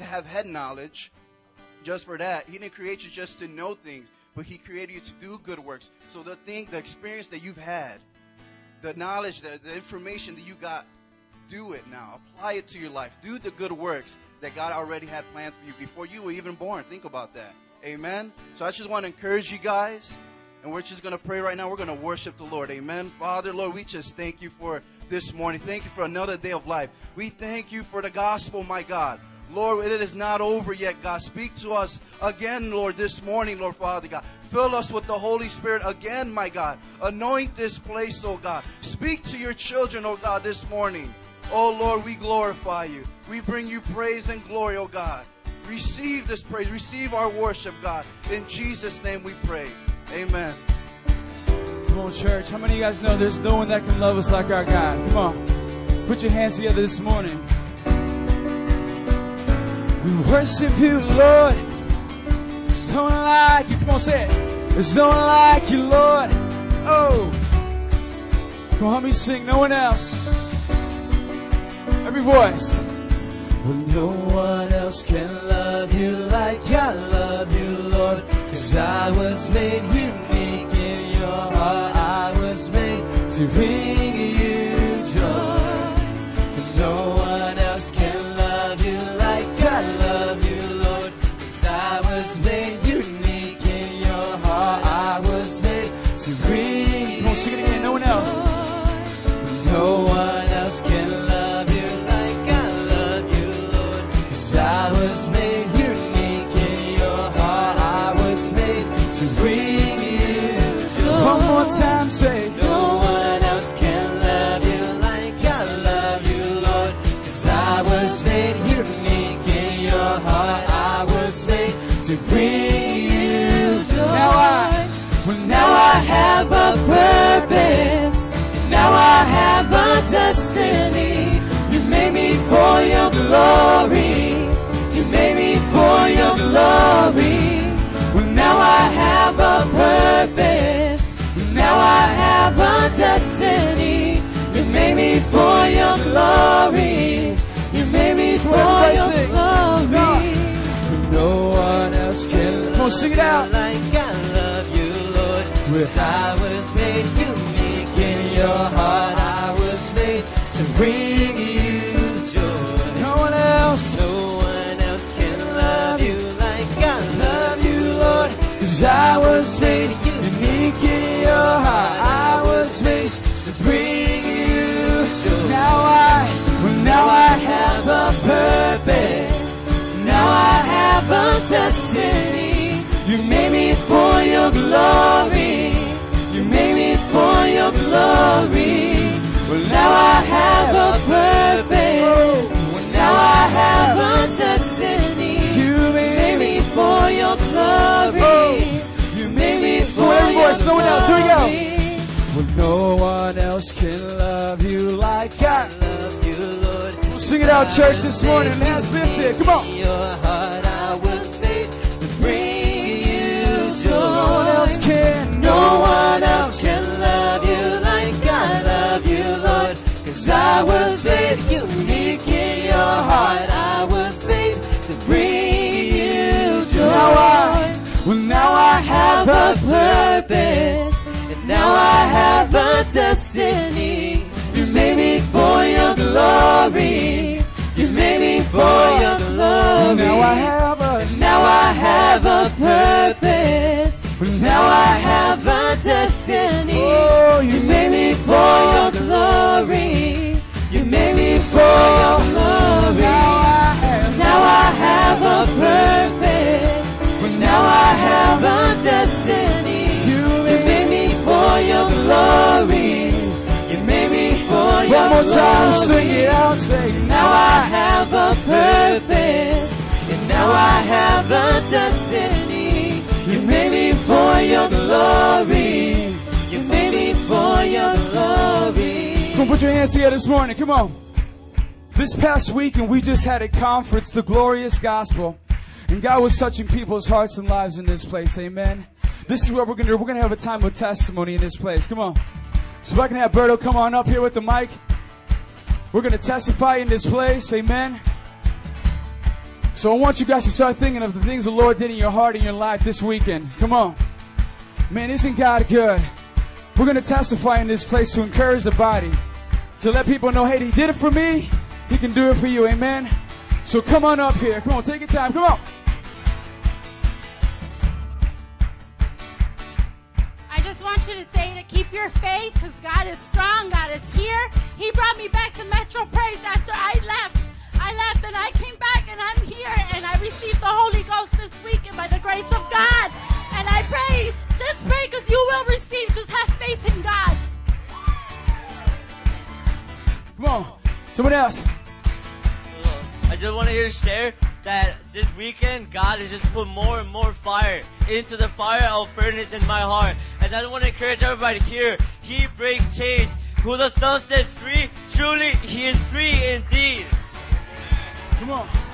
to have head knowledge just for that. He didn't create you just to know things, but He created you to do good works. So the thing, the experience that you've had, the knowledge, the, the information that you got, do it now. Apply it to your life. Do the good works that God already had planned for you before you were even born. Think about that. Amen. So I just want to encourage you guys. And we're just going to pray right now. We're going to worship the Lord. Amen. Father, Lord, we just thank you for this morning. Thank you for another day of life. We thank you for the gospel, my God. Lord, it is not over yet, God. Speak to us again, Lord, this morning, Lord Father God. Fill us with the Holy Spirit again, my God. Anoint this place, oh God. Speak to your children, oh God, this morning. Oh Lord, we glorify you. We bring you praise and glory, oh God. Receive this praise. Receive our worship, God. In Jesus' name we pray. Amen. Come on, church. How many of you guys know there's no one that can love us like our God? Come on. Put your hands together this morning. We worship you, Lord. There's no one like you. Come on, say it. There's no one like you, Lord. Oh. Come on, help me sing. No one else. Every voice. Well, no one else can love you like I love you, Lord. Cause I was made unique in your heart. I was made to bring glory. You made me for your glory. Well, now I have a purpose. Now I have a destiny. You made me for your glory. You made me for your sing. glory. No one else can. Come on, sing it out. Like I love you, Lord. With I was made unique in your heart. I was made to bring you Cause I was made unique in your heart. I was made to bring you joy. Now I, well, now I have a purpose. Now I have a destiny. You made me for your glory. You made me for your glory. Well, now I have a purpose. Well, now I have a destiny. You made made me for your glory. You made me for every your voice, no one else. Here we go. Well, no one else can love you like I. love you, Lord. Sing it out, church, this morning. Hands lifted. Come on. Your heart I was made to bring you joy. No one else can. No one else can love you like I love you, Lord. Cause I was made unique have a purpose. And now I have a destiny. You made me for your glory. You made me for your glory. Now I have a. Now I have a purpose. Now I have a destiny. Oh, You made me for your glory. You made me for your glory. Now I have. Now I have a purpose. Now I have a destiny. You made me for your glory. You made me for your glory. One more time, glory. sing it out. Say. Now I have a purpose, and now I have a destiny. You made me for your glory. You made me for your glory. Come on, put your hands together this morning. Come on. This past weekend, we just had a conference, the Glorious Gospel. And God was touching people's hearts and lives in this place. Amen. This is what we're going to do. We're going to have a time of testimony in this place. Come on. So if I can have Berto come on up here with the mic. We're going to testify in this place. Amen. So I want you guys to start thinking of the things the Lord did in your heart and your life this weekend. Come on. Man, isn't God good? We're going to testify in this place to encourage the body, to let people know, hey, He did it for me. He can do it for you. Amen. So come on up here. Come on, take your time. Come on. Want you to say to keep your faith because God is strong. God is here. He brought me back to Metro Praise after I left. I left and I came back and I'm here and I received the Holy Ghost this week and by the grace of God. And I pray, just pray because you will receive. Just have faith in God. Come on. Someone else. I just want to hear share that this weekend God has just put more and more fire into the fire of furnace in my heart. And I want to encourage everybody here. He breaks chains. Who the Son sets free, truly He is free indeed. Come on.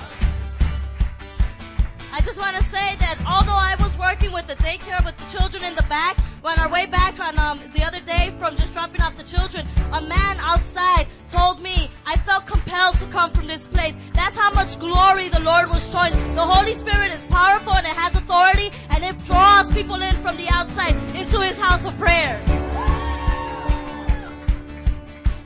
I just want to say that although I was working with the daycare with the children in the back, on our way back on um, the other day from just dropping off the children, a man outside told me I felt compelled to come from this place. That's how much glory the Lord was showing. The Holy Spirit is powerful and it has authority and it draws people in from the outside into His house of prayer.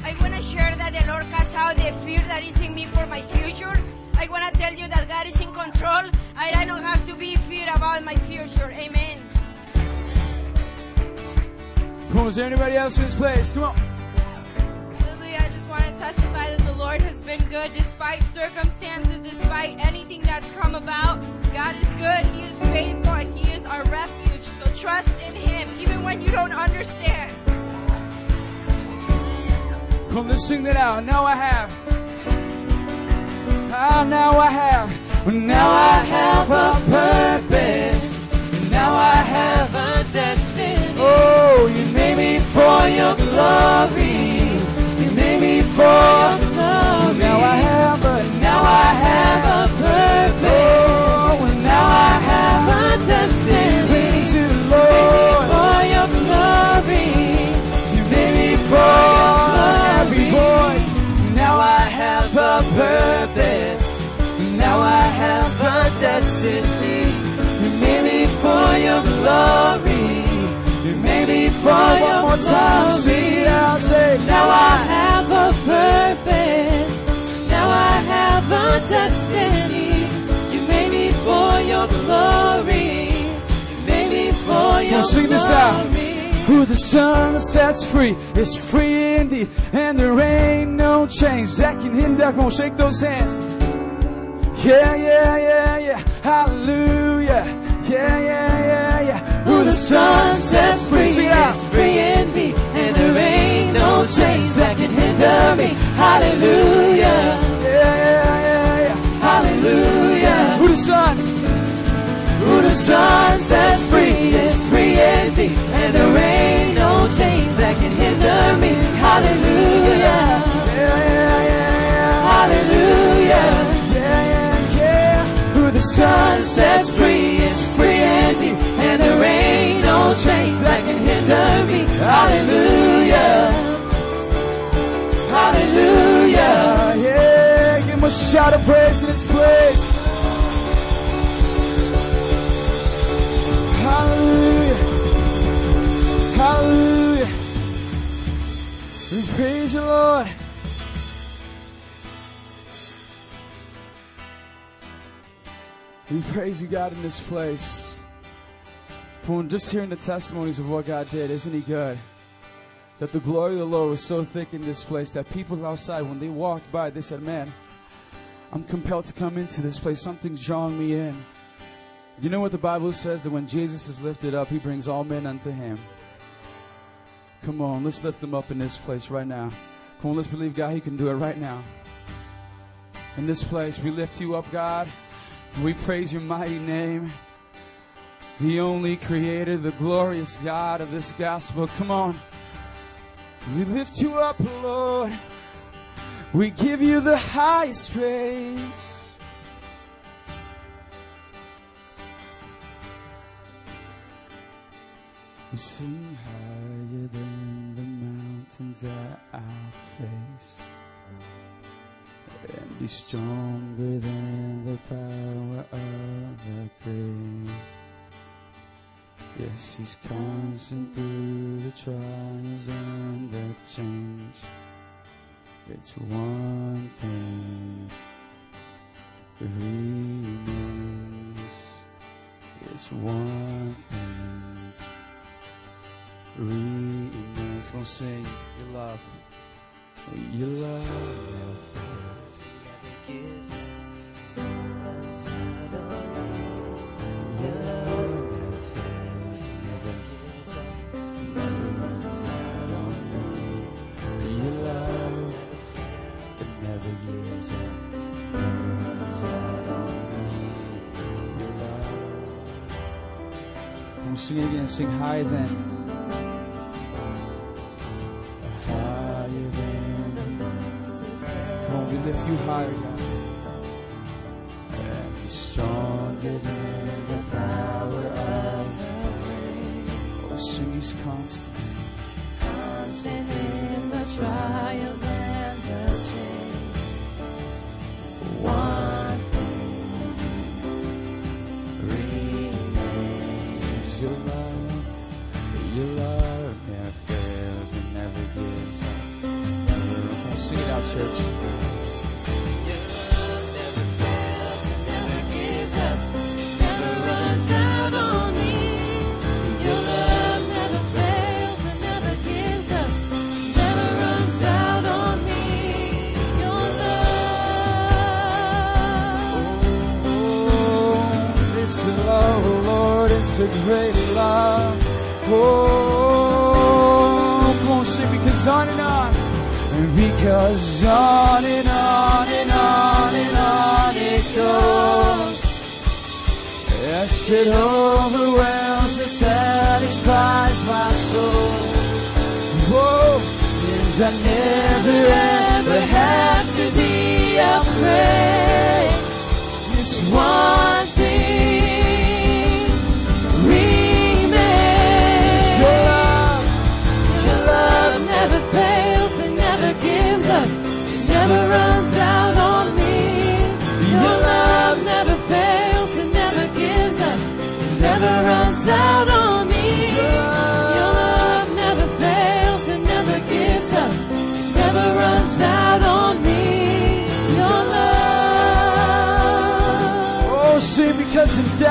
I want to share that the Lord casts out the fear that is in me for my future. I want to tell you that God is in control. and I don't have to be fear about my future. Amen. Come on, is there anybody else in this place? Come on. Hallelujah. I just want to testify that the Lord has been good despite circumstances, despite anything that's come about. God is good. He is faithful and He is our refuge. So trust in Him even when you don't understand. Come, let's sing that out. Now I have. Ah, now I have. Now I have a purpose. Now I have a destiny. Oh, you made me for your glory. You made me for your glory. Now I have a. Now I have a purpose. Oh, now I have a destiny. Praise you, Lord. For your glory. You made me for your glory. Voice. Now I have a purpose. Now I have a destiny. You made me for your glory. You made me for your more time. It out, say. Now I have a purpose. Now I have a destiny. You made me for your glory. You made me for your sing this out. Who the Son sets free is free indeed, and there ain't no change that can hinder. Come on, shake those hands. Yeah, yeah, yeah, yeah. Hallelujah. Yeah, yeah, yeah, yeah. Who the Son sets free Sing is free indeed, and there ain't no change that can hinder me. Hallelujah. Yeah, yeah, yeah, yeah. Hallelujah. Who the Son? Who the Son sets free is free indeed, and there ain't no chains that can hinder me. Hallelujah. Yeah, yeah, yeah, yeah. Hallelujah. Yeah, yeah, yeah. Who the Son sets free is free indeed, and there ain't no chains that can hinder me. Hallelujah. Hallelujah. Yeah, give him a shout of praise in this place. Hallelujah. Hallelujah. We praise you, Lord. We praise you, God, in this place. For just hearing the testimonies of what God did, isn't He good? That the glory of the Lord was so thick in this place that people outside, when they walked by, they said, Man, I'm compelled to come into this place. Something's drawing me in. You know what the Bible says? That when Jesus is lifted up, He brings all men unto Him. Come on, let's lift Him up in this place right now. Come on, let's believe God, He can do it right now. In this place, we lift you up, God. We praise your mighty name. The only creator, the glorious God of this gospel. Come on. We lift you up, Lord. We give you the highest praise. We sing higher than the mountains at our face and be stronger than the power of the grave. Yes, he's constant through the trials and the change. It's one thing that remains. It's one thing remains. We'll sing your love. Your love never fails. Never gives up. Never runs out on me. Your love it never gives up. Never runs out on me. Your love. Sing again. Sing high then. you higher, God.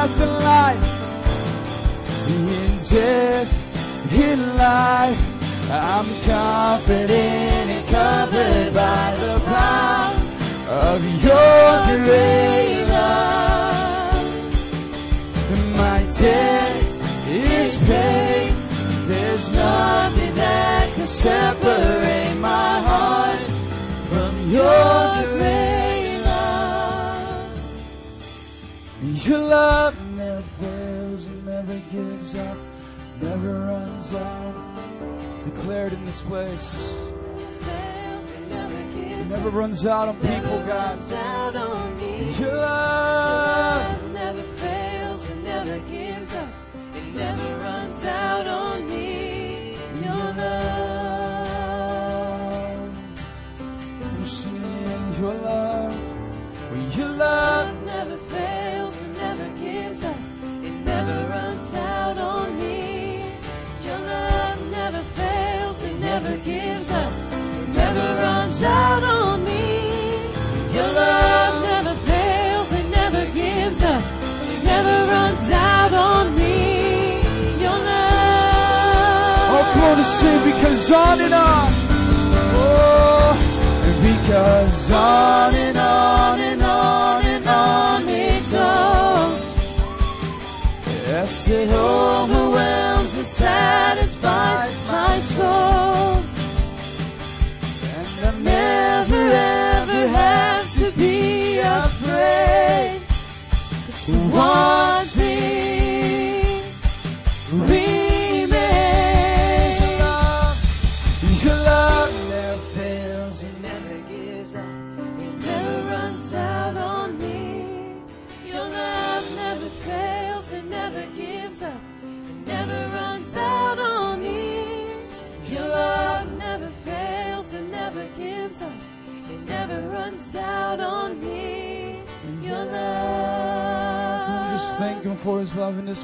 death and life, in death, in life, I'm confident and covered by the power of your great love. My death is paid. There's nothing that can separate my heart from Your. Your love never fails never gives up, never runs out. Declared in this place. Never runs out on people, God. Your love.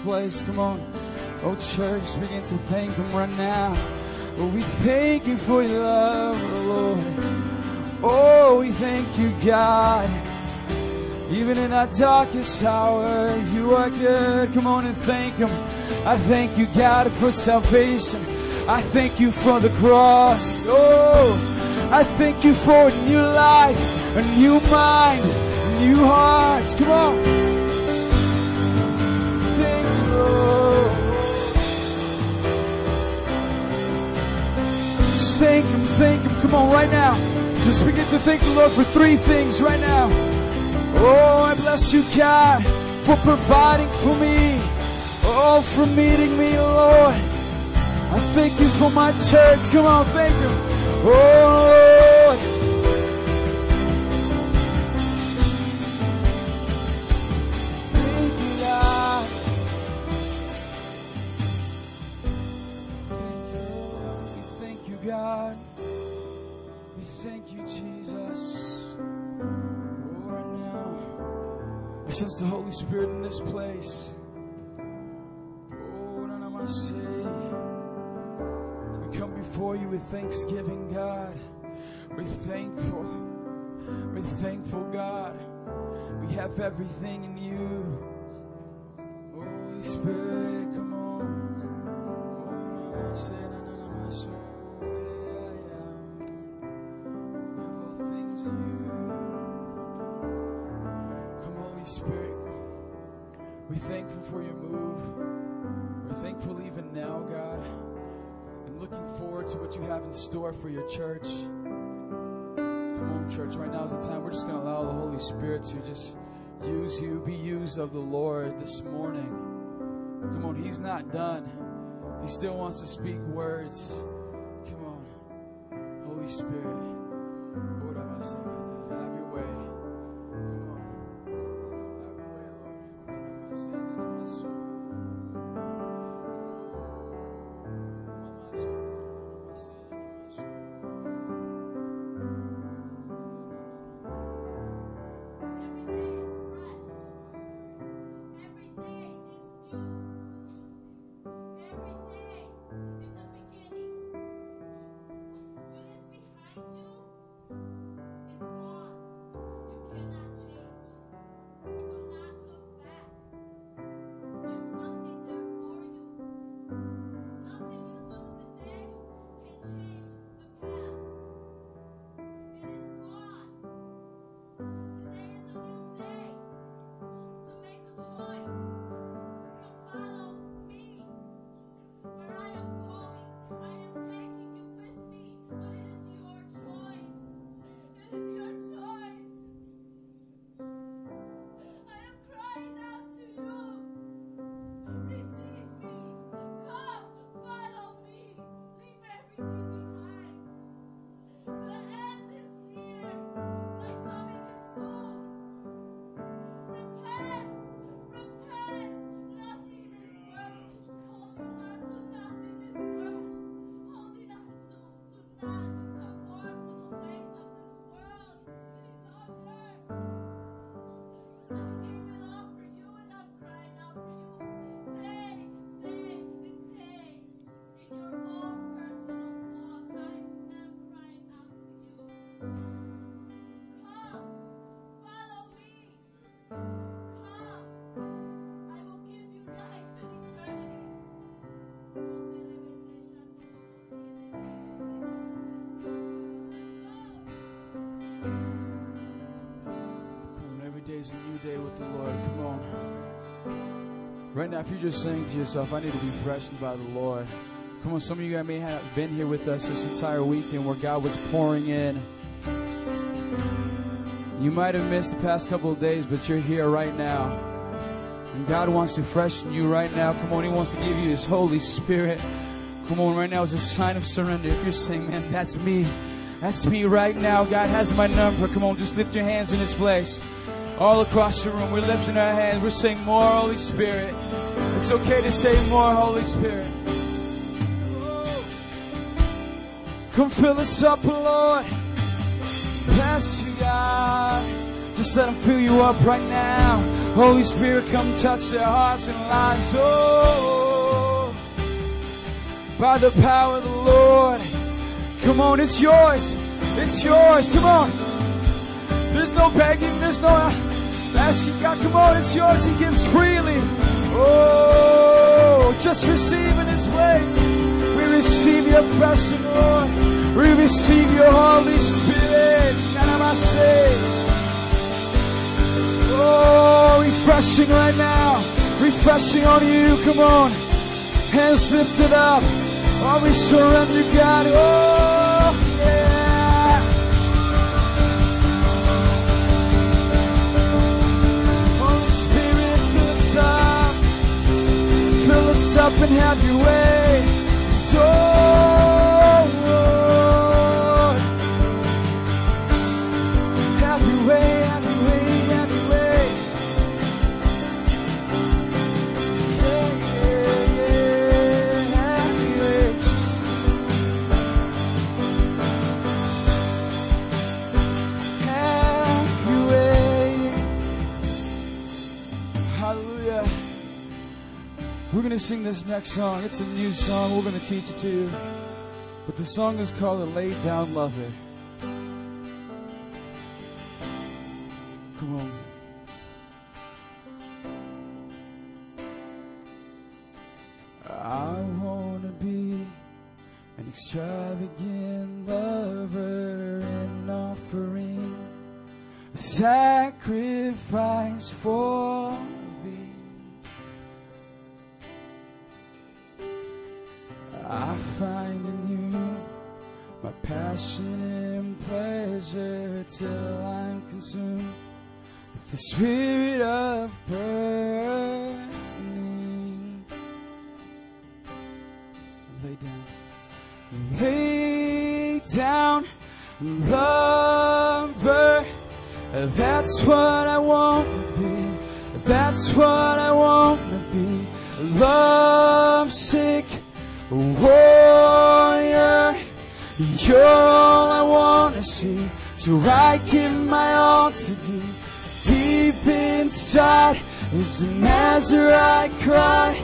Place. Come on. Oh, church, begin to thank Him right now. Oh, we thank you for your love, Lord. Oh, we thank you, God. Even in our darkest hour, you are good. Come on and thank Him. I thank you, God, for salvation. I thank you for the cross. Oh, I thank you for a new life, a new mind, new hearts. Come on. Just thank Him, thank Him. Come on, right now. Just begin to thank the Lord for three things right now. Oh, I bless you, God, for providing for me. Oh, for meeting me, Lord. I thank you for my church. Come on, thank Him. Oh, thanksgiving, God. We're thankful. We're thankful, God. We have everything in you. Holy Spirit, come on. Spirit. We're thankful for your move. We're thankful even now, God, looking forward to what you have in store for your church. Come on, church. Right now is the time we're just going to allow the Holy Spirit to just use you, be used of the Lord this morning. Come on, He's not done. He still wants to speak words. Come on, Holy Spirit. Have your way. Come on. Have your way, Lord. Ora basakata, my soul. Is a new day with the Lord. Come on. Right now, if you're just saying to yourself, I need to be freshened by the Lord. Come on, some of you guys may have been here with us this entire weekend where God was pouring in. You might have missed the past couple of days, but you're here right now. And God wants to freshen you right now. Come on, He wants to give you His Holy Spirit. Come on, right now is a sign of surrender. If you're saying, man, that's me. That's me right now. God has my number. Come on, just lift your hands in this place. All across the room, we're lifting our hands. We're saying, More Holy Spirit. It's okay to say, More Holy Spirit. Come fill us up, Lord. Bless you, God. Just let Him fill you up right now. Holy Spirit, come touch their hearts and lives. Oh, by the power of the Lord. Come on, it's yours. It's yours. Come on. There's no begging. There's no asking God. Come on, it's yours. He gives freely. Oh, just receive in His place. We receive your precious Lord. We receive your Holy Spirit. Oh, refreshing right now. Refreshing on you. Come on. Hands lifted up. Oh, we surrender, God. Oh, up and have your way. Oh, going to sing this next song. It's a new song. We're going to teach it to you. But the song is called A Laid Down Lover. What I want to be. Love sick warrior. You're all I want to see. So I give my all to thee. Deep inside is the Nazarite cry.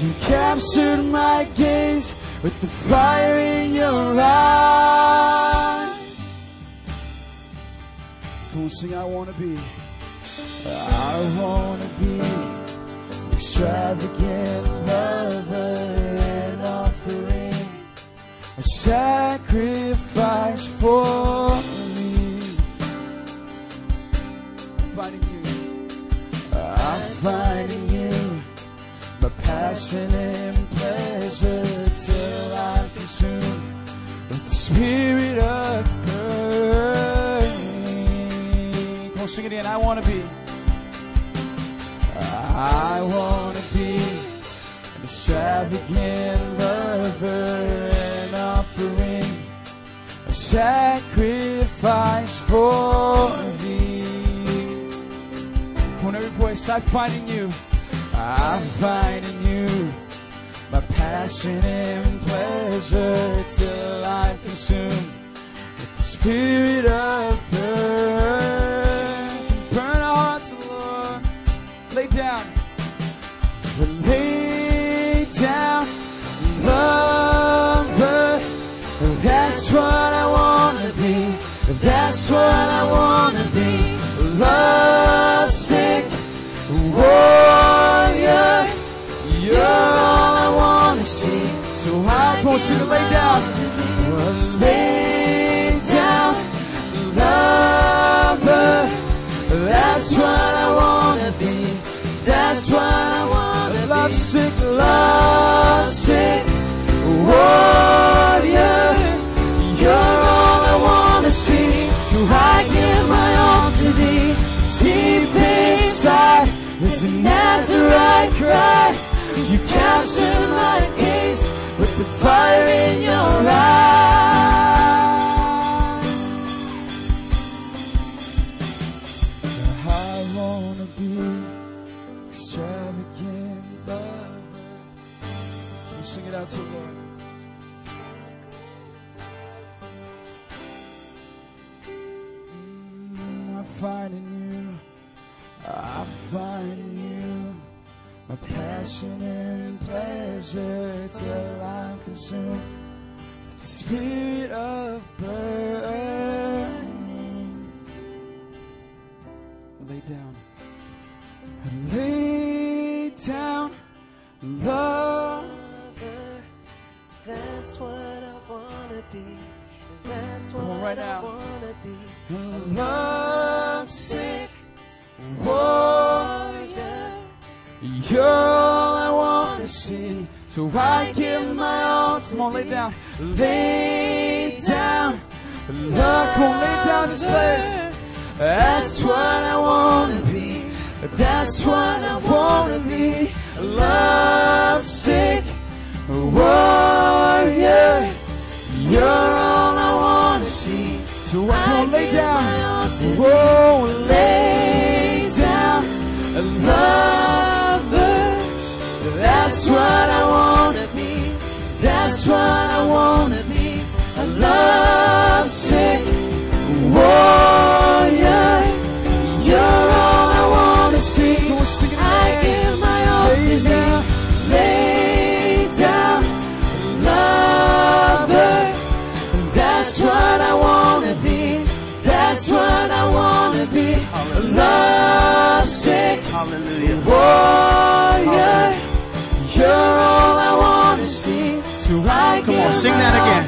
You captured my gaze with the fire in your eyes. Come on, sing, I want to be. I want to be extravagant lover and offering a sacrifice for me. I'm finding you, I'm finding you, my passion and pleasure till I'm consumed with the spirit of burning. Come on, sing it again. I want to be. I want to be an extravagant lover and offering a sacrifice for thee. On, every voice, I find in you. I find in you my passion and pleasure till I'm consumed with the spirit of burn. Lay down. Lay down, lover. That's what I want to be. That's what I want to be. Love sick warrior. You're all I want to see. So I want you to lay down. Lay down, lover. That's what I be. That's what I want to be. Love sick, love sick warrior. You're all I want to see. So I give my all to thee. Deep inside is the Nazarite cry. You capture my gaze with the fire in your eyes. I wanna be it out to Lord. Mm, I find in you, I find you. my passion and pleasure till I'm consumed with the spirit of burning. Lay down. Lay down, love. That's what I wanna be. That's what Come on, right I now. wanna be. a lovesick warrior. You're all I want to see. So I give my all. Come on, lay down. Lay down. Love, come on, lay down this place. That's what I want to be. That's what I want to be. A warrior. You're all I want to see. So I can lay down. Whoa, lay down. A lover. That's what I want to be. That's what I want to be. A lovesick warrior. A lovesick warrior. You're all I wanna see. So I Come on, sing that again.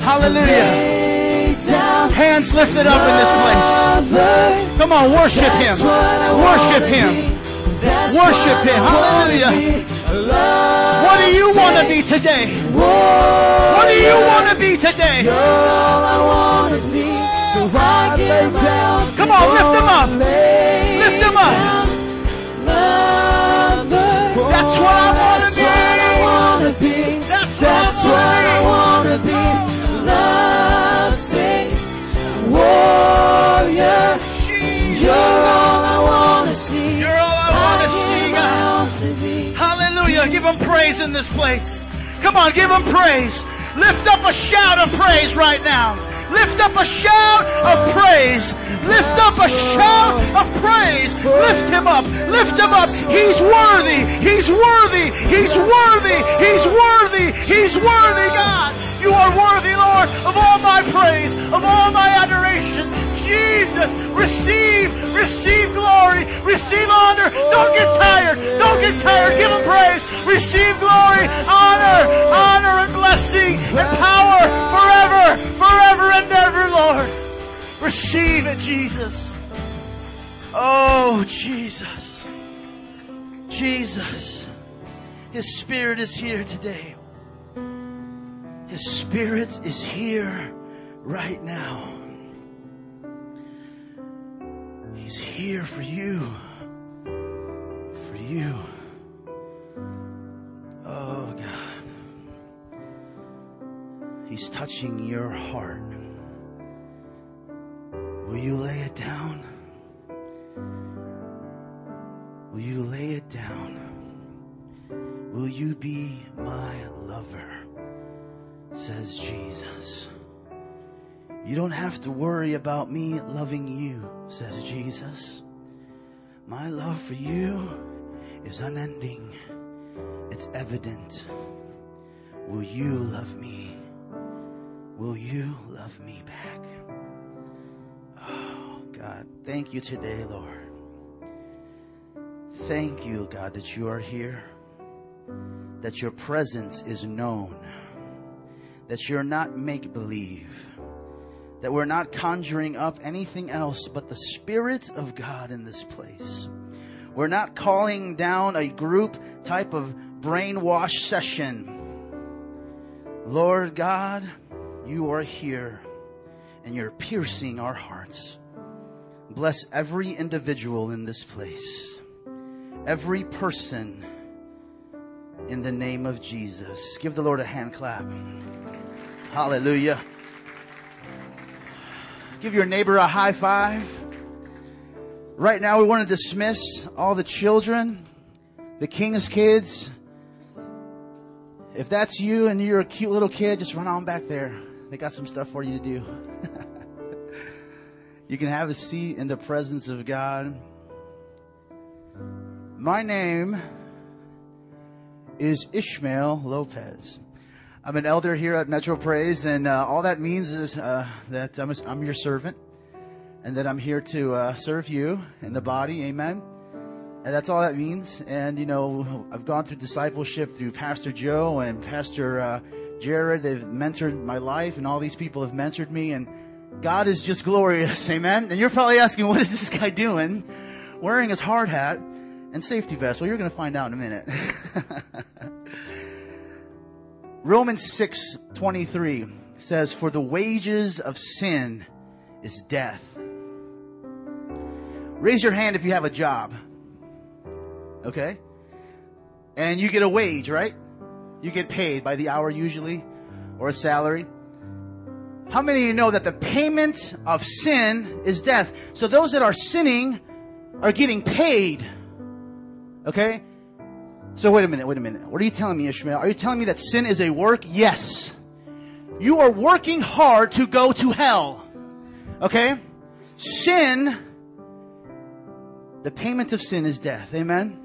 Hallelujah. Down, Hands lifted up in this place. Come on, worship Him. That's what I Worship Him. Worship Him. Hallelujah. be. A lovesick What do you want to be today? What do you want to be today? You're all I wanna be. So I down. Come on, lift him up. Lift him up. That's what I wanna That's what I wanna be. That's what I wanna be. Lovesick warrior. You're all I wanna see. You're all I want to see, God. to. Hallelujah. Give him praise in this place. Come on, give him praise. Lift up a shout of praise right now. Lift up a shout of praise. Lift up a shout of praise. Lift him up. Lift him up. He's worthy. He's worthy. He's worthy. He's worthy. He's worthy, God. You are worthy, Lord, of all my praise, of all my adoration. Jesus, receive, receive glory, receive honor. Don't get tired. Don't get tired. Give him praise. Receive glory, honor, honor and blessing and power forever, forever and ever, Lord. Receive it, Jesus. Oh, Jesus. Jesus. His Spirit is here today. His Spirit is here right now. He's here for you. For you. Oh, God. He's touching your heart. Will you lay it down? Will you lay it down? Will you be my lover? Says Jesus. You don't have to worry about me loving you, says Jesus. My love for you is unending. It's evident. Will you love me? Will you love me back? Oh, God, thank you today, Lord. Thank you, God, that you are here, that your presence is known, that you're not make believe, that we're not conjuring up anything else but the Spirit of God in this place. We're not calling down a group type of brainwash session. Lord God, you are here and you're piercing our hearts. Bless every individual in this place, every person in the name of Jesus. Give the Lord a hand clap. Hallelujah. Give your neighbor a high five. Right now, we want to dismiss all the children, the king's kids. If that's you and you're a cute little kid, just run on back there. They got some stuff for you to do. you can have a seat in the presence of God. My name is Ishmael Lopez. I'm an elder here at Metro Praise, and uh, all that means is uh, that I'm, a, I'm your servant and that I'm here to uh, serve you in the body. Amen. And that's all that means. And, you know, I've gone through discipleship through Pastor Joe and Pastor uh, Jared. They've mentored my life, and all these people have mentored me. And God is just glorious. Amen. And you're probably asking, what is this guy doing? Wearing his hard hat and safety vest. Well, you're going to find out in a minute. Romans 6 23 says, For the wages of sin is death. Raise your hand if you have a job. Okay? And you get a wage, right? You get paid by the hour usually, or a salary. How many of you know that the payment of sin is death? So those that are sinning are getting paid. Okay? So wait a minute, wait a minute. What are you telling me, Ishmael? Are you telling me that sin is a work? Yes. You are working hard to go to hell. Okay? Sin, the payment of sin is death. Amen?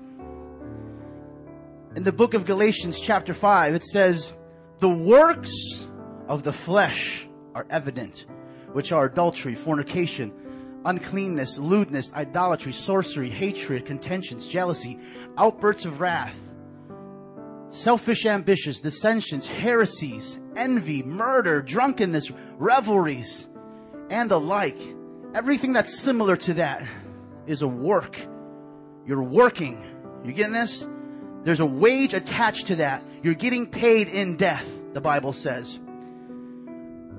In the book of Galatians, chapter 5, it says, The works of the flesh are evident, which are adultery, fornication, uncleanness, lewdness, idolatry, sorcery, hatred, contentions, jealousy, outbursts of wrath, selfish ambitions, dissensions, heresies, envy, murder, drunkenness, revelries, and the like. Everything that's similar to that is a work. You're working. You getting this? There's a wage attached to that. You're getting paid in death, the Bible says.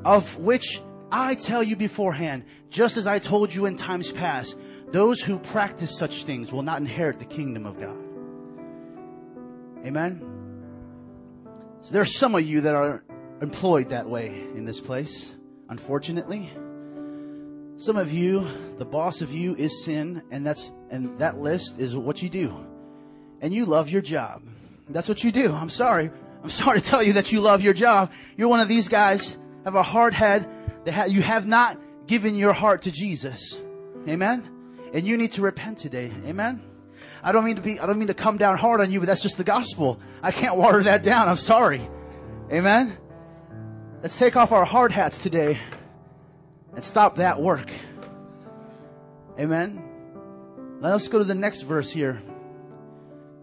Of which I tell you beforehand, just as I told you in times past, those who practice such things will not inherit the kingdom of God. Amen? So there are some of you that are employed that way in this place, unfortunately. Some of you, the boss of you is sin, and that's and that list is what you do. And you love your job. That's what you do. I'm sorry. I'm sorry to tell you that you love your job. You're one of these guys, have a hard head, that ha- you have not given your heart to Jesus. Amen? And you need to repent today. Amen? I don't mean to be, I don't mean to come down hard on you, but that's just the gospel. I can't water that down. I'm sorry. Amen? Let's take off our hard hats today and stop that work. Amen? Now let's go to the next verse here.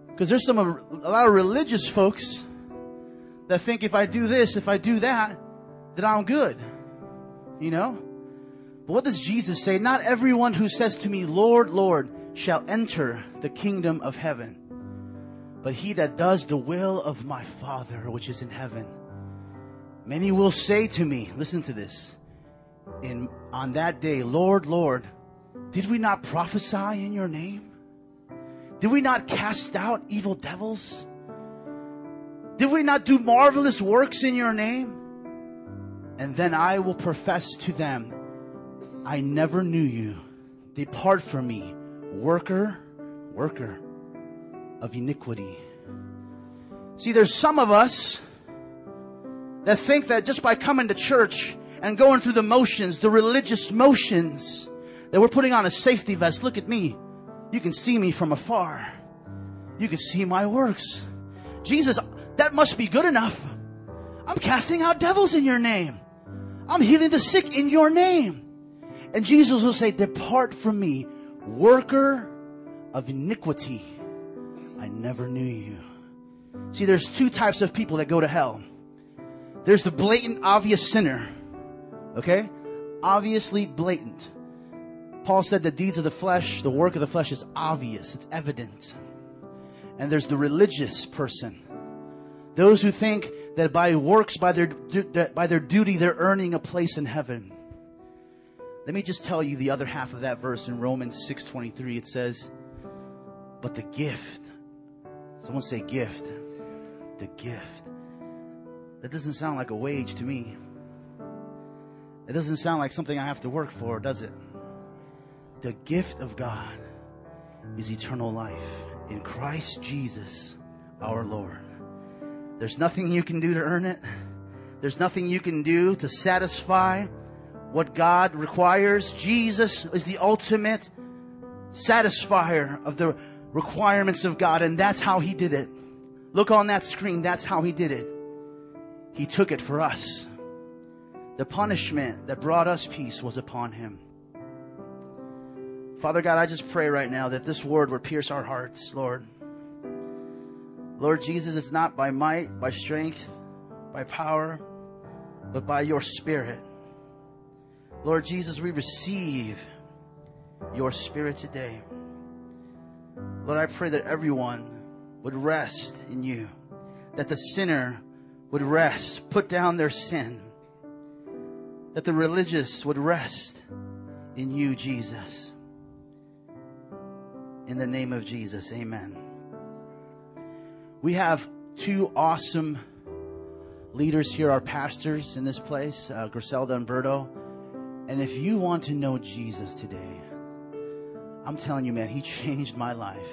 Because there's some, a lot of religious folks that think if I do this, if I do that, that I'm good. You know? But what does Jesus say? Not everyone who says to me, Lord, Lord, shall enter the kingdom of heaven, but he that does the will of my Father which is in heaven. Many will say to me, listen to this, in, on that day, Lord, Lord, did we not prophesy in your name? Did we not cast out evil devils? Did we not do marvelous works in your name? And then I will profess to them, I never knew you. Depart from me, worker, worker of iniquity. See, there's some of us that think that just by coming to church and going through the motions, the religious motions, that we're putting on a safety vest. Look at me. You can see me from afar. You can see my works. Jesus, that must be good enough. I'm casting out devils in your name. I'm healing the sick in your name. And Jesus will say, Depart from me, worker of iniquity. I never knew you. See, there's two types of people that go to hell. There's the blatant, obvious sinner. Okay? Obviously blatant. Paul said the deeds of the flesh, the work of the flesh is obvious, it's evident. And there's the religious person. Those who think that by works, by their, by their duty, they're earning a place in heaven. Let me just tell you the other half of that verse in Romans 6:23. It says, "But the gift." Someone say gift. The gift. That doesn't sound like a wage to me. It doesn't sound like something I have to work for, does it? The gift of God is eternal life in Christ Jesus our Lord. There's nothing you can do to earn it. There's nothing you can do to satisfy what God requires. Jesus is the ultimate satisfier of the requirements of God, and that's how He did it Look on that screen. That's how he did it. He took it for us. The punishment that brought us peace was upon him. Father God, I just pray right now that this word would pierce our hearts, Lord. Lord Jesus, it's not by might, by strength, by power, but by your spirit. Lord Jesus, we receive your spirit today. Lord, I pray that everyone would rest in you, that the sinner would rest, put down their sin, that the religious would rest in you, Jesus. In the name of Jesus, amen. We have two awesome leaders here, our pastors in this place, uh, Griselda and Berto. And if you want to know Jesus today, I'm telling you, man, he changed my life.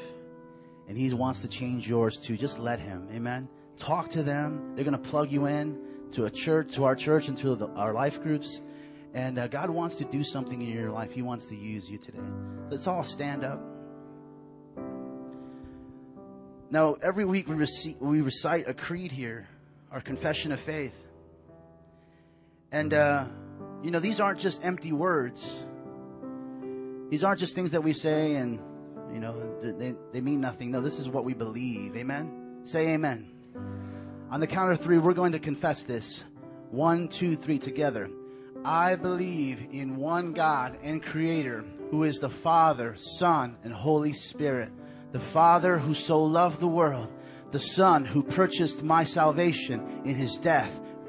And he wants to change yours too. Just let him. Amen. Talk to them. They're going to plug you in to a church, to our church, and to the, our life groups. And uh, God wants to do something in your life. He wants to use you today. Let's all stand up. Now, every week we, recite, we recite a creed here, our confession of faith. And, uh, you know, these aren't just empty words. These aren't just things that we say and, you know, they, they mean nothing. No, this is what we believe. Amen? Say amen. On the count of three, we're going to confess this. One, two, three, together. I believe in one God and Creator who is the Father, Son, and Holy Spirit the Father who so loved the world, the Son who purchased my salvation in his death,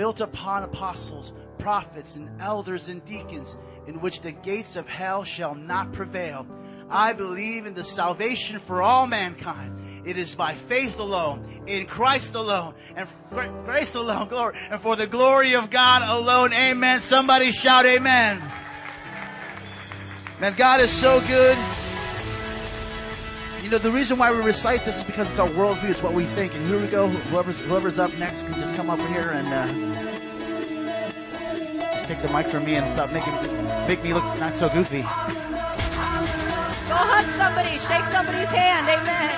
built upon apostles, prophets, and elders and deacons, in which the gates of hell shall not prevail. I believe in the salvation for all mankind. It is by faith alone, in Christ alone, and grace alone, glory, and for the glory of God alone. Amen. Somebody shout amen. Man, God is so good. You know, the reason why we recite this is because it's our worldview. It's what we think. And here we go. Whoever's, whoever's up next can just come over here and uh, just take the mic from me and stop making make me look not so goofy. Go hug somebody. Shake somebody's hand. Amen.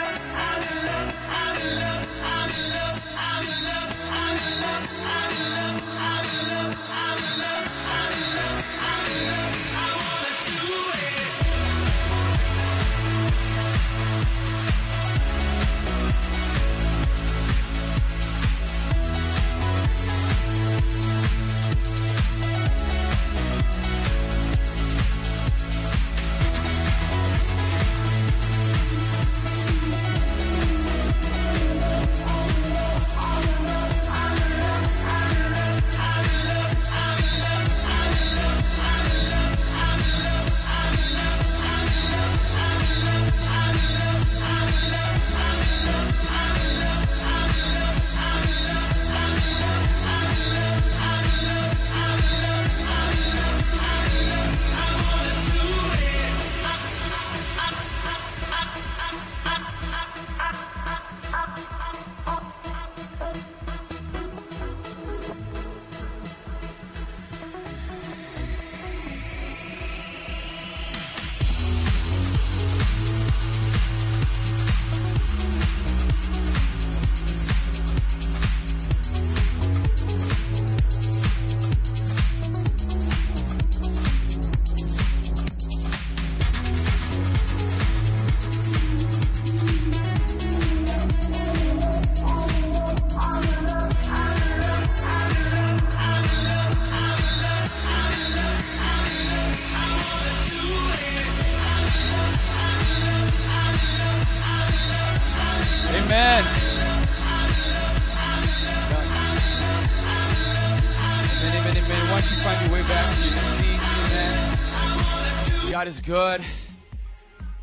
Good.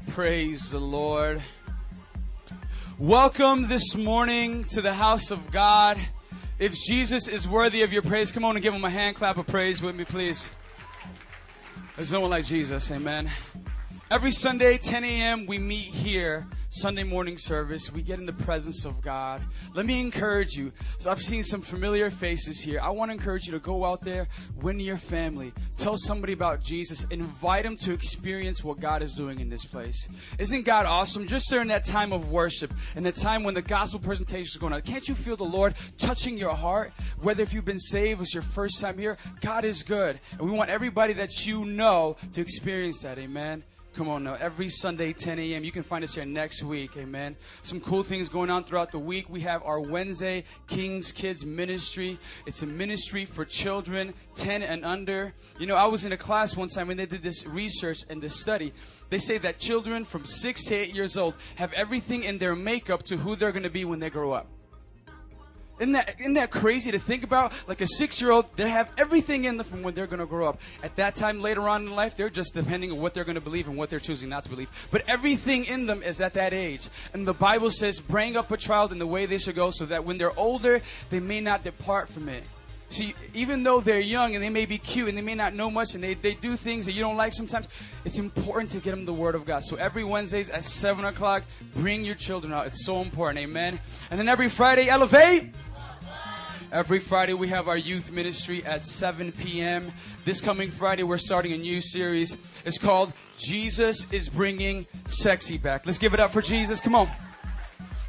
Praise the Lord. Welcome this morning to the house of God. If Jesus is worthy of your praise, come on and give him a hand clap of praise with me, please. There's no one like Jesus, amen. Every Sunday, 10 a.m., we meet here Sunday morning service. We get in the presence of God. Let me encourage you. So I've seen some familiar faces here. I want to encourage you to go out there, win your family, tell somebody about Jesus, invite them to experience what God is doing in this place. Isn't God awesome? Just during that time of worship and the time when the gospel presentation is going on, can't you feel the Lord touching your heart? Whether if you've been saved, it's your first time here, God is good. And we want everybody that you know to experience that. Amen. Come on now. Every Sunday, 10 a.m. You can find us here next week. Amen. Some cool things going on throughout the week. We have our Wednesday King's Kids Ministry. It's a ministry for children 10 and under. You know, I was in a class one time when they did this research and this study. They say that children from 6 to 8 years old have everything in their makeup to who they're going to be when they grow up. Isn't that, isn't that crazy to think about? Like a six year old, they have everything in them from when they're going to grow up. At that time, later on in life, they're just depending on what they're going to believe and what they're choosing not to believe. But everything in them is at that age. And the Bible says, bring up a child in the way they should go so that when they're older, they may not depart from it. See, even though they're young and they may be cute and they may not know much and they, they do things that you don't like sometimes, it's important to get them the Word of God. So every Wednesdays at 7 o'clock, bring your children out. It's so important. Amen. And then every Friday, elevate. Every Friday, we have our youth ministry at 7 p.m. This coming Friday, we're starting a new series. It's called Jesus is Bringing Sexy Back. Let's give it up for Jesus. Come on.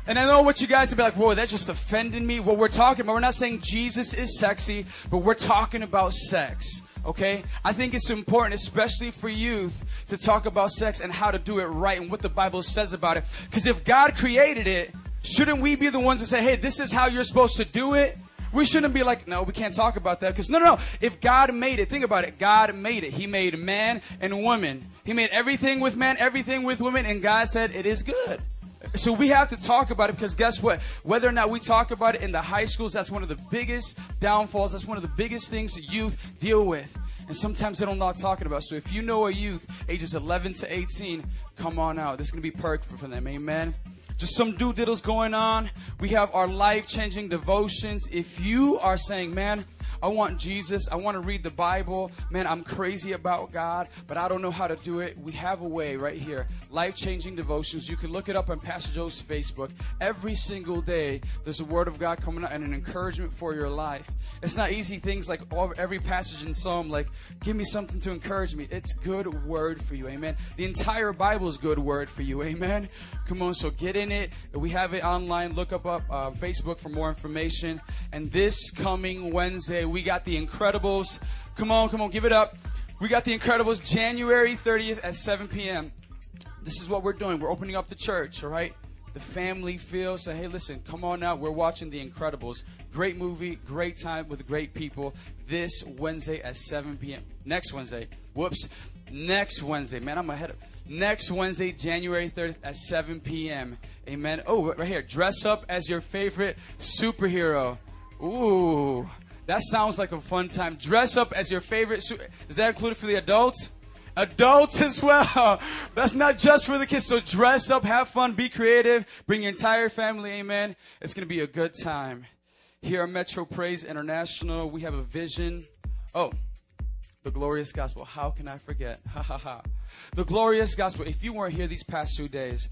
And I know what you guys would be like, whoa, that just offended me. What we're talking about, we're not saying Jesus is sexy, but we're talking about sex. Okay? I think it's important, especially for youth, to talk about sex and how to do it right and what the Bible says about it. Because if God created it, shouldn't we be the ones that say, hey, this is how you're supposed to do it? We shouldn't be like, no, we can't talk about that. Because no, no, no. If God made it, think about it. God made it. He made man and woman. He made everything with man, everything with women, and God said it is good. So we have to talk about it because guess what? Whether or not we talk about it in the high schools, that's one of the biggest downfalls. That's one of the biggest things that youth deal with. And sometimes they don't know talking about. So if you know a youth ages 11 to 18, come on out. This is going to be perfect for them. Amen. Just some due diddles going on. We have our life changing devotions. If you are saying, man, I want Jesus. I want to read the Bible. Man, I'm crazy about God, but I don't know how to do it. We have a way right here. Life changing devotions. You can look it up on Pastor Joe's Facebook. Every single day, there's a word of God coming out and an encouragement for your life. It's not easy things like all, every passage in Psalm, like, give me something to encourage me. It's good word for you. Amen. The entire Bible is good word for you. Amen. Come on, so get in it. We have it online. Look up, up uh, Facebook for more information. And this coming Wednesday, we got The Incredibles. Come on, come on, give it up. We got The Incredibles January 30th at 7 p.m. This is what we're doing. We're opening up the church, all right? The family feel, say, hey, listen, come on out. We're watching The Incredibles. Great movie, great time with great people. This Wednesday at 7 p.m. Next Wednesday. Whoops. Next Wednesday. Man, I'm ahead of. Next Wednesday, January 3rd at 7 p.m. Amen. Oh, right here. Dress up as your favorite superhero. Ooh. That sounds like a fun time. Dress up as your favorite. Su- Is that included for the adults? Adults as well. That's not just for the kids. So dress up, have fun, be creative, bring your entire family. Amen. It's going to be a good time. Here at Metro Praise International, we have a vision. Oh, the glorious gospel. How can I forget? Ha ha ha. The glorious gospel. If you weren't here these past two days,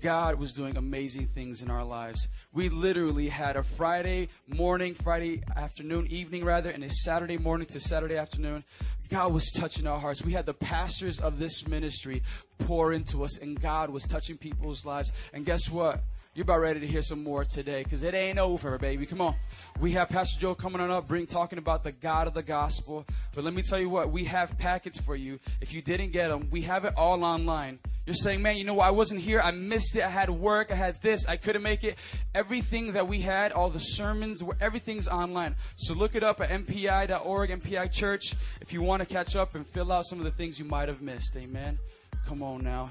God was doing amazing things in our lives. We literally had a Friday morning, Friday afternoon, evening rather, and a Saturday morning to Saturday afternoon. God was touching our hearts. We had the pastors of this ministry pour into us, and God was touching people's lives. And guess what? You're about ready to hear some more today because it ain't over, baby. Come on. We have Pastor Joe coming on up, bring talking about the God of the gospel. But let me tell you what, we have packets for you. If you didn't get them, we have it all online. You're saying, man, you know what? I wasn't here. I missed it. I had work. I had this. I couldn't make it. Everything that we had, all the sermons, everything's online. So look it up at mpi.org, MPI Church, if you want to catch up and fill out some of the things you might have missed. Amen. Come on now.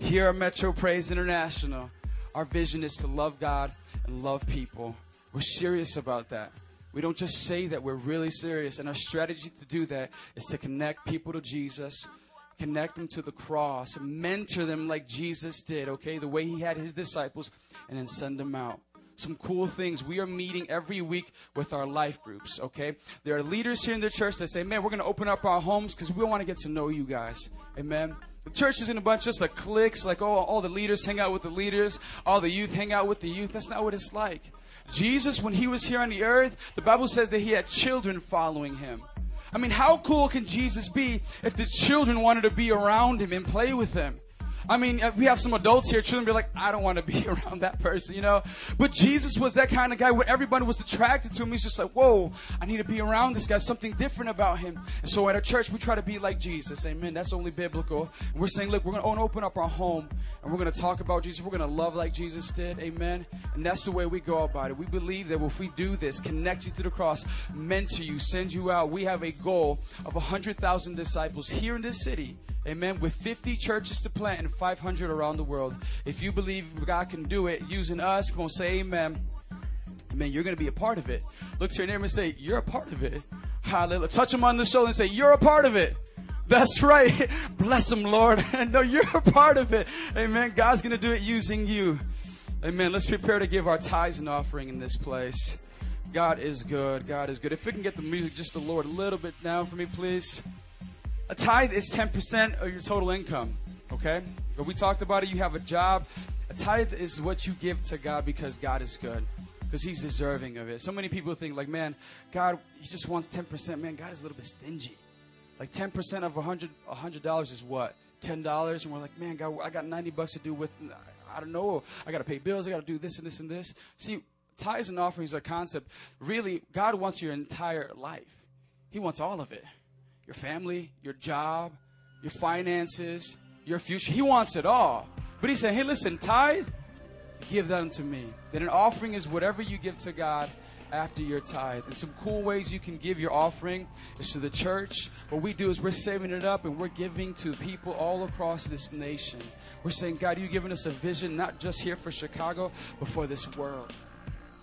Here at Metro Praise International, our vision is to love God and love people. We're serious about that. We don't just say that, we're really serious. And our strategy to do that is to connect people to Jesus connect them to the cross, mentor them like Jesus did, okay, the way he had his disciples, and then send them out. Some cool things. We are meeting every week with our life groups, okay? There are leaders here in the church that say, man, we're going to open up our homes because we want to get to know you guys. Amen. The church isn't a bunch just of cliques, like, oh, all the leaders hang out with the leaders, all the youth hang out with the youth. That's not what it's like. Jesus, when he was here on the earth, the Bible says that he had children following him. I mean, how cool can Jesus be if the children wanted to be around him and play with him? I mean, uh, we have some adults here, children be like, I don't want to be around that person, you know? But Jesus was that kind of guy where everybody was attracted to him. He's just like, whoa, I need to be around this guy, something different about him. And so at our church, we try to be like Jesus. Amen. That's only biblical. And we're saying, look, we're going to open up our home and we're going to talk about Jesus. We're going to love like Jesus did. Amen. And that's the way we go about it. We believe that if we do this, connect you to the cross, mentor you, send you out, we have a goal of 100,000 disciples here in this city Amen. With 50 churches to plant and 500 around the world. If you believe God can do it using us, come on, say amen. Amen. You're going to be a part of it. Look to your neighbor and say, You're a part of it. Hallelujah. Touch him on the shoulder and say, You're a part of it. That's right. Bless him, Lord. no, you're a part of it. Amen. God's going to do it using you. Amen. Let's prepare to give our tithes and offering in this place. God is good. God is good. If we can get the music just the Lord a little bit down for me, please. A tithe is 10% of your total income, okay? But we talked about it. You have a job. A tithe is what you give to God because God is good, because He's deserving of it. So many people think, like, man, God, He just wants 10%. Man, God is a little bit stingy. Like 10% of $100, $100 is what? $10. And we're like, man, God, I got 90 bucks to do with, I don't know. I got to pay bills. I got to do this and this and this. See, tithes and offerings are a concept. Really, God wants your entire life. He wants all of it your family, your job, your finances, your future. He wants it all. But he said, hey, listen, tithe, give that unto me. Then an offering is whatever you give to God after your tithe. And some cool ways you can give your offering is to the church. What we do is we're saving it up and we're giving to people all across this nation. We're saying, God, you've given us a vision, not just here for Chicago, but for this world.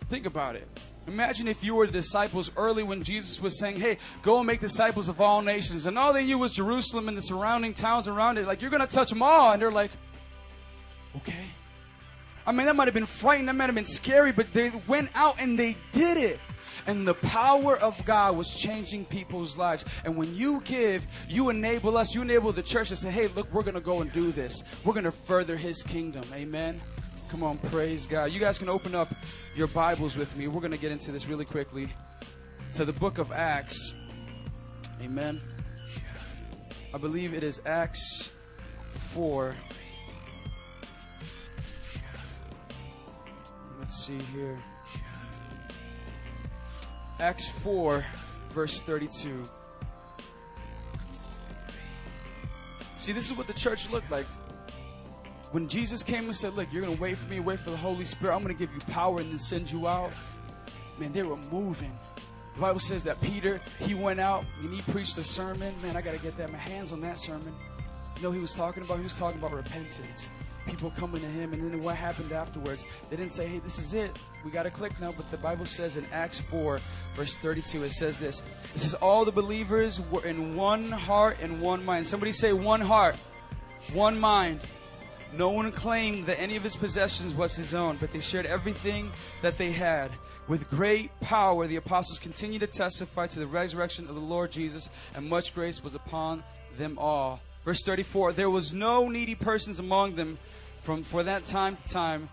Think about it. Imagine if you were the disciples early when Jesus was saying, Hey, go and make disciples of all nations. And all they knew was Jerusalem and the surrounding towns around it. Like, you're going to touch them all. And they're like, Okay. I mean, that might have been frightening. That might have been scary, but they went out and they did it. And the power of God was changing people's lives. And when you give, you enable us, you enable the church to say, hey, look, we're going to go and do this. We're going to further his kingdom. Amen. Come on, praise God. You guys can open up your Bibles with me. We're going to get into this really quickly. To the book of Acts. Amen. I believe it is Acts 4. Let's see here. Acts 4, verse 32. See, this is what the church looked like when Jesus came and said, Look, you're going to wait for me, wait for the Holy Spirit, I'm going to give you power and then send you out, man, they were moving. The Bible says that Peter, he went out and he preached a sermon. Man, I got to get that, my hands on that sermon. You know he was talking about? He was talking about repentance. People coming to him, and then what happened afterwards? They didn't say, hey, this is it. We got to click now. But the Bible says in Acts 4, verse 32, it says this. It says, All the believers were in one heart and one mind. Somebody say, one heart, one mind. No one claimed that any of his possessions was his own, but they shared everything that they had. With great power, the apostles continued to testify to the resurrection of the Lord Jesus, and much grace was upon them all. Verse 34 There was no needy persons among them. From for that time to time,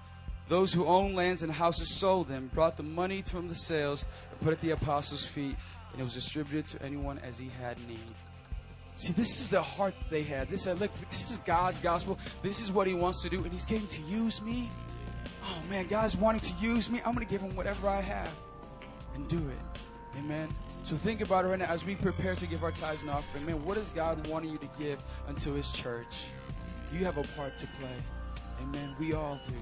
those who owned lands and houses sold them, brought the money from the sales, and put it at the apostles' feet, and it was distributed to anyone as he had need. See, this is the heart they had. They said, look, this is God's gospel. This is what He wants to do, and He's getting to use me. Oh man, God's wanting to use me. I'm going to give Him whatever I have and do it. Amen. So think about it right now as we prepare to give our tithes and offering. Man, what is God wanting you to give unto His church? You have a part to play. Amen. We all do.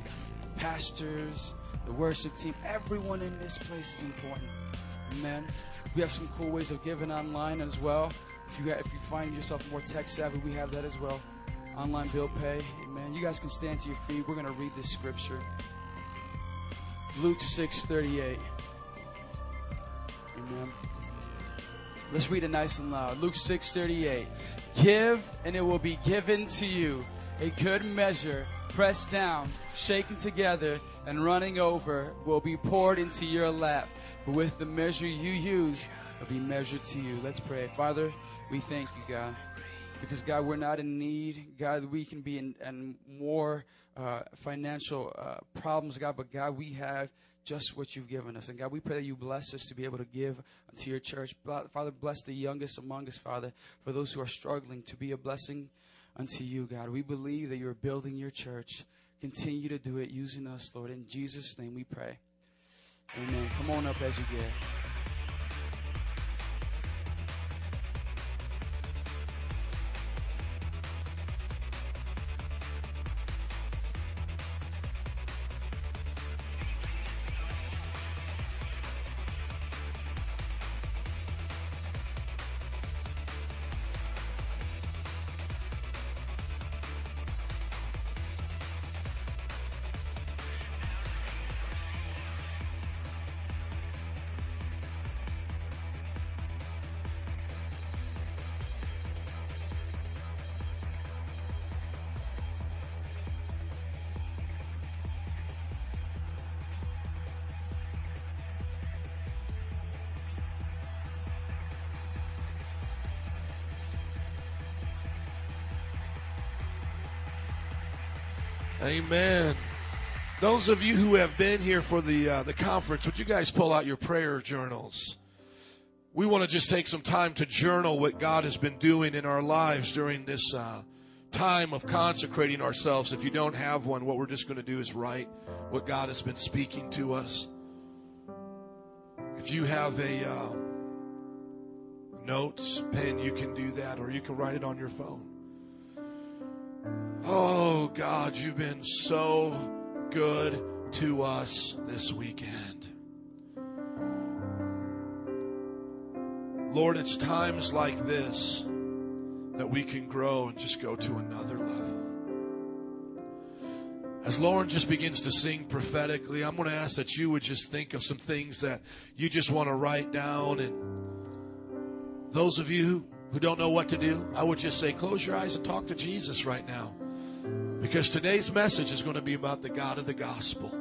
Pastors, the worship team, everyone in this place is important. Amen. We have some cool ways of giving online as well. If you, if you find yourself more tech savvy, we have that as well. Online bill pay. Amen. You guys can stand to your feet. We're going to read this scripture. Luke 6:38. Amen. Let's read it nice and loud. Luke 6:38. Give, and it will be given to you. A good measure, pressed down, shaken together, and running over, will be poured into your lap. But with the measure you use, it'll be measured to you. Let's pray. Father, we thank you, God. Because, God, we're not in need. God, we can be in, in more uh, financial uh, problems, God, but, God, we have just what you've given us. And God, we pray that you bless us to be able to give unto your church. Father, bless the youngest among us, Father, for those who are struggling to be a blessing unto you, God. We believe that you're building your church. Continue to do it using us, Lord. In Jesus' name we pray. Amen. Come on up as you give. Those of you who have been here for the uh, the conference, would you guys pull out your prayer journals? We want to just take some time to journal what God has been doing in our lives during this uh, time of consecrating ourselves. If you don't have one, what we're just going to do is write what God has been speaking to us. If you have a uh, notes pen, you can do that, or you can write it on your phone. Oh, God, you've been so good to us this weekend. Lord, it's times like this that we can grow and just go to another level. As Lauren just begins to sing prophetically, I'm going to ask that you would just think of some things that you just want to write down. And those of you who don't know what to do, I would just say, close your eyes and talk to Jesus right now. Because today's message is going to be about the God of the gospel.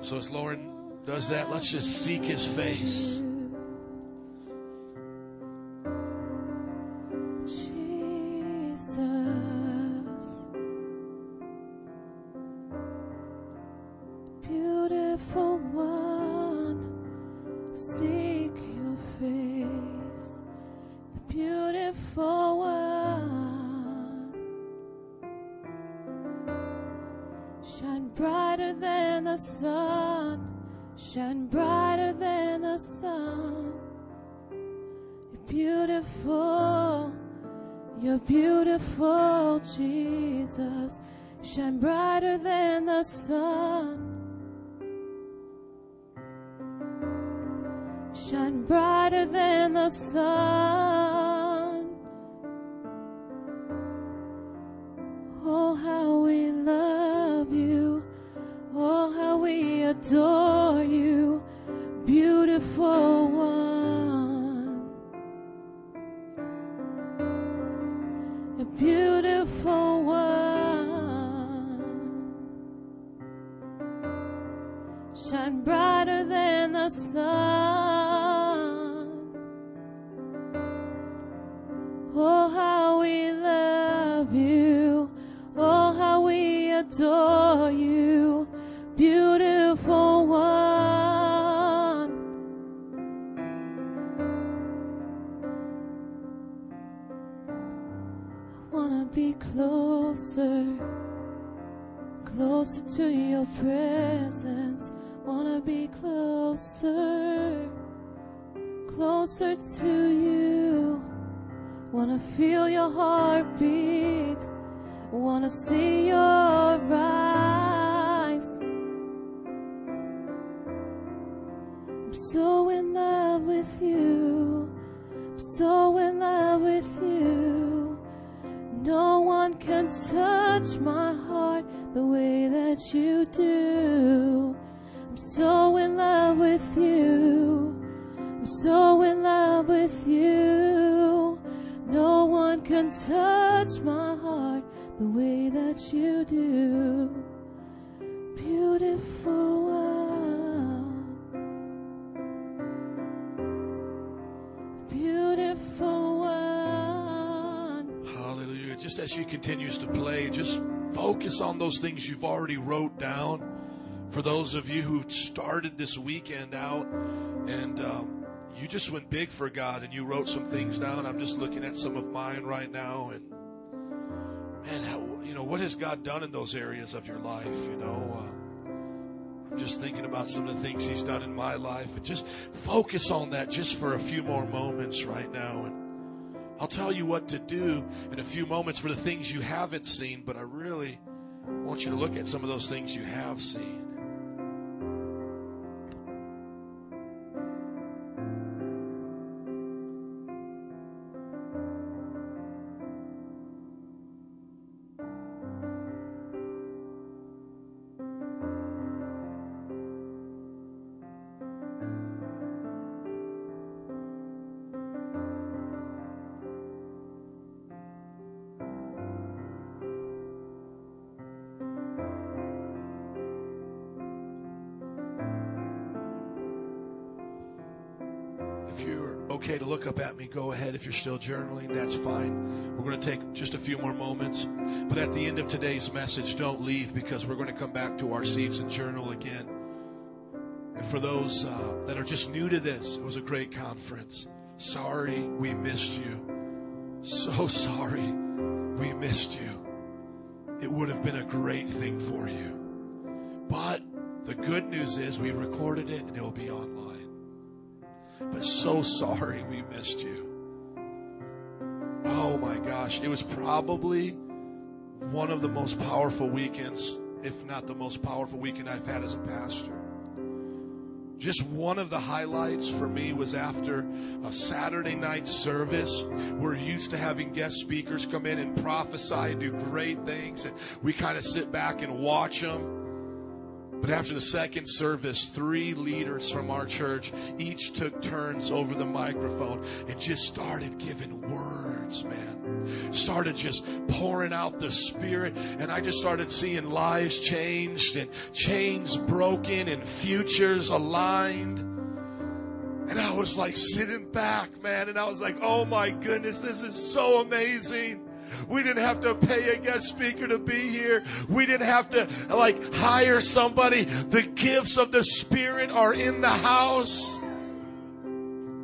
So as Lauren does that, let's just seek his face. Than the sun. Wanna feel your heartbeat, wanna see your eyes. I'm so in love with you, I'm so in love with you. No one can touch my heart the way that you do I'm so in love with you. I'm so in love with you. Can touch my heart the way that you do. Beautiful one. Beautiful one. Hallelujah. Just as she continues to play, just focus on those things you've already wrote down. For those of you who've started this weekend out and um, you just went big for God and you wrote some things down. I'm just looking at some of mine right now and man, how, you know, what has God done in those areas of your life? You know, uh, I'm just thinking about some of the things He's done in my life and just focus on that just for a few more moments right now. And I'll tell you what to do in a few moments for the things you haven't seen, but I really want you to look at some of those things you have seen. Go ahead. If you're still journaling, that's fine. We're going to take just a few more moments. But at the end of today's message, don't leave because we're going to come back to our seats and journal again. And for those uh, that are just new to this, it was a great conference. Sorry we missed you. So sorry we missed you. It would have been a great thing for you. But the good news is we recorded it and it will be online but so sorry we missed you. Oh my gosh, it was probably one of the most powerful weekends, if not the most powerful weekend I've had as a pastor. Just one of the highlights for me was after a Saturday night service. We're used to having guest speakers come in and prophesy and do great things, and we kind of sit back and watch them. But after the second service, three leaders from our church each took turns over the microphone and just started giving words, man. Started just pouring out the Spirit. And I just started seeing lives changed and chains broken and futures aligned. And I was like sitting back, man. And I was like, oh my goodness, this is so amazing. We didn't have to pay a guest speaker to be here. We didn't have to like hire somebody. The gifts of the Spirit are in the house.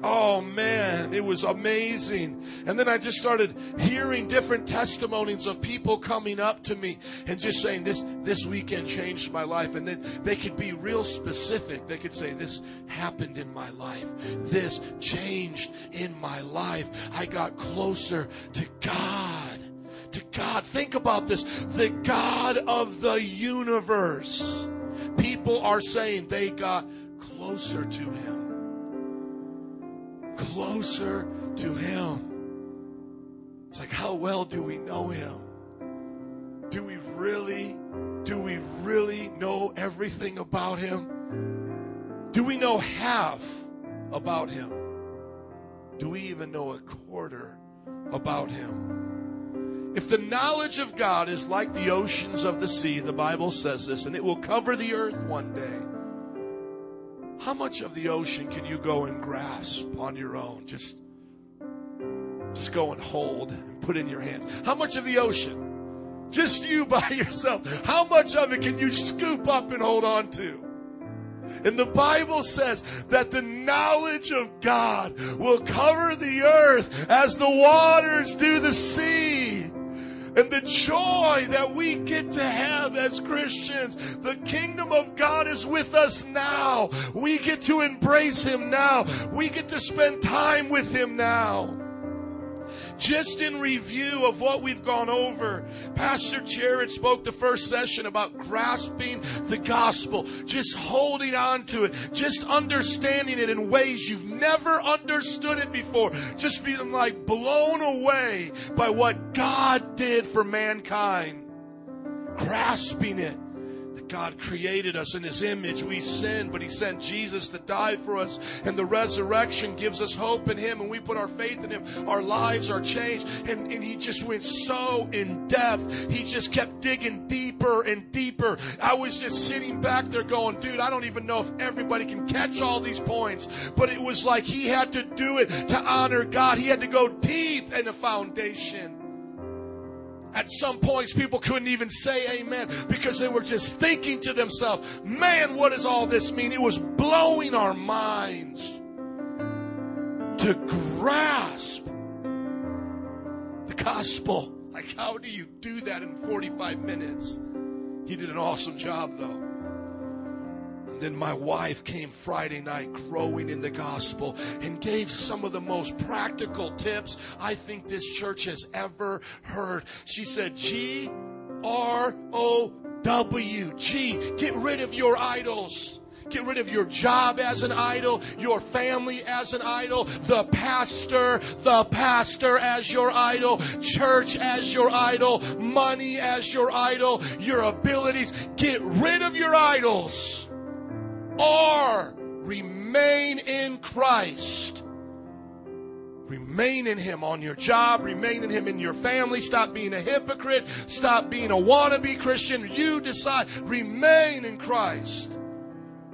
Oh man, it was amazing. And then I just started hearing different testimonies of people coming up to me and just saying this this weekend changed my life and then they could be real specific. They could say this happened in my life. This changed in my life. I got closer to God. To God. Think about this. The God of the universe. People are saying they got closer to him closer to Him. It's like, how well do we know Him? Do we really, do we really know everything about Him? Do we know half about Him? Do we even know a quarter about Him? If the knowledge of God is like the oceans of the sea, the Bible says this, and it will cover the earth one day. How much of the ocean can you go and grasp on your own? Just, just go and hold and put in your hands. How much of the ocean? Just you by yourself. How much of it can you scoop up and hold on to? And the Bible says that the knowledge of God will cover the earth as the waters do the sea and the joy that we get to have as Christians. The kingdom of God is with us now. We get to embrace Him now. We get to spend time with Him now. Just in review of what we've gone over, Pastor Jared spoke the first session about grasping the gospel, just holding on to it, just understanding it in ways you've never understood it before, just being like blown away by what God did for mankind, grasping it. God created us in His image. We sinned, but He sent Jesus to die for us. And the resurrection gives us hope in Him. And we put our faith in Him. Our lives are changed. And, and He just went so in depth. He just kept digging deeper and deeper. I was just sitting back there going, dude, I don't even know if everybody can catch all these points. But it was like He had to do it to honor God. He had to go deep in the foundation. At some points, people couldn't even say amen because they were just thinking to themselves, man, what does all this mean? It was blowing our minds to grasp the gospel. Like, how do you do that in 45 minutes? He did an awesome job, though. Then my wife came Friday night growing in the gospel and gave some of the most practical tips I think this church has ever heard. She said, G R O W. G, get rid of your idols. Get rid of your job as an idol, your family as an idol, the pastor, the pastor as your idol, church as your idol, money as your idol, your abilities. Get rid of your idols or remain in Christ. Remain in Him on your job, remain in Him in your family. Stop being a hypocrite, stop being a wannabe Christian. You decide, remain in Christ.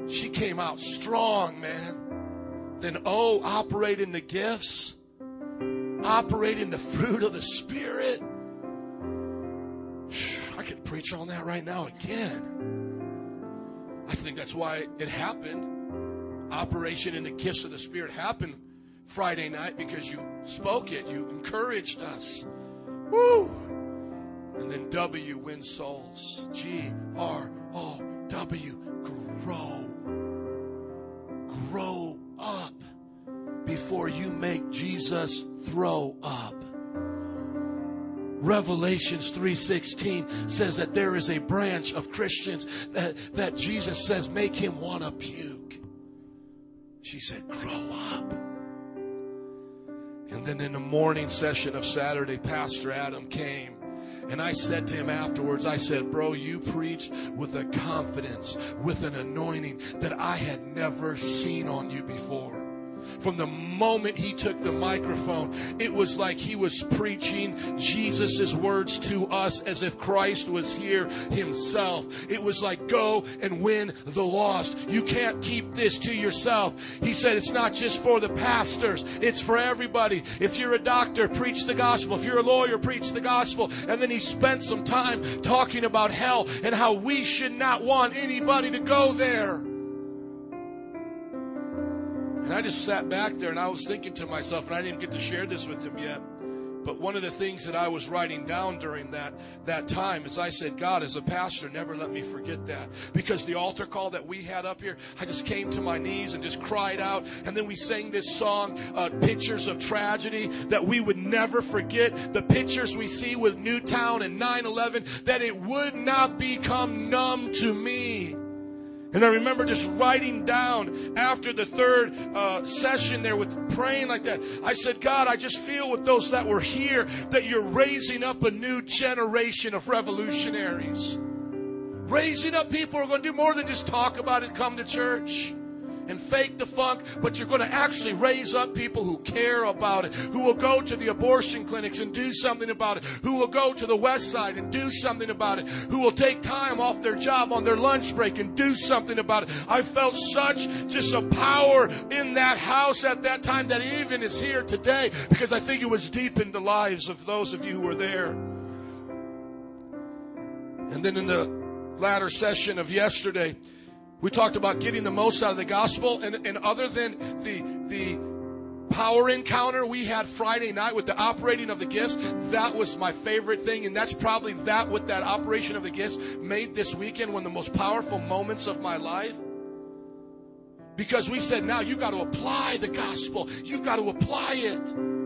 She came out strong, man. Then, oh, operate in the gifts, operate in the fruit of the Spirit. I could preach on that right now again. I think that's why it happened. Operation in the gifts of the Spirit happened Friday night because you spoke it, you encouraged us. Woo! And then W, win souls. G R O W, grow. Grow up before you make Jesus throw up. Revelations 3:16 says that there is a branch of Christians that, that Jesus says make him want to puke. She said, grow up. And then in the morning session of Saturday, Pastor Adam came. And I said to him afterwards, I said, Bro, you preached with a confidence, with an anointing that I had never seen on you before from the moment he took the microphone, it was like he was preaching Jesus' words to us as if Christ was here himself. It was like, go and win the lost. You can't keep this to yourself. He said, it's not just for the pastors, it's for everybody. If you're a doctor, preach the gospel. If you're a lawyer, preach the gospel. And then he spent some time talking about hell and how we should not want anybody to go there. And I just sat back there and I was thinking to myself, and I didn't get to share this with him yet. But one of the things that I was writing down during that, that time is I said, God, as a pastor, never let me forget that. Because the altar call that we had up here, I just came to my knees and just cried out. And then we sang this song, uh, Pictures of Tragedy, that we would never forget the pictures we see with Newtown and 9 11, that it would not become numb to me. And I remember just writing down after the third uh, session there with praying like that. I said, God, I just feel with those that were here that you're raising up a new generation of revolutionaries. Raising up people who are going to do more than just talk about it, come to church and fake the funk, but you're going to actually raise up people who care about it, who will go to the abortion clinics and do something about it, who will go to the west side and do something about it, who will take time off their job on their lunch break and do something about it. I felt such just a power in that house at that time that even is here today because I think it was deep in the lives of those of you who were there. And then in the latter session of yesterday, we talked about getting the most out of the gospel, and, and other than the the power encounter we had Friday night with the operating of the gifts, that was my favorite thing, and that's probably that with that operation of the gifts made this weekend one of the most powerful moments of my life. Because we said, now you got to apply the gospel. You've got to apply it.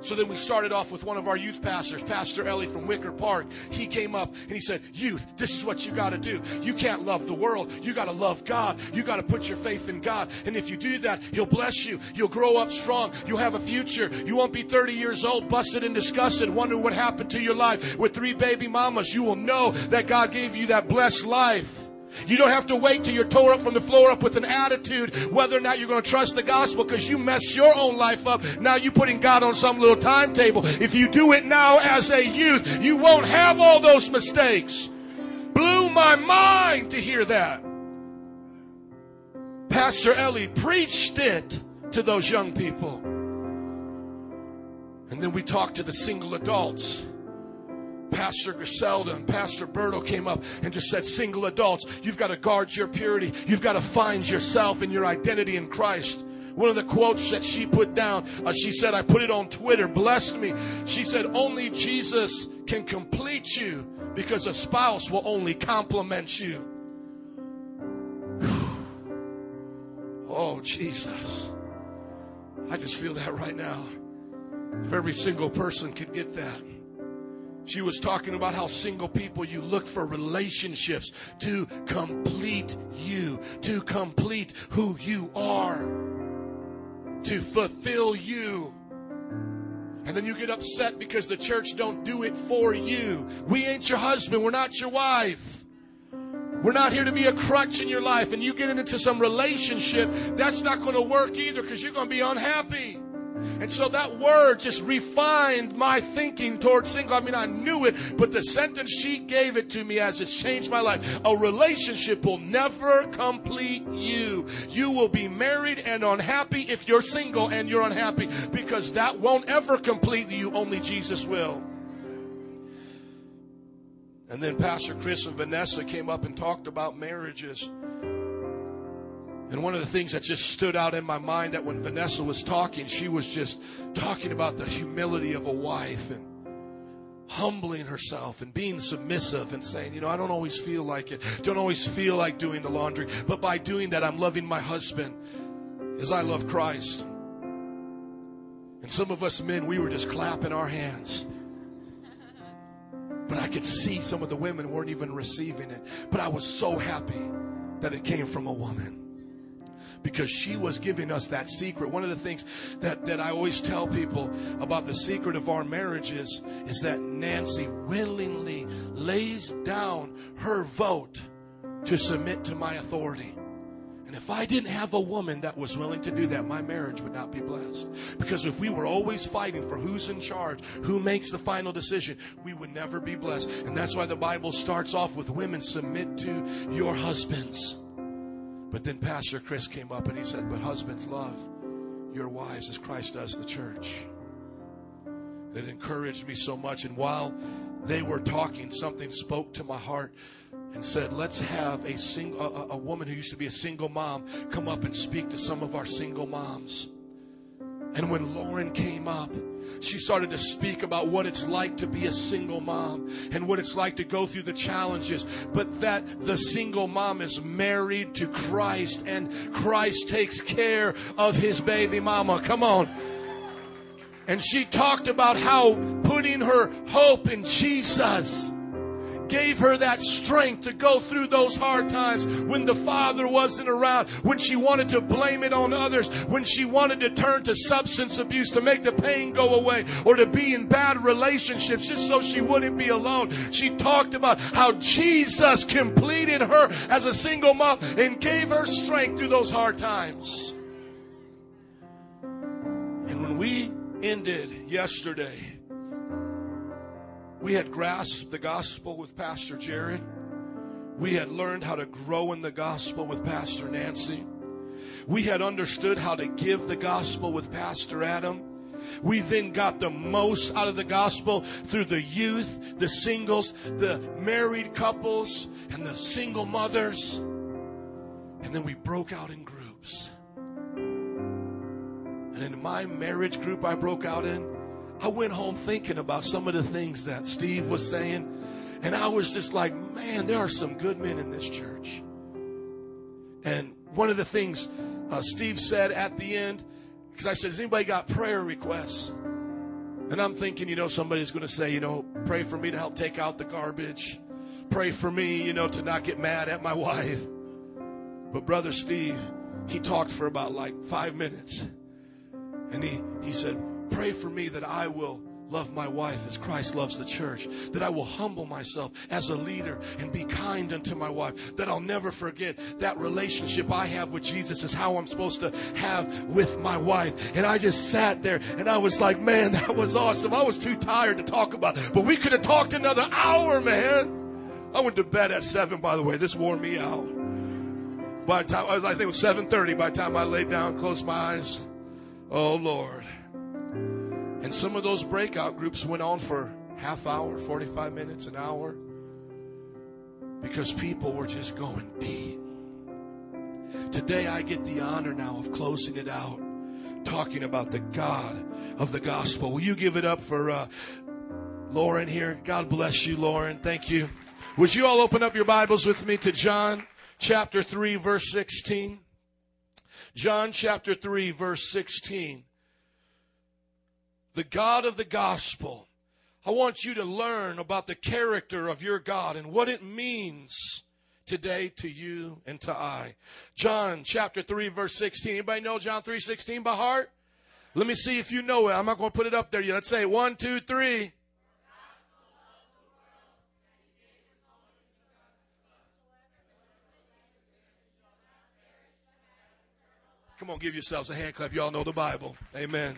So then we started off with one of our youth pastors, Pastor Ellie from Wicker Park. He came up and he said, Youth, this is what you got to do. You can't love the world. You got to love God. You got to put your faith in God. And if you do that, He'll bless you. You'll grow up strong. You'll have a future. You won't be 30 years old, busted and disgusted, wondering what happened to your life with three baby mamas. You will know that God gave you that blessed life. You don't have to wait till you're tore up from the floor up with an attitude whether or not you're going to trust the gospel because you messed your own life up. Now you're putting God on some little timetable. If you do it now as a youth, you won't have all those mistakes. Blew my mind to hear that. Pastor Ellie preached it to those young people. And then we talked to the single adults. Pastor Griselda and Pastor Berto came up and just said, Single adults, you've got to guard your purity. You've got to find yourself and your identity in Christ. One of the quotes that she put down, uh, she said, I put it on Twitter, blessed me. She said, Only Jesus can complete you because a spouse will only complement you. oh, Jesus. I just feel that right now. If every single person could get that. She was talking about how single people, you look for relationships to complete you, to complete who you are, to fulfill you. And then you get upset because the church don't do it for you. We ain't your husband. We're not your wife. We're not here to be a crutch in your life. And you get into some relationship, that's not going to work either because you're going to be unhappy. And so that word just refined my thinking towards single. I mean, I knew it, but the sentence she gave it to me as it's changed my life. A relationship will never complete you. You will be married and unhappy if you're single and you're unhappy because that won't ever complete you. Only Jesus will. And then Pastor Chris and Vanessa came up and talked about marriages. And one of the things that just stood out in my mind that when Vanessa was talking, she was just talking about the humility of a wife and humbling herself and being submissive and saying, you know, I don't always feel like it, don't always feel like doing the laundry, but by doing that, I'm loving my husband as I love Christ. And some of us men, we were just clapping our hands. But I could see some of the women weren't even receiving it. But I was so happy that it came from a woman because she was giving us that secret. One of the things that, that I always tell people about the secret of our marriages is that Nancy willingly lays down her vote to submit to my authority. And if I didn't have a woman that was willing to do that, my marriage would not be blessed. Because if we were always fighting for who's in charge, who makes the final decision, we would never be blessed. And that's why the Bible starts off with women submit to your husbands. But then Pastor Chris came up and he said, But husbands, love your wives as Christ does the church. It encouraged me so much. And while they were talking, something spoke to my heart and said, let's have a, sing- a, a woman who used to be a single mom come up and speak to some of our single moms. And when Lauren came up, she started to speak about what it's like to be a single mom and what it's like to go through the challenges, but that the single mom is married to Christ and Christ takes care of his baby mama. Come on. And she talked about how putting her hope in Jesus gave her that strength to go through those hard times when the father wasn't around, when she wanted to blame it on others, when she wanted to turn to substance abuse to make the pain go away or to be in bad relationships just so she wouldn't be alone. She talked about how Jesus completed her as a single mom and gave her strength through those hard times. And when we ended yesterday, we had grasped the gospel with Pastor Jared. We had learned how to grow in the gospel with Pastor Nancy. We had understood how to give the gospel with Pastor Adam. We then got the most out of the gospel through the youth, the singles, the married couples, and the single mothers. And then we broke out in groups. And in my marriage group I broke out in, I went home thinking about some of the things that Steve was saying. And I was just like, man, there are some good men in this church. And one of the things uh, Steve said at the end, because I said, has anybody got prayer requests? And I'm thinking, you know, somebody's going to say, you know, pray for me to help take out the garbage. Pray for me, you know, to not get mad at my wife. But Brother Steve, he talked for about like five minutes. And he, he said, Pray for me that I will love my wife as Christ loves the church, that I will humble myself as a leader and be kind unto my wife, that I'll never forget that relationship I have with Jesus is how I'm supposed to have with my wife. And I just sat there and I was like, man, that was awesome. I was too tired to talk about it, but we could have talked another hour, man. I went to bed at seven, by the way. This wore me out. By the time I, I think it was seven thirty. By the time I laid down, closed my eyes, oh Lord. And some of those breakout groups went on for half hour, forty-five minutes, an hour, because people were just going deep. Today, I get the honor now of closing it out, talking about the God of the gospel. Will you give it up for uh, Lauren here? God bless you, Lauren. Thank you. Would you all open up your Bibles with me to John chapter 3, verse 16? John chapter 3, verse 16. The God of the gospel. I want you to learn about the character of your God and what it means today to you and to I. John chapter 3 verse 16. Anybody know John 3:16 by heart? Let me see if you know it. I'm not going to put it up there yet. Let's say one, two, three. Come on, give yourselves a hand clap. You all know the Bible. Amen.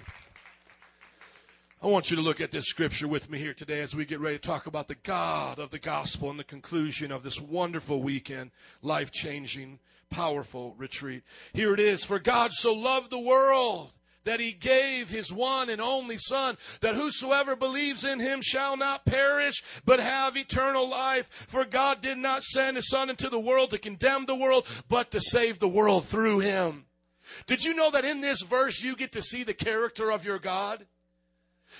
I want you to look at this scripture with me here today as we get ready to talk about the God of the gospel and the conclusion of this wonderful weekend, life changing, powerful retreat. Here it is. For God so loved the world that he gave his one and only Son, that whosoever believes in him shall not perish, but have eternal life. For God did not send his Son into the world to condemn the world, but to save the world through him. Did you know that in this verse you get to see the character of your God?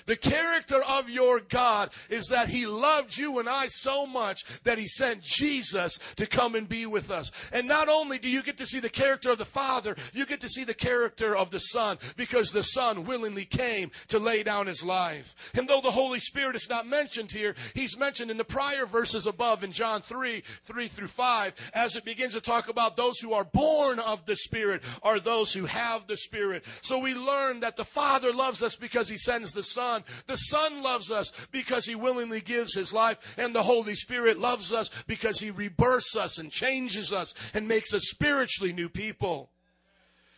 The character of your God is that He loved you and I so much that He sent Jesus to come and be with us. And not only do you get to see the character of the Father, you get to see the character of the Son because the Son willingly came to lay down His life. And though the Holy Spirit is not mentioned here, He's mentioned in the prior verses above in John 3, 3 through 5, as it begins to talk about those who are born of the Spirit are those who have the Spirit. So we learn that the Father loves us because He sends the Son. The Son loves us because He willingly gives His life, and the Holy Spirit loves us because He rebirths us and changes us and makes us spiritually new people.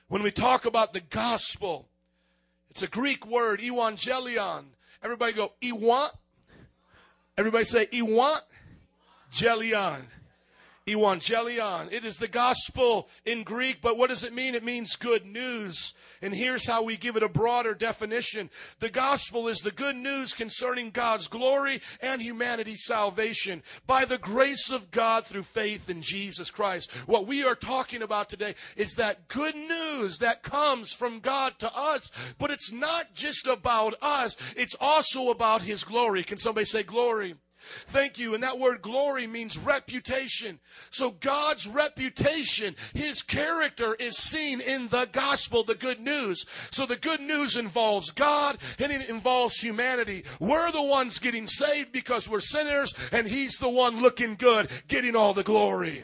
When we talk about the gospel, it's a Greek word, evangelion. Everybody go, ewan. Everybody say, ewan. Gelion. Evangelion. It is the gospel in Greek, but what does it mean? It means good news. And here's how we give it a broader definition. The gospel is the good news concerning God's glory and humanity's salvation by the grace of God through faith in Jesus Christ. What we are talking about today is that good news that comes from God to us, but it's not just about us, it's also about His glory. Can somebody say glory? Thank you. And that word glory means reputation. So God's reputation, His character is seen in the gospel, the good news. So the good news involves God and it involves humanity. We're the ones getting saved because we're sinners and He's the one looking good, getting all the glory.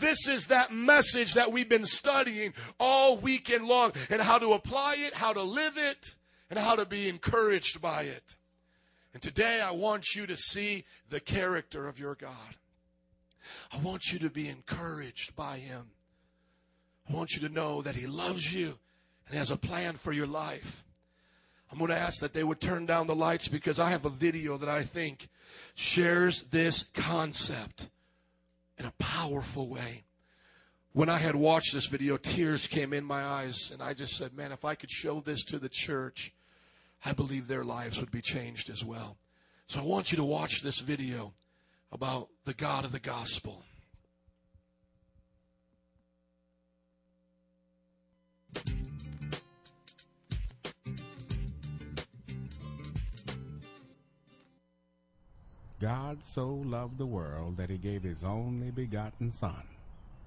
This is that message that we've been studying all weekend long and how to apply it, how to live it, and how to be encouraged by it. And today I want you to see the character of your God. I want you to be encouraged by Him. I want you to know that He loves you and has a plan for your life. I'm going to ask that they would turn down the lights because I have a video that I think shares this concept in a powerful way. When I had watched this video, tears came in my eyes, and I just said, Man, if I could show this to the church, I believe their lives would be changed as well. So I want you to watch this video about the God of the gospel. God so loved the world that he gave his only begotten Son,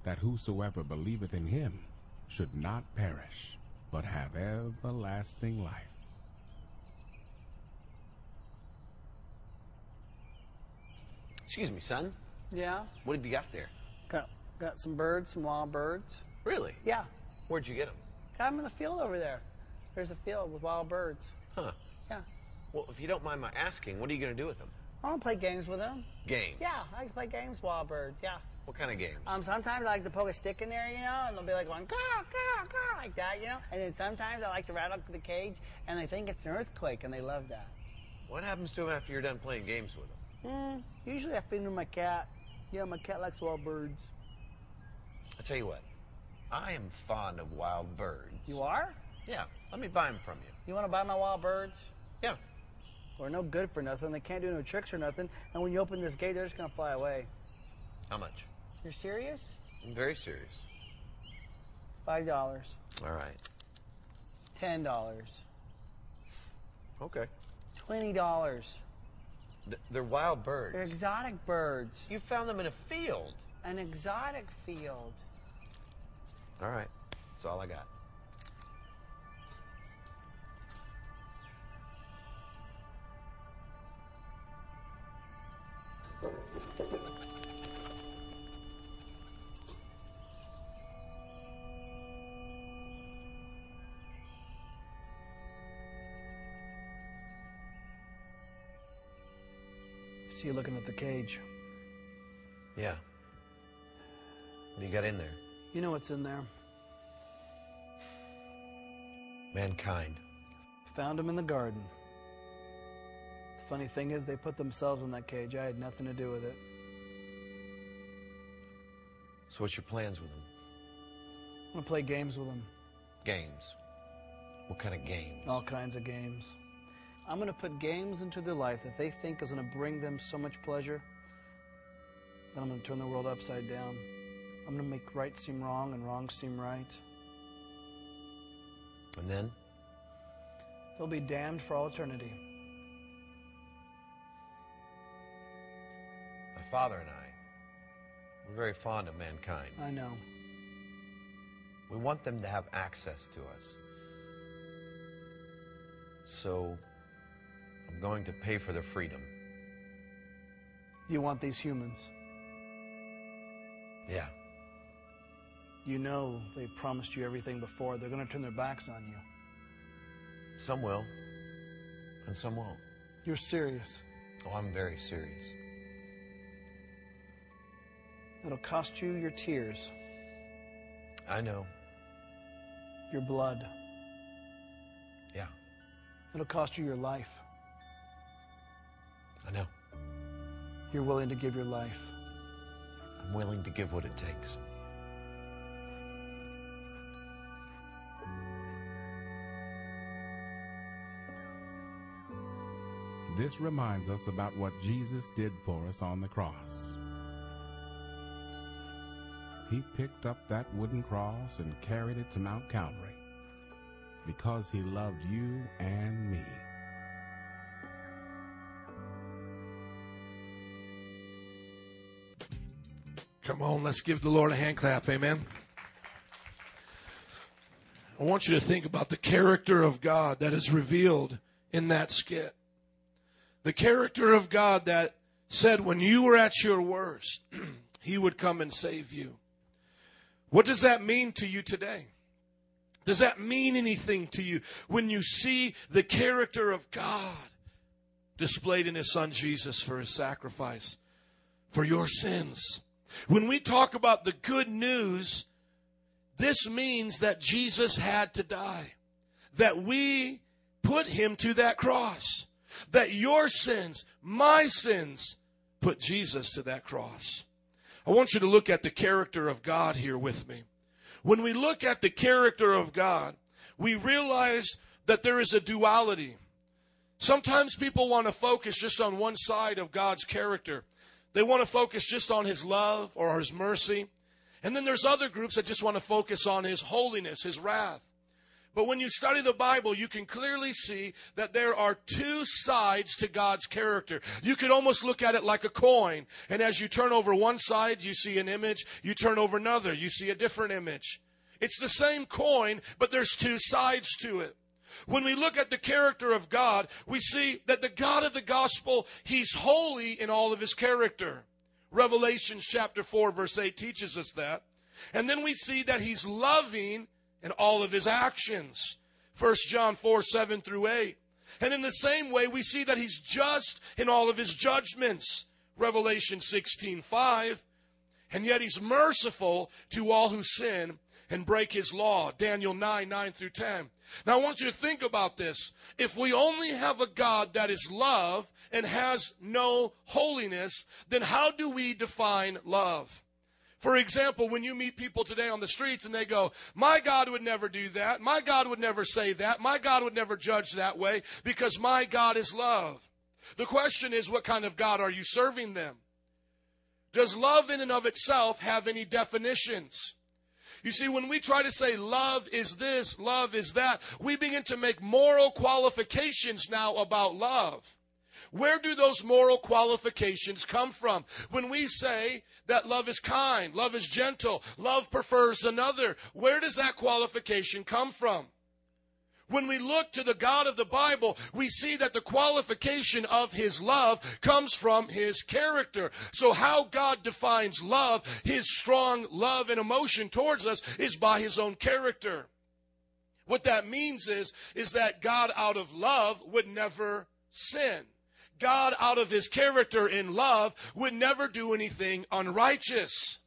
that whosoever believeth in him should not perish, but have everlasting life. Excuse me, son. Yeah, What have you got there? got, got some birds, some wild birds. Really? Yeah, Where'd you get them? got them in the field over there. There's a field with wild birds. Huh. Yeah. Well, if you don't mind my asking, what are you going to do with them? I want to play games with them. Games. Yeah, I like to play games, with wild birds. Yeah. What kind of games? Um, sometimes I like to poke a stick in there, you know, and they'll be like going caw caw caw like that, you know. And then sometimes I like to rattle the cage, and they think it's an earthquake, and they love that. What happens to them after you're done playing games with them? Mm, usually I feed them my cat. Yeah, my cat likes wild birds. I tell you what, I am fond of wild birds. You are? Yeah, let me buy them from you. You want to buy my wild birds? Yeah. They're no good for nothing. They can't do no tricks or nothing. And when you open this gate, they're just gonna fly away. How much? You're serious? I'm very serious. Five dollars. All right. Ten dollars. Okay. Twenty dollars. Th- they're wild birds. They're exotic birds. You found them in a field. An exotic field. All right. That's all I got. See you looking at the cage. Yeah. What do you got in there? You know what's in there. Mankind. Found them in the garden. The funny thing is, they put themselves in that cage. I had nothing to do with it. So what's your plans with them? I'm gonna play games with them. Games. What kind of games? All kinds of games. I'm gonna put games into their life that they think is gonna bring them so much pleasure. Then I'm gonna turn the world upside down. I'm gonna make right seem wrong and wrong seem right. And then? They'll be damned for all eternity. My father and I, we're very fond of mankind. I know. We want them to have access to us. So, going to pay for their freedom. You want these humans. Yeah. You know they've promised you everything before. They're gonna turn their backs on you. Some will, and some won't. You're serious. Oh, I'm very serious. It'll cost you your tears, I know. your blood. Yeah, It'll cost you your life. I know. You're willing to give your life. I'm willing to give what it takes. This reminds us about what Jesus did for us on the cross. He picked up that wooden cross and carried it to Mount Calvary because he loved you and me. Come on, let's give the Lord a hand clap. Amen. I want you to think about the character of God that is revealed in that skit. The character of God that said, when you were at your worst, He would come and save you. What does that mean to you today? Does that mean anything to you when you see the character of God displayed in His Son Jesus for His sacrifice for your sins? When we talk about the good news, this means that Jesus had to die, that we put Him to that cross, that your sins, my sins, put Jesus to that cross. I want you to look at the character of God here with me. When we look at the character of God, we realize that there is a duality. Sometimes people want to focus just on one side of God's character. They want to focus just on His love or His mercy. And then there's other groups that just want to focus on His holiness, His wrath. But when you study the Bible, you can clearly see that there are two sides to God's character. You could almost look at it like a coin. And as you turn over one side, you see an image. You turn over another, you see a different image. It's the same coin, but there's two sides to it. When we look at the character of God, we see that the God of the gospel, He's holy in all of His character. Revelation chapter 4 verse 8 teaches us that. And then we see that He's loving in all of his actions. 1 John 4 7 through 8. And in the same way, we see that he's just in all of his judgments. Revelation 16 5. And yet he's merciful to all who sin and break his law. Daniel 9 9 through 10. Now I want you to think about this. If we only have a God that is love and has no holiness, then how do we define love? For example, when you meet people today on the streets and they go, My God would never do that. My God would never say that. My God would never judge that way because my God is love. The question is, what kind of God are you serving them? Does love in and of itself have any definitions? You see, when we try to say love is this, love is that, we begin to make moral qualifications now about love. Where do those moral qualifications come from? When we say that love is kind, love is gentle, love prefers another, where does that qualification come from? When we look to the God of the Bible, we see that the qualification of His love comes from His character. So how God defines love, His strong love and emotion towards us, is by His own character. What that means is, is that God out of love would never sin. God out of His character in love would never do anything unrighteous.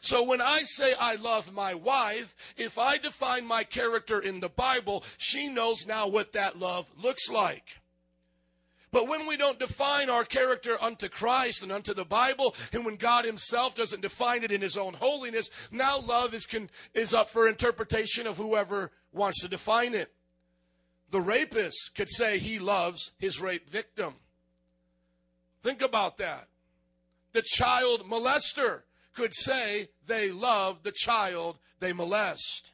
So when I say I love my wife, if I define my character in the Bible, she knows now what that love looks like. But when we don't define our character unto Christ and unto the Bible, and when God Himself doesn't define it in His own holiness, now love is, con- is up for interpretation of whoever wants to define it. The rapist could say he loves his rape victim. Think about that. The child molester could say they love the child they molest.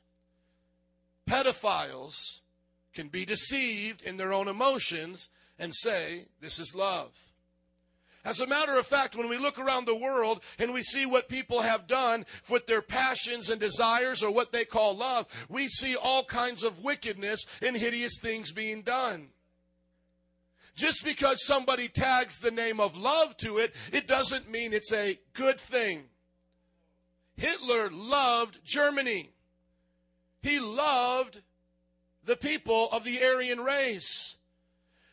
Pedophiles can be deceived in their own emotions and say this is love. As a matter of fact, when we look around the world and we see what people have done with their passions and desires or what they call love, we see all kinds of wickedness and hideous things being done. Just because somebody tags the name of love to it, it doesn't mean it's a good thing. Hitler loved Germany. He loved the people of the Aryan race.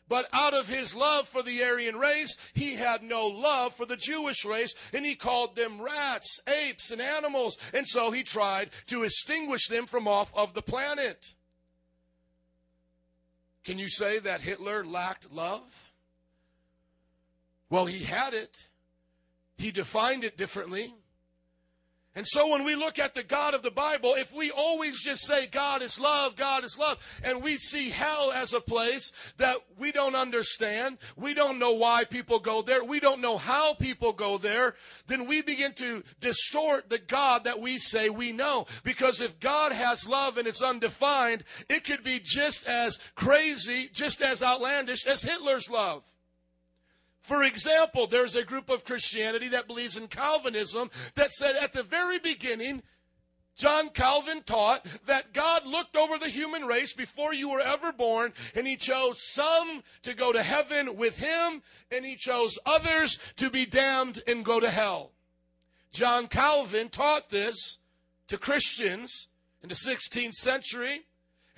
But out of his love for the Aryan race, he had no love for the Jewish race, and he called them rats, apes, and animals. And so he tried to extinguish them from off of the planet. Can you say that Hitler lacked love? Well, he had it. He defined it differently. And so when we look at the God of the Bible, if we always just say God is love, God is love, and we see hell as a place that we don't understand, we don't know why people go there, we don't know how people go there, then we begin to distort the God that we say we know. Because if God has love and it's undefined, it could be just as crazy, just as outlandish as Hitler's love. For example, there's a group of Christianity that believes in Calvinism that said at the very beginning, John Calvin taught that God looked over the human race before you were ever born, and He chose some to go to heaven with Him, and He chose others to be damned and go to hell. John Calvin taught this to Christians in the 16th century.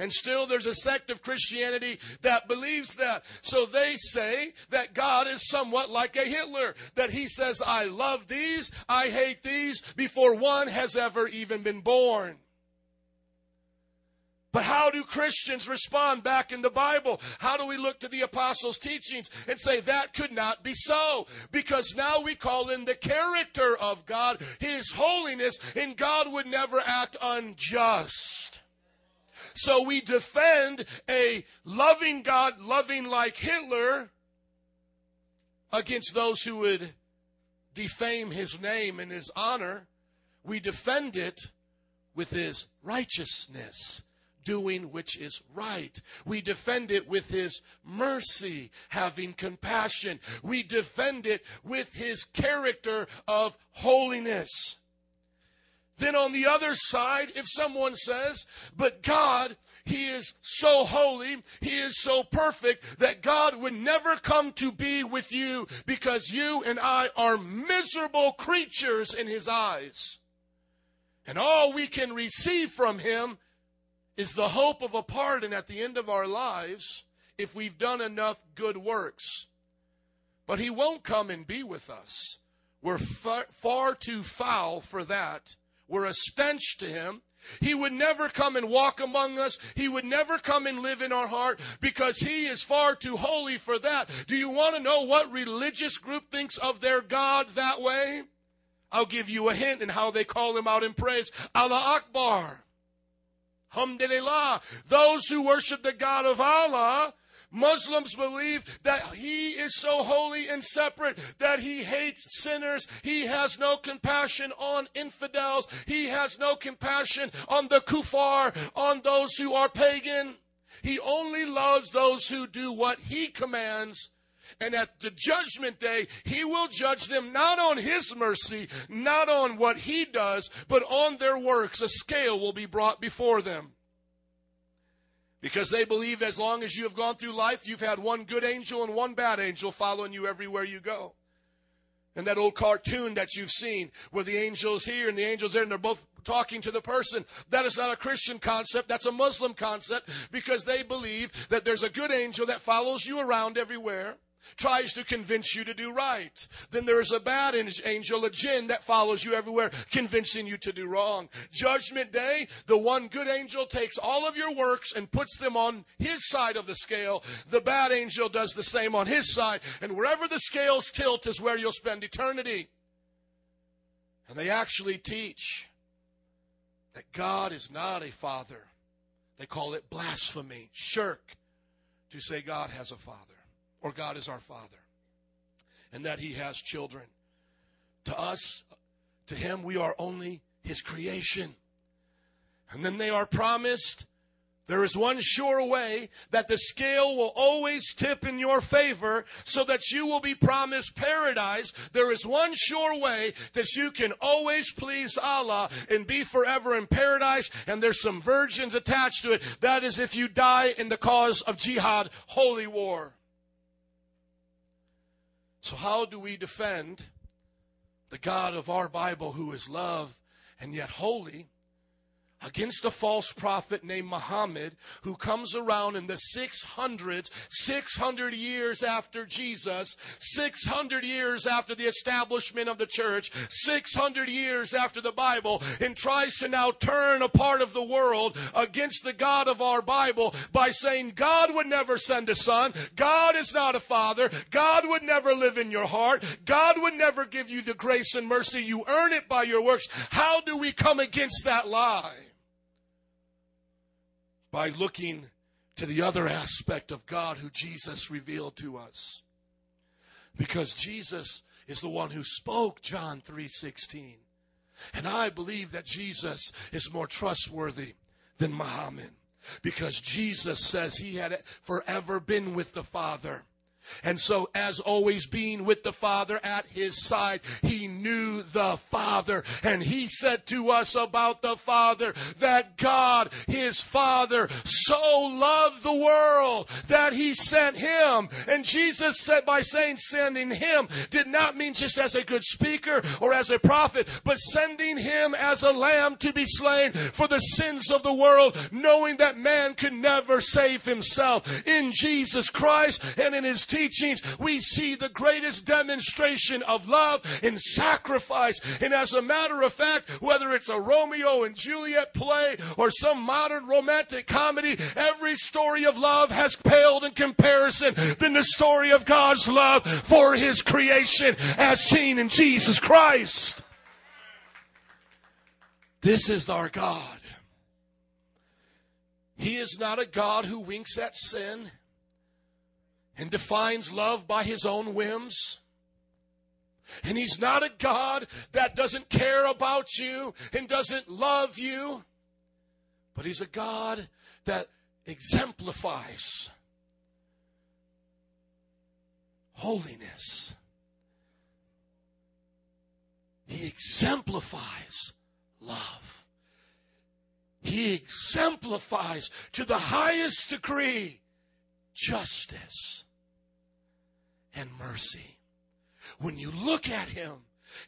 And still there's a sect of Christianity that believes that. So they say that God is somewhat like a Hitler, that he says, I love these, I hate these, before one has ever even been born. But how do Christians respond back in the Bible? How do we look to the apostles' teachings and say that could not be so? Because now we call in the character of God, His holiness, and God would never act unjust. So we defend a loving God, loving like Hitler, against those who would defame his name and his honor. We defend it with his righteousness doing which is right. We defend it with his mercy, having compassion. We defend it with his character of holiness. Then on the other side, if someone says, but God, He is so holy, He is so perfect that God would never come to be with you because you and I are miserable creatures in His eyes. And all we can receive from Him is the hope of a pardon at the end of our lives if we've done enough good works. But He won't come and be with us. We're far, far too foul for that. We're a stench to Him. He would never come and walk among us. He would never come and live in our heart because He is far too holy for that. Do you want to know what religious group thinks of their God that way? I'll give you a hint in how they call Him out in praise. Allah Akbar. Alhamdulillah. Those who worship the God of Allah Muslims believe that he is so holy and separate that he hates sinners. He has no compassion on infidels. He has no compassion on the kuffar, on those who are pagan. He only loves those who do what he commands. And at the judgment day, he will judge them not on his mercy, not on what he does, but on their works. A scale will be brought before them. Because they believe as long as you have gone through life, you've had one good angel and one bad angel following you everywhere you go. And that old cartoon that you've seen where the angel's here and the angel's there and they're both talking to the person. That is not a Christian concept. That's a Muslim concept because they believe that there's a good angel that follows you around everywhere tries to convince you to do right. Then there is a bad angel, a jinn, that follows you everywhere, convincing you to do wrong. Judgment day, the one good angel takes all of your works and puts them on his side of the scale. The bad angel does the same on his side. And wherever the scales tilt is where you'll spend eternity. And they actually teach that God is not a father. They call it blasphemy, shirk, to say God has a father or God is our Father, and that He has children. To us, to Him, we are only His creation. And then they are promised there is one sure way that the scale will always tip in your favor so that you will be promised paradise. There is one sure way that you can always please Allah and be forever in paradise. And there's some virgins attached to it. That is if you die in the cause of jihad, holy war. So, how do we defend the God of our Bible who is love and yet holy? Against a false prophet named Muhammad who comes around in the 600s, 600 years after Jesus, 600 years after the establishment of the church, 600 years after the Bible, and tries to now turn a part of the world against the God of our Bible by saying God would never send a son, God is not a father, God would never live in your heart, God would never give you the grace and mercy, you earn it by your works. How do we come against that lie? By looking to the other aspect of God who Jesus revealed to us. Because Jesus is the one who spoke John 3:16. And I believe that Jesus is more trustworthy than Muhammad because Jesus says he had forever been with the Father. And so, as always being with the Father at his side, he knew the Father. And he said to us about the Father that God, his Father, so loved the world that he sent him. And Jesus said by saying sending him did not mean just as a good speaker or as a prophet, but sending him as a lamb to be slain for the sins of the world, knowing that man could never save himself. In Jesus Christ and in his teaching, teachings, we see the greatest demonstration of love and sacrifice. And as a matter of fact, whether it's a Romeo and Juliet play or some modern romantic comedy, every story of love has paled in comparison than the story of God's love for his creation as seen in Jesus Christ. This is our God. He is not a God who winks at sin and defines love by his own whims. And he's not a God that doesn't care about you and doesn't love you, but he's a God that exemplifies holiness. He exemplifies love. He exemplifies to the highest degree justice and mercy. When you look at him,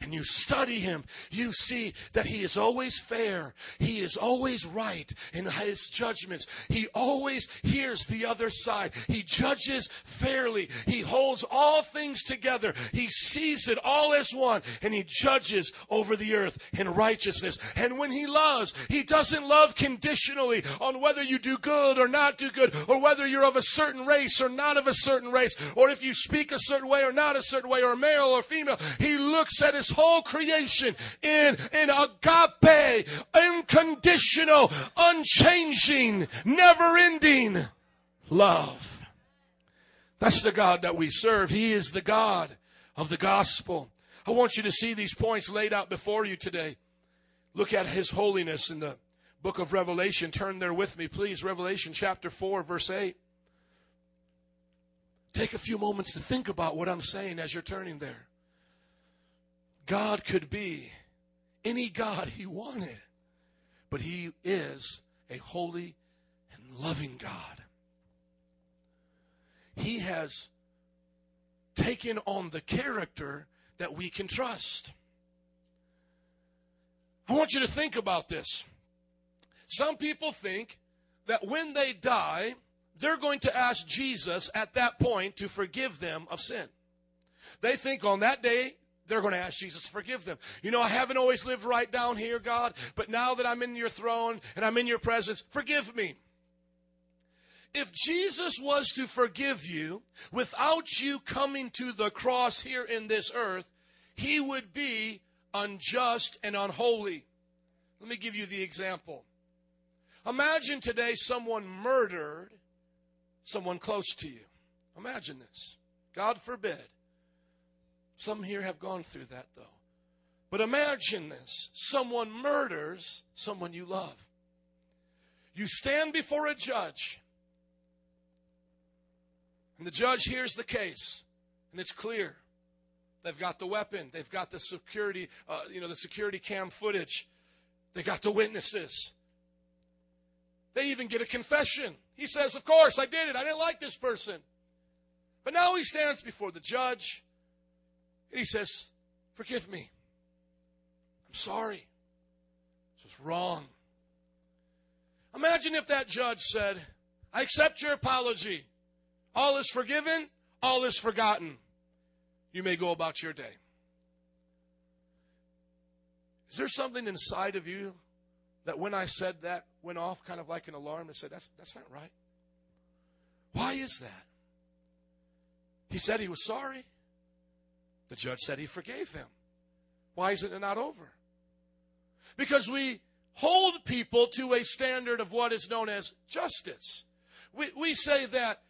and you study him, you see that he is always fair. He is always right in his judgments. He always hears the other side. He judges fairly. He holds all things together. He sees it all as one and he judges over the earth in righteousness. And when he loves, he doesn't love conditionally on whether you do good or not do good or whether you're of a certain race or not of a certain race or if you speak a certain way or not a certain way or male or female. He looks at his whole creation in, in agape, unconditional, unchanging, never ending love. That's the God that we serve. He is the God of the gospel. I want you to see these points laid out before you today. Look at his holiness in the book of Revelation. Turn there with me, please. Revelation chapter 4, verse 8. Take a few moments to think about what I'm saying as you're turning there. God could be any God he wanted, but he is a holy and loving God. He has taken on the character that we can trust. I want you to think about this. Some people think that when they die, they're going to ask Jesus at that point to forgive them of sin. They think on that day, they're going to ask Jesus to forgive them. You know, I haven't always lived right down here, God, but now that I'm in your throne and I'm in your presence, forgive me. If Jesus was to forgive you without you coming to the cross here in this earth, he would be unjust and unholy. Let me give you the example. Imagine today someone murdered someone close to you. Imagine this. God forbid. Some here have gone through that, though. But imagine this someone murders someone you love. You stand before a judge, and the judge hears the case, and it's clear. They've got the weapon. They've got the security, uh, you know, the security cam footage. They got the witnesses. They even get a confession. He says, Of course, I did it. I didn't like this person. But now he stands before the judge and he says, Forgive me. I'm sorry. This was wrong. Imagine if that judge said, I accept your apology. All is forgiven, all is forgotten. You may go about your day. Is there something inside of you that when I said that went off kind of like an alarm and said, That's, that's not right? Why is that? He said he was sorry. The judge said he forgave him. Why is it not over? Because we hold people to a standard of what is known as justice. We, we say that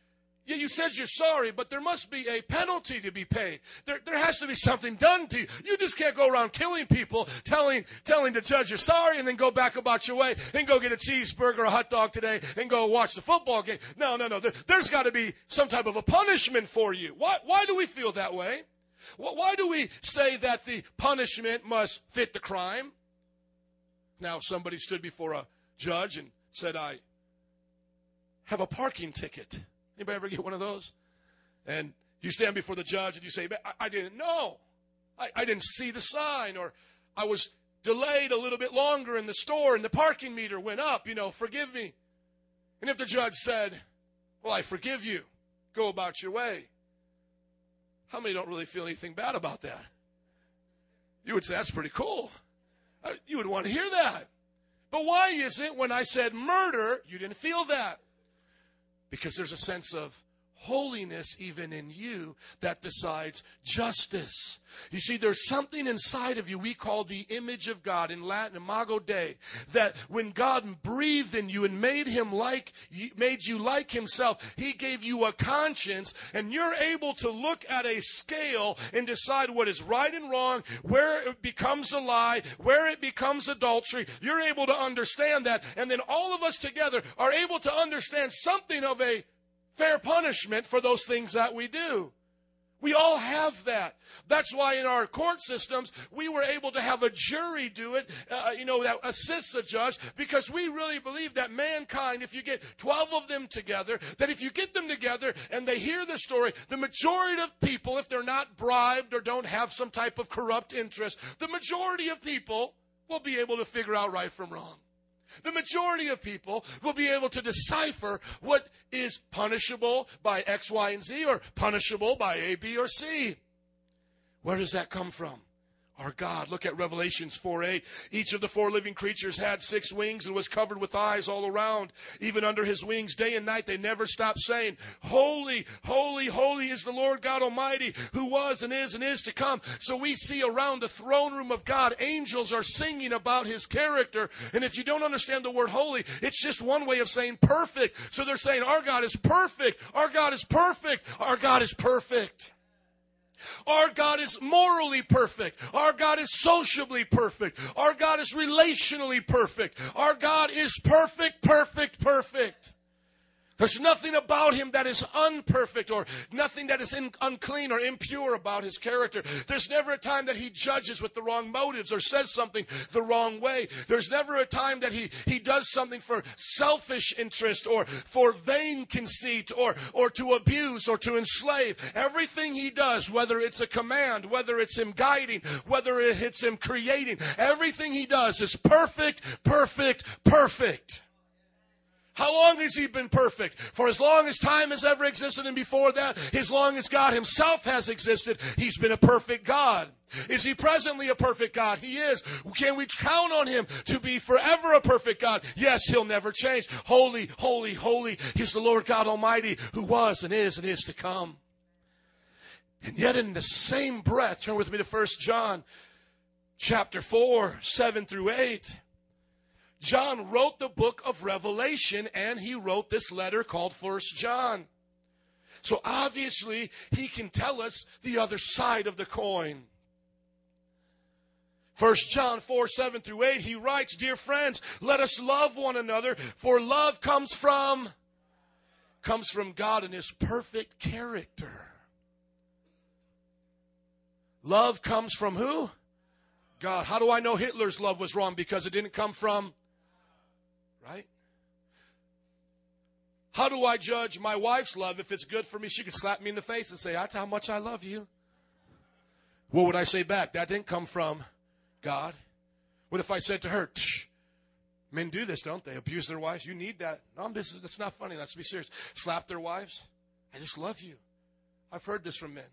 yeah, you said you're sorry, but there must be a penalty to be paid. There, there has to be something done to you. You just can't go around killing people, telling, telling the judge you're sorry, and then go back about your way, and go get a cheeseburger or a hot dog today, and go watch the football game. No, no, no. There, has got to be some type of a punishment for you. Why, why do we feel that way? Why do we say that the punishment must fit the crime? Now, if somebody stood before a judge and said, I have a parking ticket Anybody ever get one of those? And you stand before the judge and you say, I, I didn't know. I, I didn't see the sign, or I was delayed a little bit longer in the store and the parking meter went up, you know, forgive me. And if the judge said, Well, I forgive you, go about your way. How many don't really feel anything bad about that? You would say, That's pretty cool. Uh, you would want to hear that. But why is it when I said murder, you didn't feel that? because there's a sense of holiness even in you that decides justice. You see, there's something inside of you we call the image of God in Latin, imago Dei, that when God breathed in you and made him like, made you like himself, he gave you a conscience and you're able to look at a scale and decide what is right and wrong, where it becomes a lie, where it becomes adultery. You're able to understand that. And then all of us together are able to understand something of a fair punishment for those things that we do. We all have that. That's why in our court systems, we were able to have a jury do it, uh, you know, that assists a judge, because we really believe that mankind, if you get 12 of them together, that if you get them together and they hear the story, the majority of people, if they're not bribed or don't have some type of corrupt interest, the majority of people will be able to figure out right from wrong. The majority of people will be able to decipher what is punishable by X, Y, and Z or punishable by A, B, or C. Where does that come from? Our God. Look at Revelations 4 8. Each of the four living creatures had six wings and was covered with eyes all around. Even under his wings, day and night, they never stopped saying, Holy, holy, holy is the Lord God Almighty, who was and is and is to come. So we see around the throne room of God, angels are singing about his character. And if you don't understand the word holy, it's just one way of saying perfect. So they're saying, Our God is perfect. Our God is perfect. Our God is perfect. Our God is morally perfect. Our God is sociably perfect. Our God is relationally perfect. Our God is perfect, perfect, perfect. There's nothing about him that is unperfect or nothing that is in, unclean or impure about his character. There's never a time that he judges with the wrong motives or says something the wrong way. There's never a time that he, he does something for selfish interest or for vain conceit or, or to abuse or to enslave. Everything he does, whether it's a command, whether it's him guiding, whether it's him creating, everything he does is perfect, perfect, perfect. How long has he been perfect? For as long as time has ever existed, and before that, as long as God himself has existed, he's been a perfect God. Is he presently a perfect God? He is. Can we count on him to be forever a perfect God? Yes, he'll never change. Holy, holy, holy is the Lord God Almighty who was and is and is to come. And yet in the same breath, turn with me to 1 John chapter 4, 7 through 8. John wrote the book of Revelation and he wrote this letter called First John. So obviously, he can tell us the other side of the coin. First John 4, 7 through 8, he writes, Dear friends, let us love one another, for love comes from comes from God and his perfect character. Love comes from who? God. How do I know Hitler's love was wrong? Because it didn't come from Right? How do I judge my wife's love if it's good for me? She could slap me in the face and say, That's how much I love you. What would I say back? That didn't come from God. What if I said to her, Men do this, don't they? Abuse their wives. You need that. No, this, that's not funny. Let's be serious. Slap their wives. I just love you. I've heard this from men.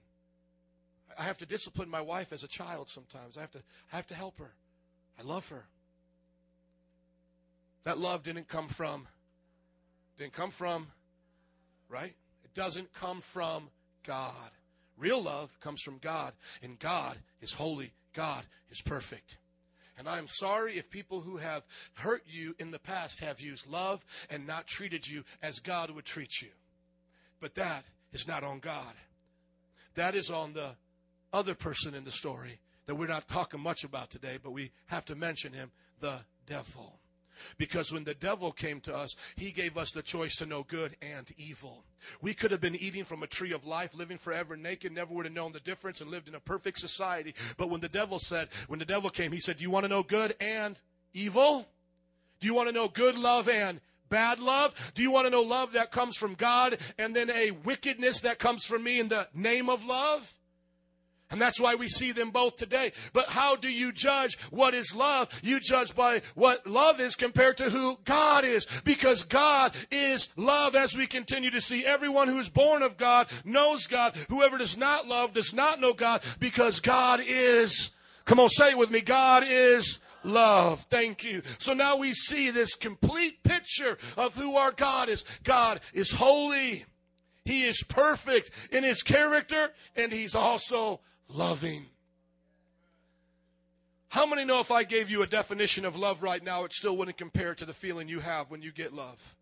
I have to discipline my wife as a child sometimes. I have to, I have to help her. I love her. That love didn't come from, didn't come from, right? It doesn't come from God. Real love comes from God, and God is holy. God is perfect. And I'm sorry if people who have hurt you in the past have used love and not treated you as God would treat you. But that is not on God. That is on the other person in the story that we're not talking much about today, but we have to mention him the devil. Because when the devil came to us, he gave us the choice to know good and evil. We could have been eating from a tree of life, living forever naked, never would have known the difference and lived in a perfect society. But when the devil said, when the devil came, he said, Do you want to know good and evil? Do you want to know good love and bad love? Do you want to know love that comes from God and then a wickedness that comes from me in the name of love? And that's why we see them both today. But how do you judge what is love? You judge by what love is compared to who God is. Because God is love as we continue to see. Everyone who is born of God knows God. Whoever does not love does not know God because God is, come on, say it with me, God is love. Thank you. So now we see this complete picture of who our God is. God is holy. He is perfect in his character and he's also loving. How many know if I gave you a definition of love right now, it still wouldn't compare to the feeling you have when you get love?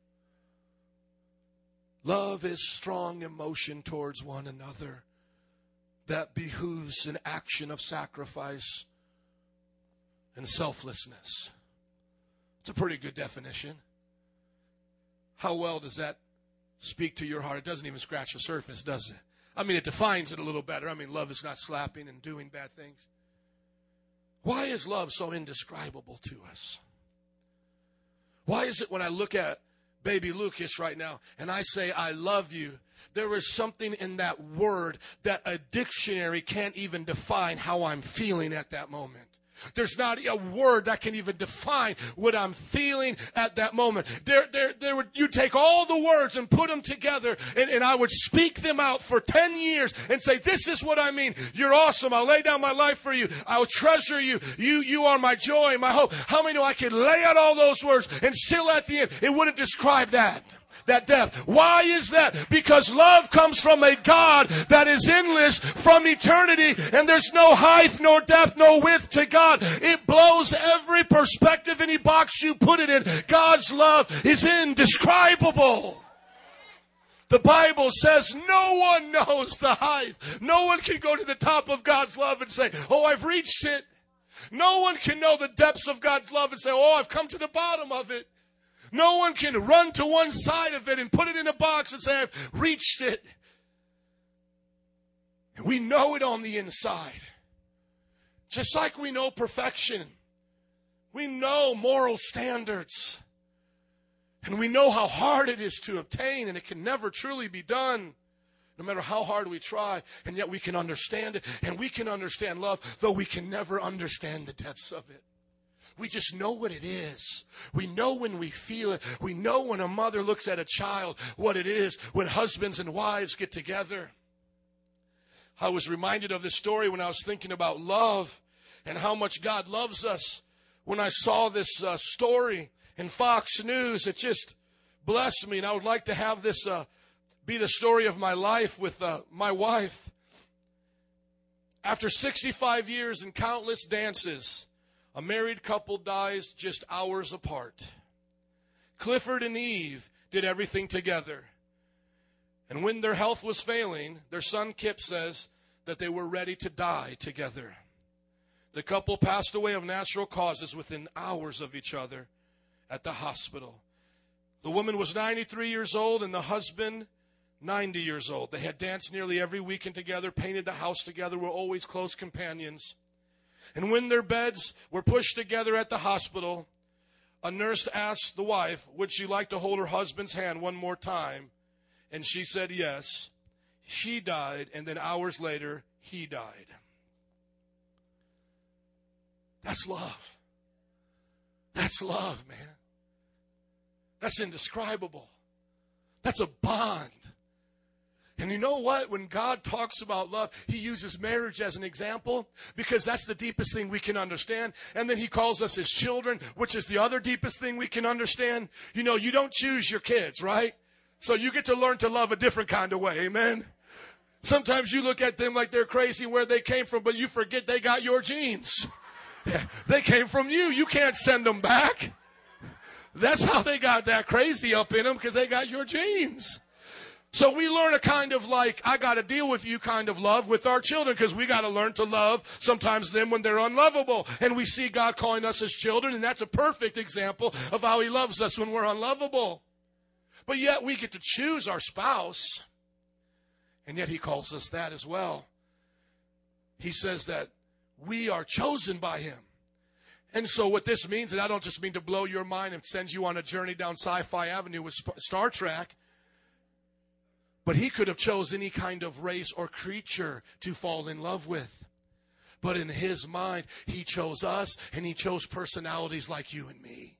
Love is strong emotion towards one another that behooves an action of sacrifice and selflessness. It's a pretty good definition. How well does that speak to your heart? It doesn't even scratch the surface, does it? I mean, it defines it a little better. I mean, love is not slapping and doing bad things. Why is love so indescribable to us? Why is it when I look at baby Lucas right now and I say, I love you, there is something in that word that a dictionary can't even define how I'm feeling at that moment. There's not a word that can even define what I'm feeling at that moment. There, there, there would, you take all the words and put them together, and, and I would speak them out for 10 years and say, This is what I mean. You're awesome. I'll lay down my life for you. I'll treasure you. You, you are my joy, my hope. How many know I could lay out all those words and still at the end, it wouldn't describe that? That depth. Why is that? Because love comes from a God that is endless from eternity, and there's no height, nor depth, no width to God. It blows every perspective, any box you put it in. God's love is indescribable. The Bible says no one knows the height. No one can go to the top of God's love and say, Oh, I've reached it. No one can know the depths of God's love and say, Oh, I've come to the bottom of it. No one can run to one side of it and put it in a box and say, I've reached it. And we know it on the inside. Just like we know perfection, we know moral standards. And we know how hard it is to obtain, and it can never truly be done, no matter how hard we try. And yet we can understand it, and we can understand love, though we can never understand the depths of it. We just know what it is. We know when we feel it. We know when a mother looks at a child what it is when husbands and wives get together. I was reminded of this story when I was thinking about love and how much God loves us. When I saw this uh, story in Fox News, it just blessed me. And I would like to have this uh, be the story of my life with uh, my wife. After 65 years and countless dances, a married couple dies just hours apart. Clifford and Eve did everything together. And when their health was failing, their son Kip says that they were ready to die together. The couple passed away of natural causes within hours of each other at the hospital. The woman was 93 years old and the husband 90 years old. They had danced nearly every weekend together, painted the house together, were always close companions. And when their beds were pushed together at the hospital, a nurse asked the wife, Would she like to hold her husband's hand one more time? And she said yes. She died, and then hours later, he died. That's love. That's love, man. That's indescribable. That's a bond. And you know what? When God talks about love, He uses marriage as an example because that's the deepest thing we can understand. And then He calls us His children, which is the other deepest thing we can understand. You know, you don't choose your kids, right? So you get to learn to love a different kind of way. Amen. Sometimes you look at them like they're crazy where they came from, but you forget they got your genes. They came from you. You can't send them back. That's how they got that crazy up in them because they got your genes. So we learn a kind of like, I got to deal with you kind of love with our children because we got to learn to love sometimes them when they're unlovable. And we see God calling us as children, and that's a perfect example of how He loves us when we're unlovable. But yet we get to choose our spouse, and yet He calls us that as well. He says that we are chosen by Him. And so, what this means, and I don't just mean to blow your mind and send you on a journey down Sci Fi Avenue with Star Trek. But he could have chose any kind of race or creature to fall in love with. But in his mind, he chose us and he chose personalities like you and me.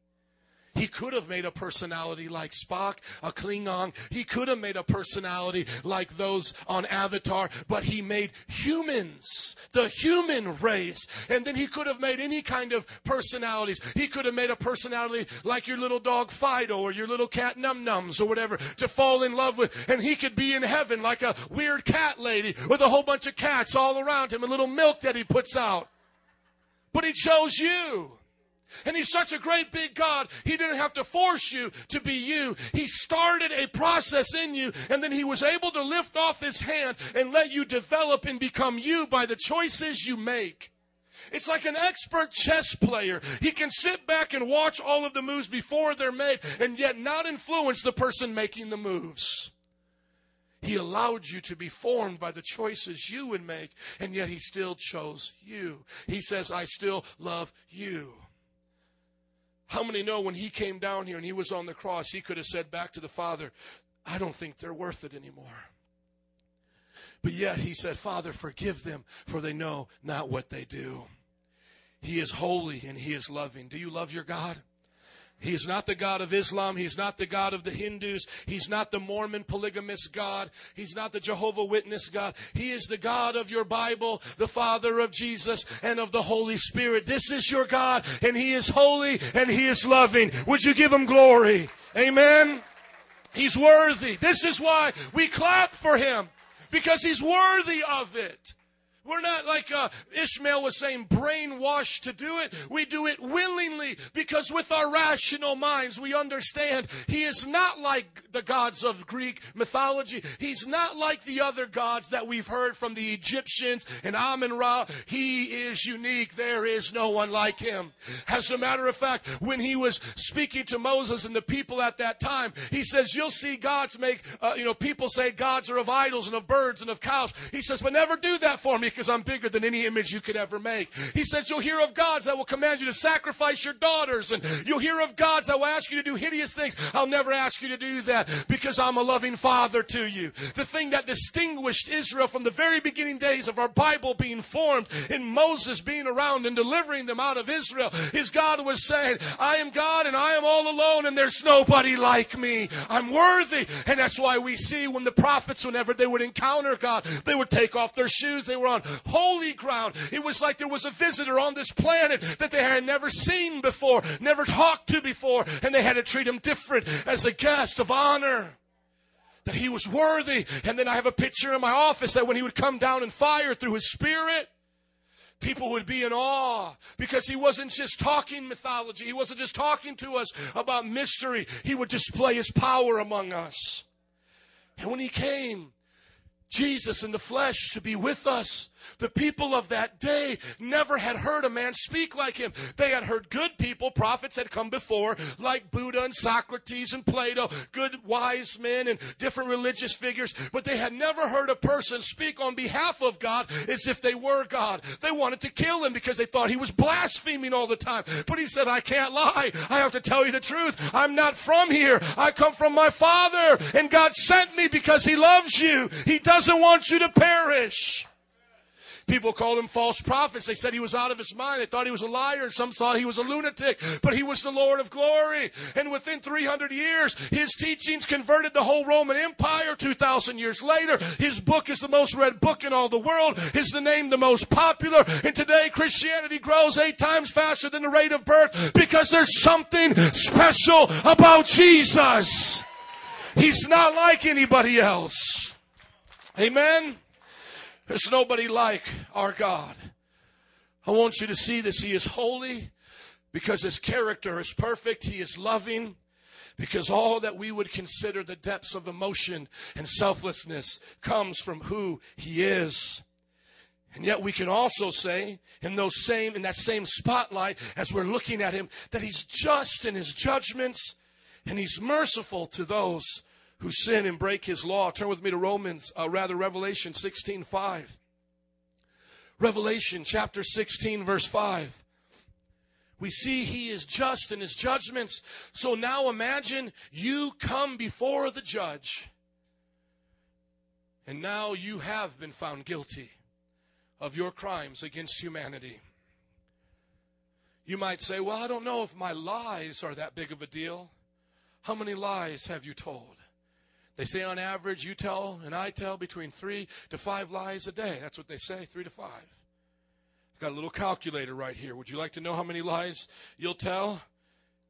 He could have made a personality like Spock, a Klingon. He could have made a personality like those on Avatar, but he made humans, the human race. And then he could have made any kind of personalities. He could have made a personality like your little dog Fido or your little cat Num Nums or whatever to fall in love with. And he could be in heaven like a weird cat lady with a whole bunch of cats all around him and little milk that he puts out. But he chose you. And he's such a great big God, he didn't have to force you to be you. He started a process in you, and then he was able to lift off his hand and let you develop and become you by the choices you make. It's like an expert chess player. He can sit back and watch all of the moves before they're made and yet not influence the person making the moves. He allowed you to be formed by the choices you would make, and yet He still chose you. He says, I still love you. How many know when He came down here and He was on the cross, He could have said back to the Father, I don't think they're worth it anymore. But yet He said, Father, forgive them, for they know not what they do. He is holy and He is loving. Do you love your God? He is not the God of Islam. He's not the God of the Hindus. He's not the Mormon polygamist God. He's not the Jehovah Witness God. He is the God of your Bible, the Father of Jesus and of the Holy Spirit. This is your God, and He is holy and He is loving. Would you give Him glory? Amen. He's worthy. This is why we clap for Him, because He's worthy of it. We're not like uh, Ishmael was saying, brainwashed to do it. We do it willingly because with our rational minds we understand He is not like the gods of Greek mythology. He's not like the other gods that we've heard from the Egyptians and Amun Ra. He is unique. There is no one like Him. As a matter of fact, when He was speaking to Moses and the people at that time, He says, You'll see gods make, uh, you know, people say gods are of idols and of birds and of cows. He says, But never do that for me because I'm bigger than any image you could ever make. He says, You'll hear of gods that will command you to sacrifice your daughters, and you'll hear of gods that will ask you to do hideous things. I'll never ask you to do that because I'm a loving father to you. The thing that distinguished Israel from the very beginning days of our Bible being formed and Moses being around and delivering them out of Israel is God was saying, I am God and I am all alone, and there's nobody like me. I'm worthy. And that's why we see when the prophets, whenever they would encounter God, they would take off their shoes. They were on holy ground. It was like there was a visitor on this planet that they had never seen before, never talked to before, and they had to treat him different as a guest of honor that he was worthy. And then I have a picture in my office that when he would come down in fire through his spirit, people would be in awe because he wasn't just talking mythology. He wasn't just talking to us about mystery. He would display his power among us. And when he came, Jesus in the flesh to be with us. The people of that day never had heard a man speak like him. They had heard good people, prophets had come before, like Buddha and Socrates and Plato, good wise men and different religious figures, but they had never heard a person speak on behalf of God as if they were God. They wanted to kill him because they thought he was blaspheming all the time. But he said, I can't lie. I have to tell you the truth. I'm not from here. I come from my Father, and God sent me because he loves you. He doesn't want you to perish. People called him false prophets. They said he was out of his mind. They thought he was a liar. Some thought he was a lunatic, but he was the Lord of glory. And within 300 years, his teachings converted the whole Roman Empire. 2,000 years later, his book is the most read book in all the world. Is the name the most popular? And today, Christianity grows eight times faster than the rate of birth because there's something special about Jesus. He's not like anybody else. Amen. There's nobody like our God. I want you to see this. He is holy because his character is perfect. He is loving because all that we would consider the depths of emotion and selflessness comes from who he is. And yet we can also say in those same in that same spotlight as we're looking at him that he's just in his judgments and he's merciful to those who sin and break his law. Turn with me to Romans, uh, rather Revelation 16 5. Revelation chapter 16, verse 5. We see he is just in his judgments. So now imagine you come before the judge, and now you have been found guilty of your crimes against humanity. You might say, Well, I don't know if my lies are that big of a deal. How many lies have you told? They say on average, you tell and I tell between three to five lies a day. That's what they say, three to five. I've got a little calculator right here. Would you like to know how many lies you'll tell?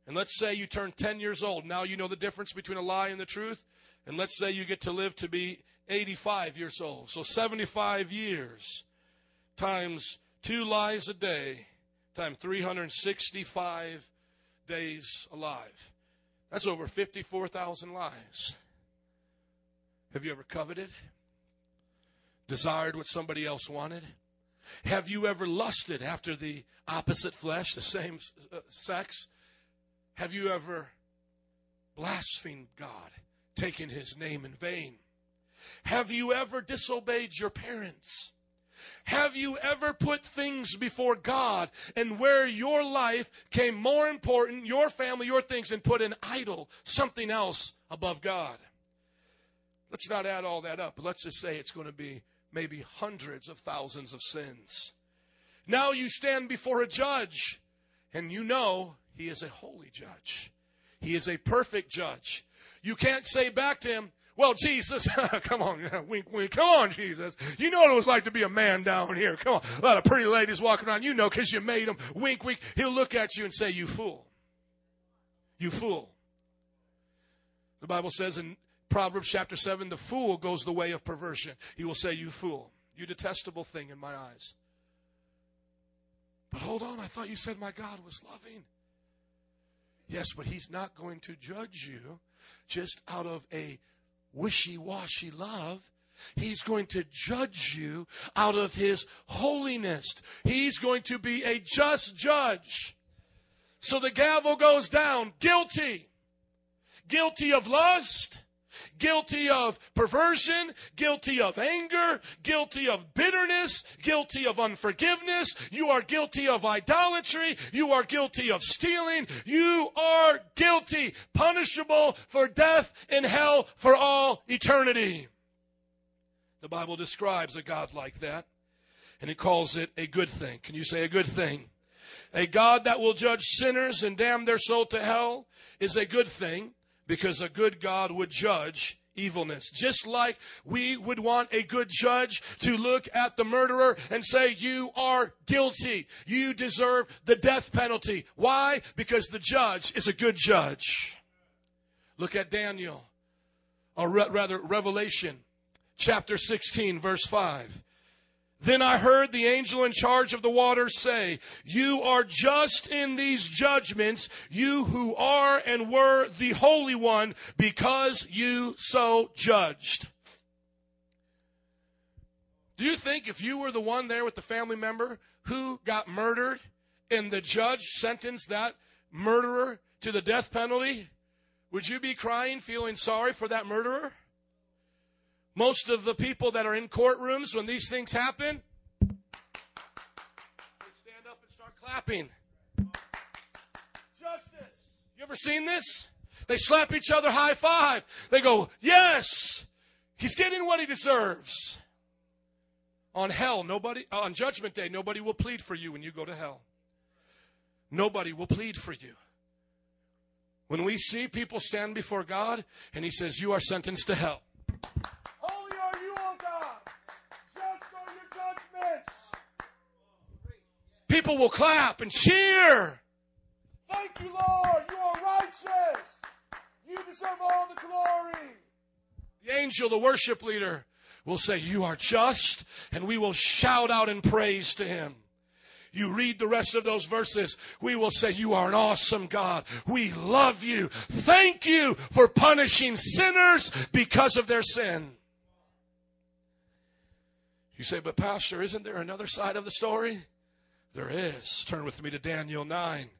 And let's say you turn 10 years old. Now you know the difference between a lie and the truth. And let's say you get to live to be 85 years old. So 75 years times two lies a day times 365 days alive. That's over 54,000 lies. Have you ever coveted? Desired what somebody else wanted? Have you ever lusted after the opposite flesh, the same uh, sex? Have you ever blasphemed God, taken his name in vain? Have you ever disobeyed your parents? Have you ever put things before God and where your life came more important, your family, your things, and put an idol, something else above God? Let's not add all that up, but let's just say it's going to be maybe hundreds of thousands of sins. Now you stand before a judge, and you know he is a holy judge. He is a perfect judge. You can't say back to him, well, Jesus, come on, wink, wink. Come on, Jesus. You know what it was like to be a man down here. Come on. A lot of pretty ladies walking around. You know because you made them. Wink, wink. He'll look at you and say, you fool. You fool. The Bible says in Proverbs chapter 7, the fool goes the way of perversion. He will say, you fool. You detestable thing in my eyes. But hold on, I thought you said my God was loving. Yes, but he's not going to judge you just out of a wishy washy love. He's going to judge you out of his holiness. He's going to be a just judge. So the gavel goes down guilty. Guilty of lust guilty of perversion, guilty of anger, guilty of bitterness, guilty of unforgiveness. You are guilty of idolatry. You are guilty of stealing. You are guilty, punishable for death in hell for all eternity. The Bible describes a God like that, and it calls it a good thing. Can you say a good thing? A God that will judge sinners and damn their soul to hell is a good thing because a good God would judge evilness. Just like we would want a good judge to look at the murderer and say, You are guilty. You deserve the death penalty. Why? Because the judge is a good judge. Look at Daniel, or rather, Revelation chapter 16, verse 5. Then I heard the angel in charge of the waters say, You are just in these judgments, you who are and were the Holy One, because you so judged. Do you think if you were the one there with the family member who got murdered and the judge sentenced that murderer to the death penalty, would you be crying, feeling sorry for that murderer? Most of the people that are in courtrooms when these things happen, they stand up and start clapping. Justice. You ever seen this? They slap each other high five. They go, Yes, he's getting what he deserves. On hell, nobody, on judgment day, nobody will plead for you when you go to hell. Nobody will plead for you. When we see people stand before God and he says, You are sentenced to hell. People will clap and cheer. Thank you, Lord. You are righteous. You deserve all the glory. The angel, the worship leader, will say, You are just, and we will shout out in praise to him. You read the rest of those verses, we will say, You are an awesome God. We love you. Thank you for punishing sinners because of their sin. You say, But, Pastor, isn't there another side of the story? There is. Turn with me to Daniel 9,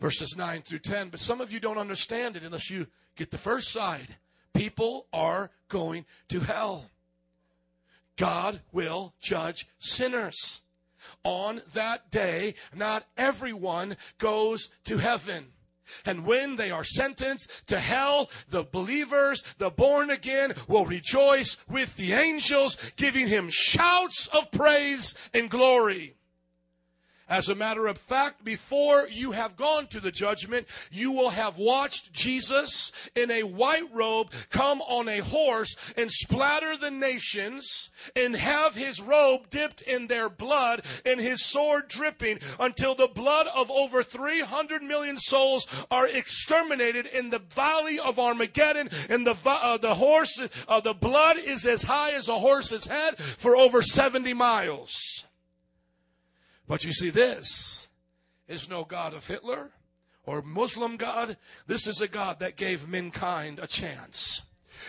verses 9 through 10. But some of you don't understand it unless you get the first side. People are going to hell. God will judge sinners. On that day, not everyone goes to heaven. And when they are sentenced to hell, the believers, the born again, will rejoice with the angels, giving him shouts of praise and glory. As a matter of fact, before you have gone to the judgment, you will have watched Jesus in a white robe come on a horse and splatter the nations and have his robe dipped in their blood and his sword dripping until the blood of over 300 million souls are exterminated in the valley of Armageddon and the, uh, the horse, uh, the blood is as high as a horse's head for over 70 miles. But you see, this is no God of Hitler or Muslim God. This is a God that gave mankind a chance.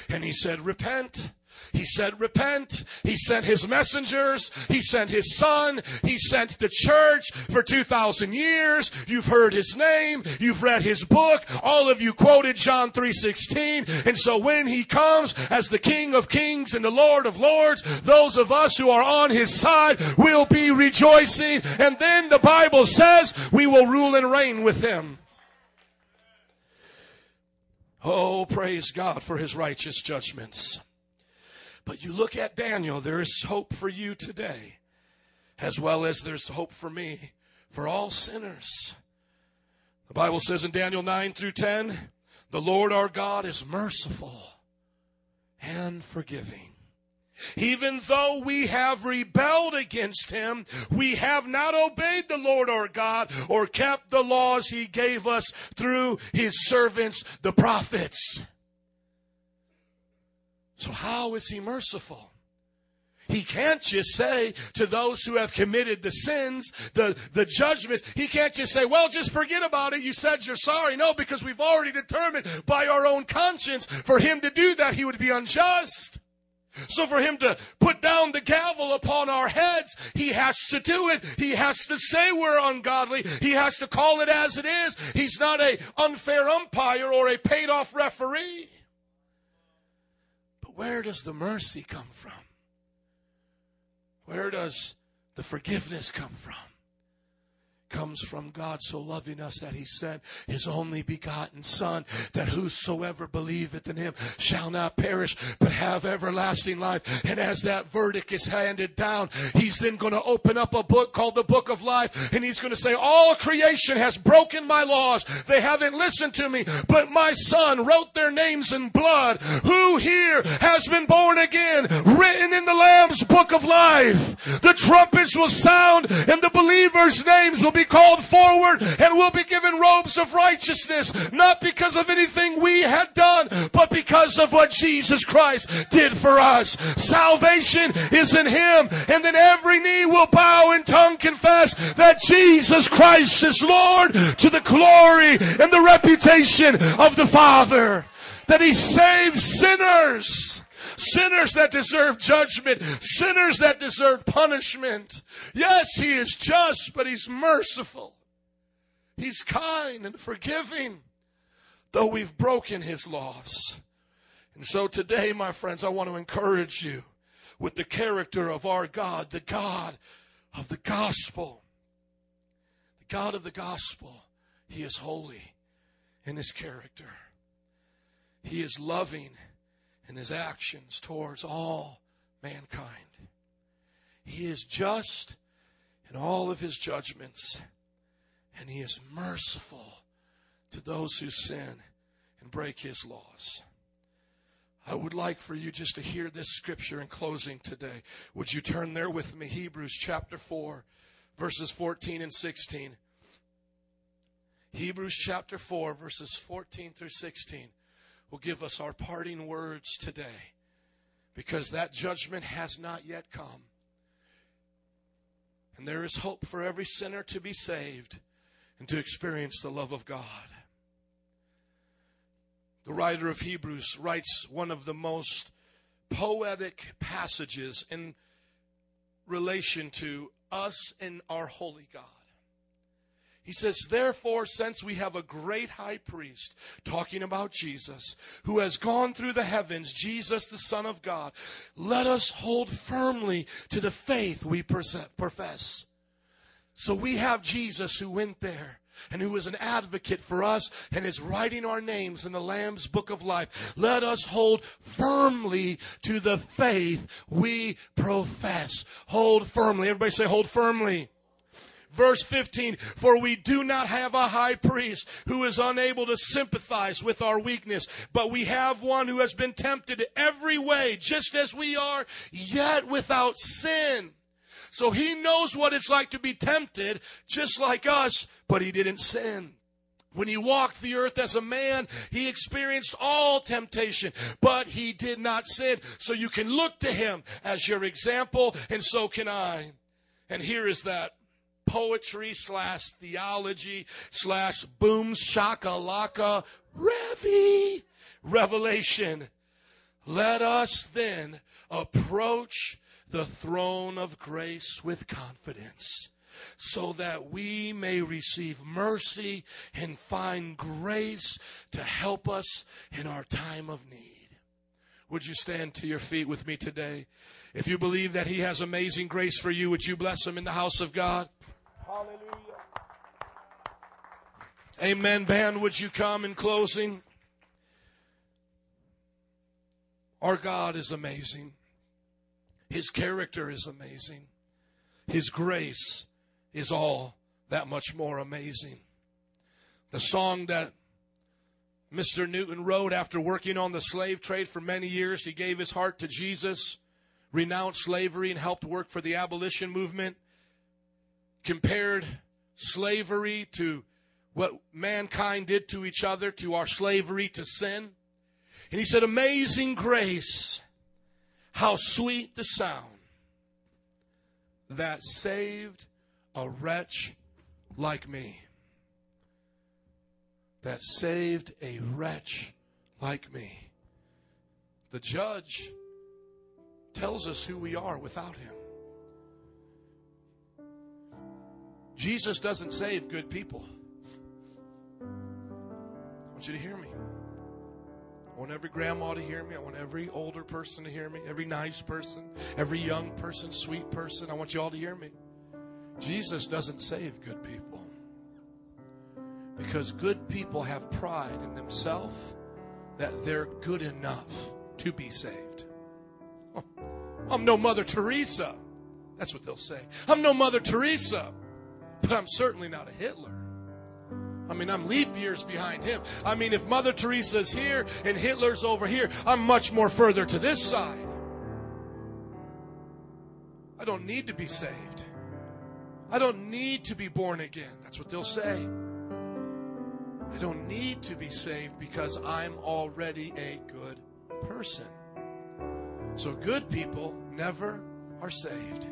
And he said, Repent, He said, repent. He sent his messengers. He sent his son. He sent the church for 2,000 years. You've heard his name. You've read his book. All of you quoted John 3.16. And so when he comes as the King of kings and the Lord of lords, those of us who are on his side will be rejoicing. And then the Bible says we will rule and reign with him. Oh, praise God for his righteous judgments. But you look at Daniel, there is hope for you today, as well as there's hope for me, for all sinners. The Bible says in Daniel 9 through 10, the Lord our God is merciful and forgiving. Even though we have rebelled against him, we have not obeyed the Lord our God or kept the laws he gave us through his servants, the prophets. So, how is he merciful? He can't just say to those who have committed the sins, the, the judgments, he can't just say, well, just forget about it. You said you're sorry. No, because we've already determined by our own conscience for him to do that, he would be unjust. So for him to put down the gavel upon our heads, he has to do it. He has to say we're ungodly. He has to call it as it is. He's not a unfair umpire or a paid off referee. But where does the mercy come from? Where does the forgiveness come from? Comes from God so loving us that he sent his only begotten son that whosoever believeth in him shall not perish but have everlasting life. And as that verdict is handed down he's then going to open up a book called the book of life and he's going to say all creation has broken my laws. They haven't listened to me but my son wrote their names in blood. Who here has been born again written in the lamb's book of life? The trumpets will sound and the believers names will be be called forward and will be given robes of righteousness, not because of anything we had done, but because of what Jesus Christ did for us. Salvation is in Him, and then every knee will bow and tongue confess that Jesus Christ is Lord to the glory and the reputation of the Father. That He saves sinners sinners that deserve judgment, sinners that deserve punishment. Yes, He is just, but He's merciful. He's kind and forgiving, though we've broken His laws. And so today, my friends, I want to encourage you with the character of our God, the God of the gospel. The God of the gospel. He is holy in his character. He is loving in his actions towards all mankind. He is just in all of his judgments, and he is merciful to those who sin and break his laws. I would like for you just to hear this scripture in closing today. Would you turn there with me? Hebrews chapter 4, verses 14 and 16. Hebrews chapter 4, verses 14 through 16 will give us our parting words today because that judgment has not yet come. And there is hope for every sinner to be saved and to experience the love of God. The writer of Hebrews writes one of the most poetic passages in relation to us and our holy God. He says, Therefore, since we have a great high priest, talking about Jesus, who has gone through the heavens, Jesus, the Son of God, let us hold firmly to the faith we profess. So we have Jesus who went there and who is an advocate for us and is writing our names in the Lamb's book of life. Let us hold firmly to the faith we profess. Hold firmly. Everybody say, hold firmly. Verse 15, for we do not have a high priest who is unable to sympathize with our weakness, but we have one who has been tempted every way, just as we are, yet without sin. So he knows what it's like to be tempted, just like us, but he didn't sin. When he walked the earth as a man, he experienced all temptation, but he did not sin. So you can look to him as your example, and so can I. And here is that poetry slash theology slash boom shakalaka revi revelation. Let us then approach the throne of grace with confidence so that we may receive mercy and find grace to help us in our time of need. Would you stand to your feet with me today? If you believe that He has amazing grace for you, would you bless Him in the house of God? Hallelujah. Amen. Band, would you come in closing? Our God is amazing. His character is amazing. His grace is all that much more amazing. The song that Mr. Newton wrote after working on the slave trade for many years, he gave his heart to Jesus, renounced slavery, and helped work for the abolition movement, compared slavery to what mankind did to each other, to our slavery to sin. And he said, Amazing grace, how sweet the sound that saved a wretch like me. That saved a wretch like me. The judge tells us who we are without him. Jesus doesn't save good people. I want you to hear me. I want every grandma to hear me. I want every older person to hear me. Every nice person, every young person, sweet person. I want you all to hear me. Jesus doesn't save good people. Because good people have pride in themselves that they're good enough to be saved. I'm no Mother Teresa. That's what they'll say. I'm no Mother Teresa, but I'm certainly not a Hitler. I mean, I'm leap years behind him. I mean, if Mother Teresa's here and Hitler's over here, I'm much more further to this side. I don't need to be saved. I don't need to be born again. That's what they'll say. I don't need to be saved because I'm already a good person. So good people never are saved.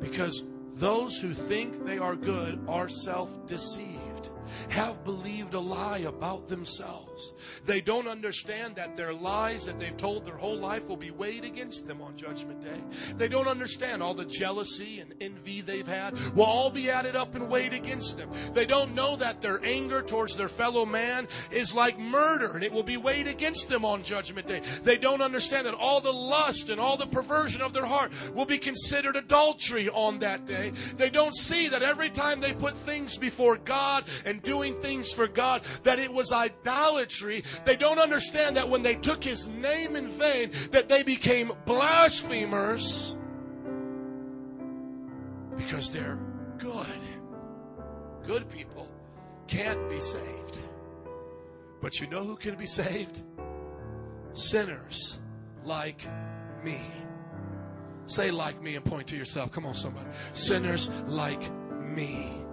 Because those who think they are good are self deceived have believed a lie about themselves. They don't understand that their lies that they've told their whole life will be weighed against them on Judgment Day. They don't understand all the jealousy and envy they've had will all be added up and weighed against them. They don't know that their anger towards their fellow man is like murder and it will be weighed against them on Judgment Day. They don't understand that all the lust and all the perversion of their heart will be considered adultery on that day. They don't see that every time they put things before God and doing things for God, that it was idolatry. They don't understand that when they took his name in vain, that they became blasphemers because they're good. Good people can't be saved. But you know who can be saved? Sinners like me. Say like me and point to yourself. Come on, somebody. Sinners like me.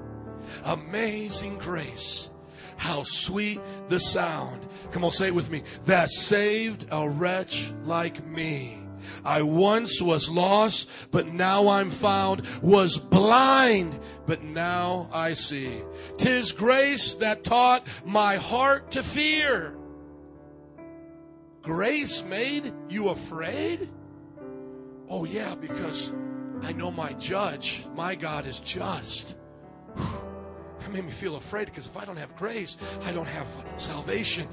Amazing grace. How sweet the sound. Come on, say it with me. That saved a wretch like me. I once was lost, but now I'm found, was blind, but now I see. Tis grace that taught my heart to fear. Grace made you afraid? Oh, yeah, because I know my judge, my God is just. That made me feel afraid because if I don't have grace, I don't have salvation.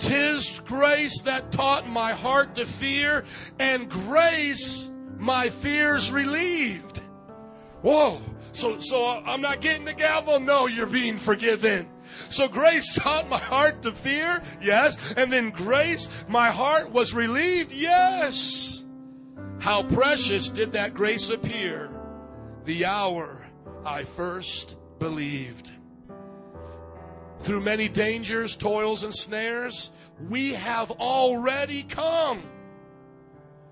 Tis grace that taught my heart to fear, and grace my fears relieved. Whoa. So, so I'm not getting the gavel? No, you're being forgiven. So grace taught my heart to fear, yes. And then grace, my heart was relieved, yes. How precious did that grace appear the hour I first believed. Through many dangers, toils, and snares, we have already come.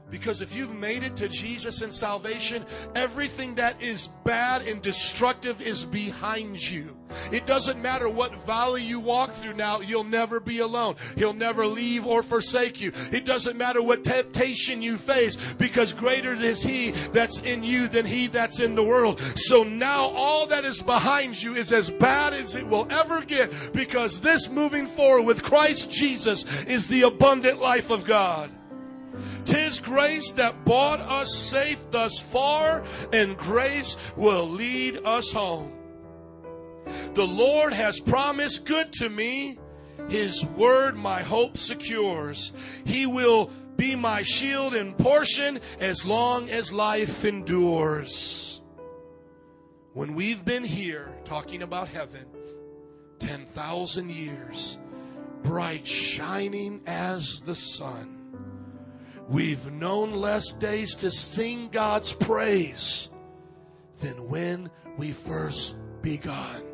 Because if you've made it to Jesus in salvation, everything that is bad and destructive is behind you. It doesn't matter what valley you walk through now, you'll never be alone. He'll never leave or forsake you. It doesn't matter what temptation you face, because greater is He that's in you than He that's in the world. So now all that is behind you is as bad as it will ever get, because this moving forward with Christ Jesus is the abundant life of God. Tis grace that bought us safe thus far, and grace will lead us home. The Lord has promised good to me. His word my hope secures. He will be my shield and portion as long as life endures. When we've been here talking about heaven, 10,000 years, bright shining as the sun, we've known less days to sing God's praise than when we first begun.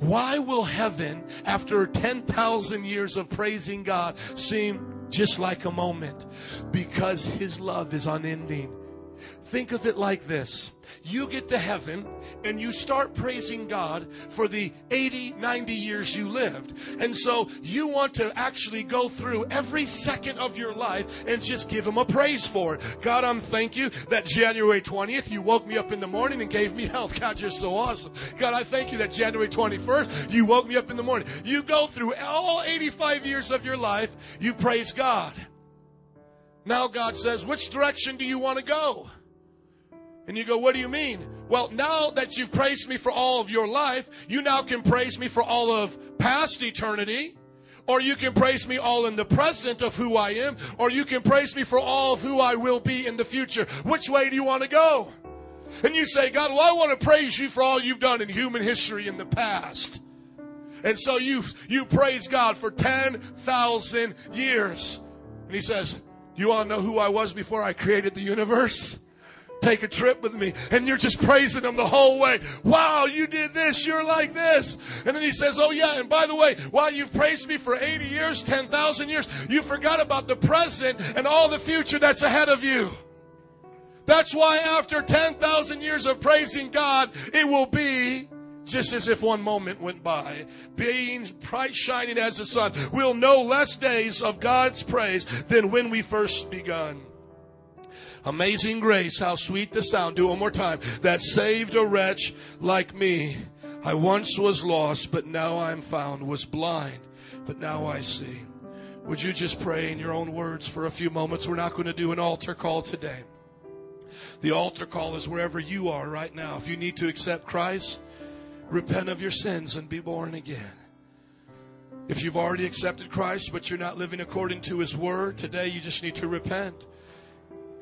Why will heaven, after 10,000 years of praising God, seem just like a moment? Because His love is unending. Think of it like this. You get to heaven and you start praising God for the 80, 90 years you lived. And so you want to actually go through every second of your life and just give Him a praise for it. God, I'm thank you that January 20th you woke me up in the morning and gave me health. God, you're so awesome. God, I thank you that January 21st you woke me up in the morning. You go through all 85 years of your life, you praise God. Now God says, which direction do you want to go? And you go, what do you mean? Well, now that you've praised me for all of your life, you now can praise me for all of past eternity. Or you can praise me all in the present of who I am. Or you can praise me for all of who I will be in the future. Which way do you want to go? And you say, God, well, I want to praise you for all you've done in human history in the past. And so you, you praise God for 10,000 years. And he says, you all know who I was before I created the universe? take a trip with me. And you're just praising him the whole way. Wow, you did this. You're like this. And then he says, Oh, yeah. And by the way, while you've praised me for 80 years, 10,000 years, you forgot about the present and all the future that's ahead of you. That's why after 10,000 years of praising God, it will be just as if one moment went by, being bright shining as the sun. We'll know less days of God's praise than when we first begun. Amazing grace, how sweet the sound. Do it one more time. That saved a wretch like me. I once was lost, but now I'm found. Was blind, but now I see. Would you just pray in your own words for a few moments? We're not going to do an altar call today. The altar call is wherever you are right now. If you need to accept Christ, repent of your sins and be born again. If you've already accepted Christ, but you're not living according to His Word, today you just need to repent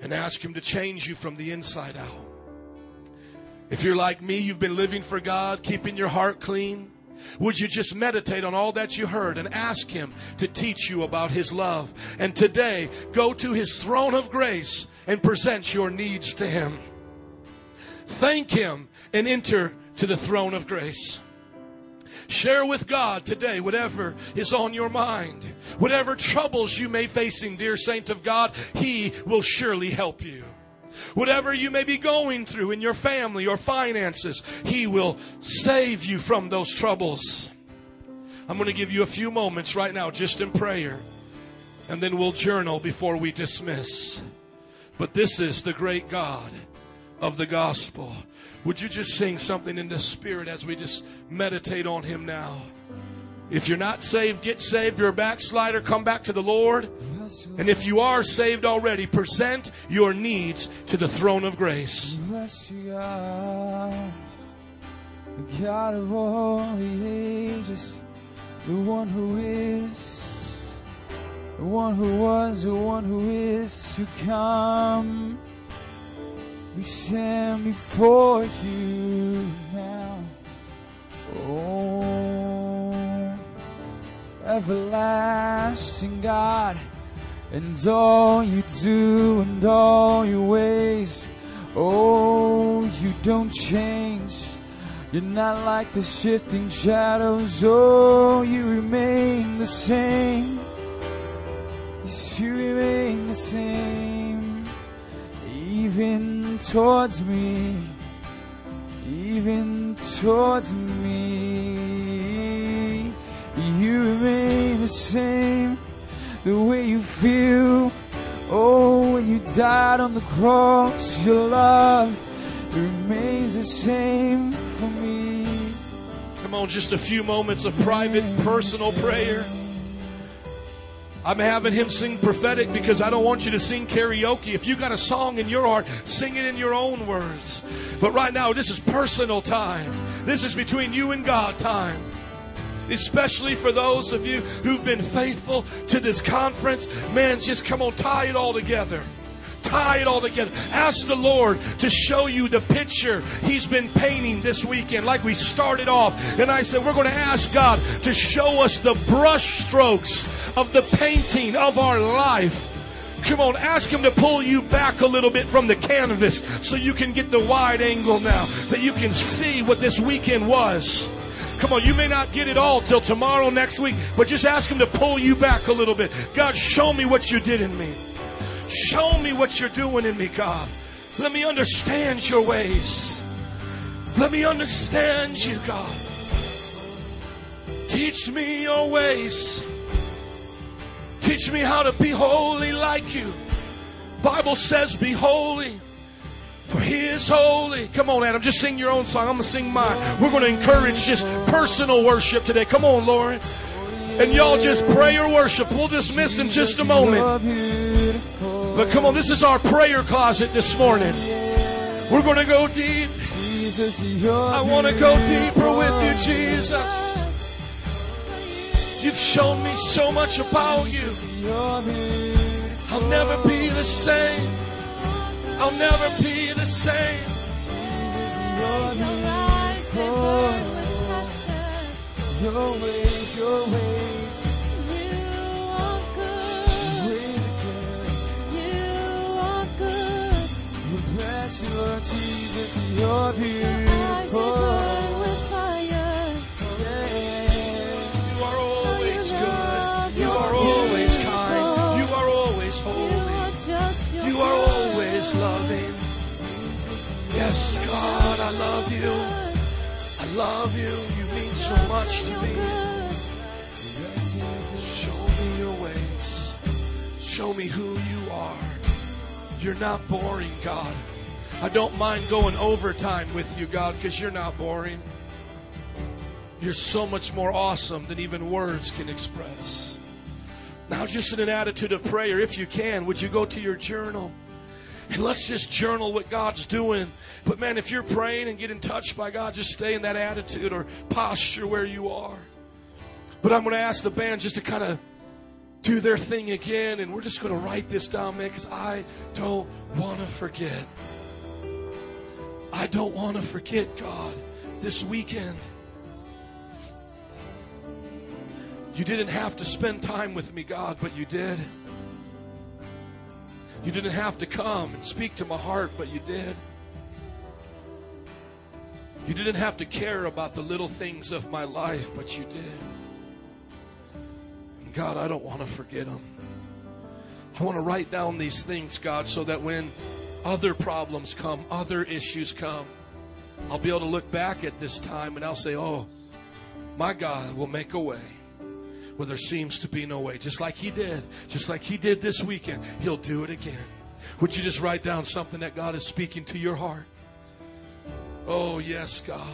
and ask Him to change you from the inside out. If you're like me, you've been living for God, keeping your heart clean, would you just meditate on all that you heard and ask Him to teach you about His love? And today, go to His throne of grace and present your needs to Him. Thank Him and enter to the throne of grace. Share with God today whatever is on your mind. Whatever troubles you may facing, dear saint of God, He will surely help you. Whatever you may be going through in your family or finances, He will save you from those troubles. I'm going to give you a few moments right now just in prayer, and then we'll journal before we dismiss. But this is the great God of the gospel. Would you just sing something in the spirit as we just meditate on him now? If you're not saved, get saved. You're a backslider, come back to the Lord. And if you are saved already, present your needs to the throne of grace. God of all the ages, the one who is, the one who was, the one who is to come. We stand before you now. Oh, everlasting God, and all you do and all your ways. Oh, you don't change. You're not like the shifting shadows. Oh, you remain the same. Yes, you remain the same. Even towards me, even towards me. You remain the same, the way you feel. Oh, when you died on the cross, your love remains the same for me. Come on, just a few moments of private, personal prayer. I'm having him sing prophetic because I don't want you to sing karaoke. If you got a song in your heart, sing it in your own words. But right now, this is personal time. This is between you and God time. Especially for those of you who've been faithful to this conference. Man, just come on, tie it all together tie it all together. Ask the Lord to show you the picture He's been painting this weekend, like we started off. And I said, We're going to ask God to show us the brush strokes of the painting of our life. Come on, ask him to pull you back a little bit from the canvas so you can get the wide angle now, that you can see what this weekend was. Come on, you may not get it all till tomorrow, next week, but just ask him to pull you back a little bit. God, show me what you did in me. Show me what you're doing in me, God. Let me understand your ways. Let me understand you, God. Teach me your ways. Teach me how to be holy like you. Bible says be holy. For he is holy. Come on, Adam, just sing your own song. I'm going to sing mine. We're going to encourage just personal worship today. Come on, Lauren. And y'all just pray your worship. We'll dismiss in just a moment. But come on, this is our prayer closet this morning. We're going to go deep. I want to go deeper with you, Jesus. You've shown me so much about you. I'll never be the same. I'll never be the same. Your ways, your ways. You You are always good, you are always kind, you are always holy, you are always loving. Yes, God, I love you. I love you. You mean so much to me. Show me your ways. Show me who you are. You're not boring, God. I don't mind going overtime with you, God, because you're not boring. You're so much more awesome than even words can express. Now, just in an attitude of prayer, if you can, would you go to your journal? And let's just journal what God's doing. But man, if you're praying and getting touched by God, just stay in that attitude or posture where you are. But I'm going to ask the band just to kind of do their thing again. And we're just going to write this down, man, because I don't want to forget. I don't want to forget, God, this weekend. You didn't have to spend time with me, God, but you did. You didn't have to come and speak to my heart, but you did. You didn't have to care about the little things of my life, but you did. And God, I don't want to forget them. I want to write down these things, God, so that when other problems come, other issues come, I'll be able to look back at this time and I'll say, oh, my God will make a way where there seems to be no way. Just like He did, just like He did this weekend, He'll do it again. Would you just write down something that God is speaking to your heart? Oh, yes, God.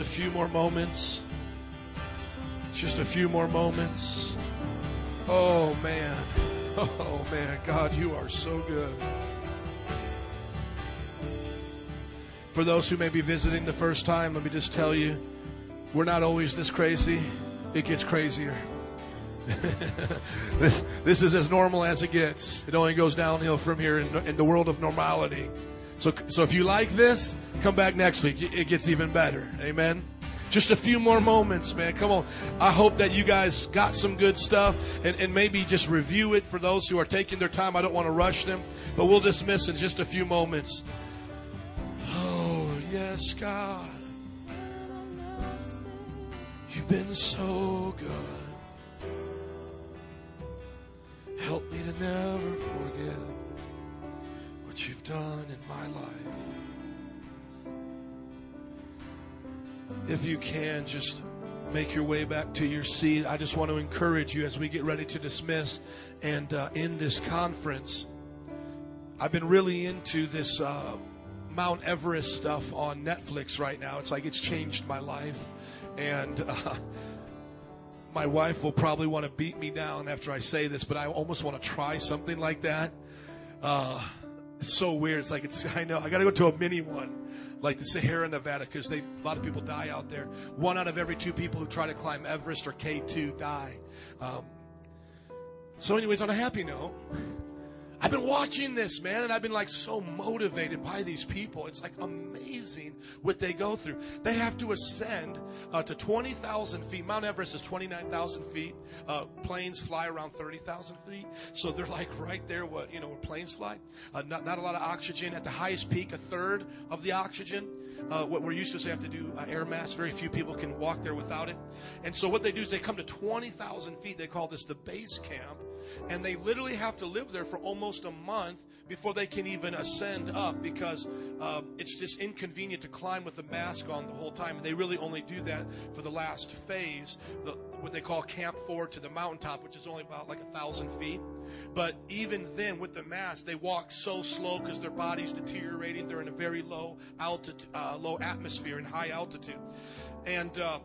Just a few more moments. Just a few more moments. Oh, man. Oh, man. God, you are so good. For those who may be visiting the first time, let me just tell you we're not always this crazy, it gets crazier. this, this is as normal as it gets. It only goes downhill from here in, in the world of normality. So, so if you like this, come back next week. It gets even better. Amen. Just a few more moments, man. Come on. I hope that you guys got some good stuff and, and maybe just review it for those who are taking their time. I don't want to rush them, but we'll dismiss in just a few moments. Oh, yes, God. You've been so good. Help me to never forget what you've done in my life. If you can, just make your way back to your seat. I just want to encourage you as we get ready to dismiss and uh, end this conference. I've been really into this uh, Mount Everest stuff on Netflix right now. It's like it's changed my life. And uh, my wife will probably want to beat me down after I say this, but I almost want to try something like that. Uh, it's so weird. It's like it's. I know I got to go to a mini one, like the Sierra Nevada, because they a lot of people die out there. One out of every two people who try to climb Everest or K two die. Um, so, anyways, on a happy note. I've been watching this, man, and I've been like so motivated by these people. It's like amazing what they go through. They have to ascend uh, to 20,000 feet. Mount Everest is 29,000 feet. Uh, planes fly around 30,000 feet. So they're like right there, what, you know, where planes fly. Uh, not, not a lot of oxygen. At the highest peak, a third of the oxygen. Uh, what we're used to, so you have to do uh, air mask. Very few people can walk there without it. And so what they do is they come to 20,000 feet. They call this the base camp and they literally have to live there for almost a month before they can even ascend up because uh, it's just inconvenient to climb with the mask on the whole time. And they really only do that for the last phase, the, what they call Camp 4 to the mountaintop, which is only about like a thousand feet. But even then, with the mask, they walk so slow because their body's deteriorating. They're in a very low altitude, uh, low atmosphere and high altitude. And uh,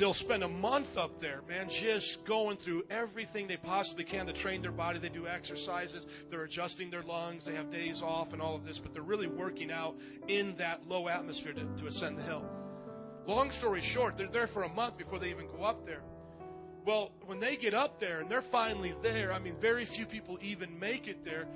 they'll spend a month up there, man, just going through everything they possibly can to train their body. They do exercises, they're adjusting their lungs, they have days off and all of this, but they're really working out in that low atmosphere to, to ascend the hill. Long story short, they're there for a month before they even go up there. Well, when they get up there and they're finally there, I mean, very few people even make it there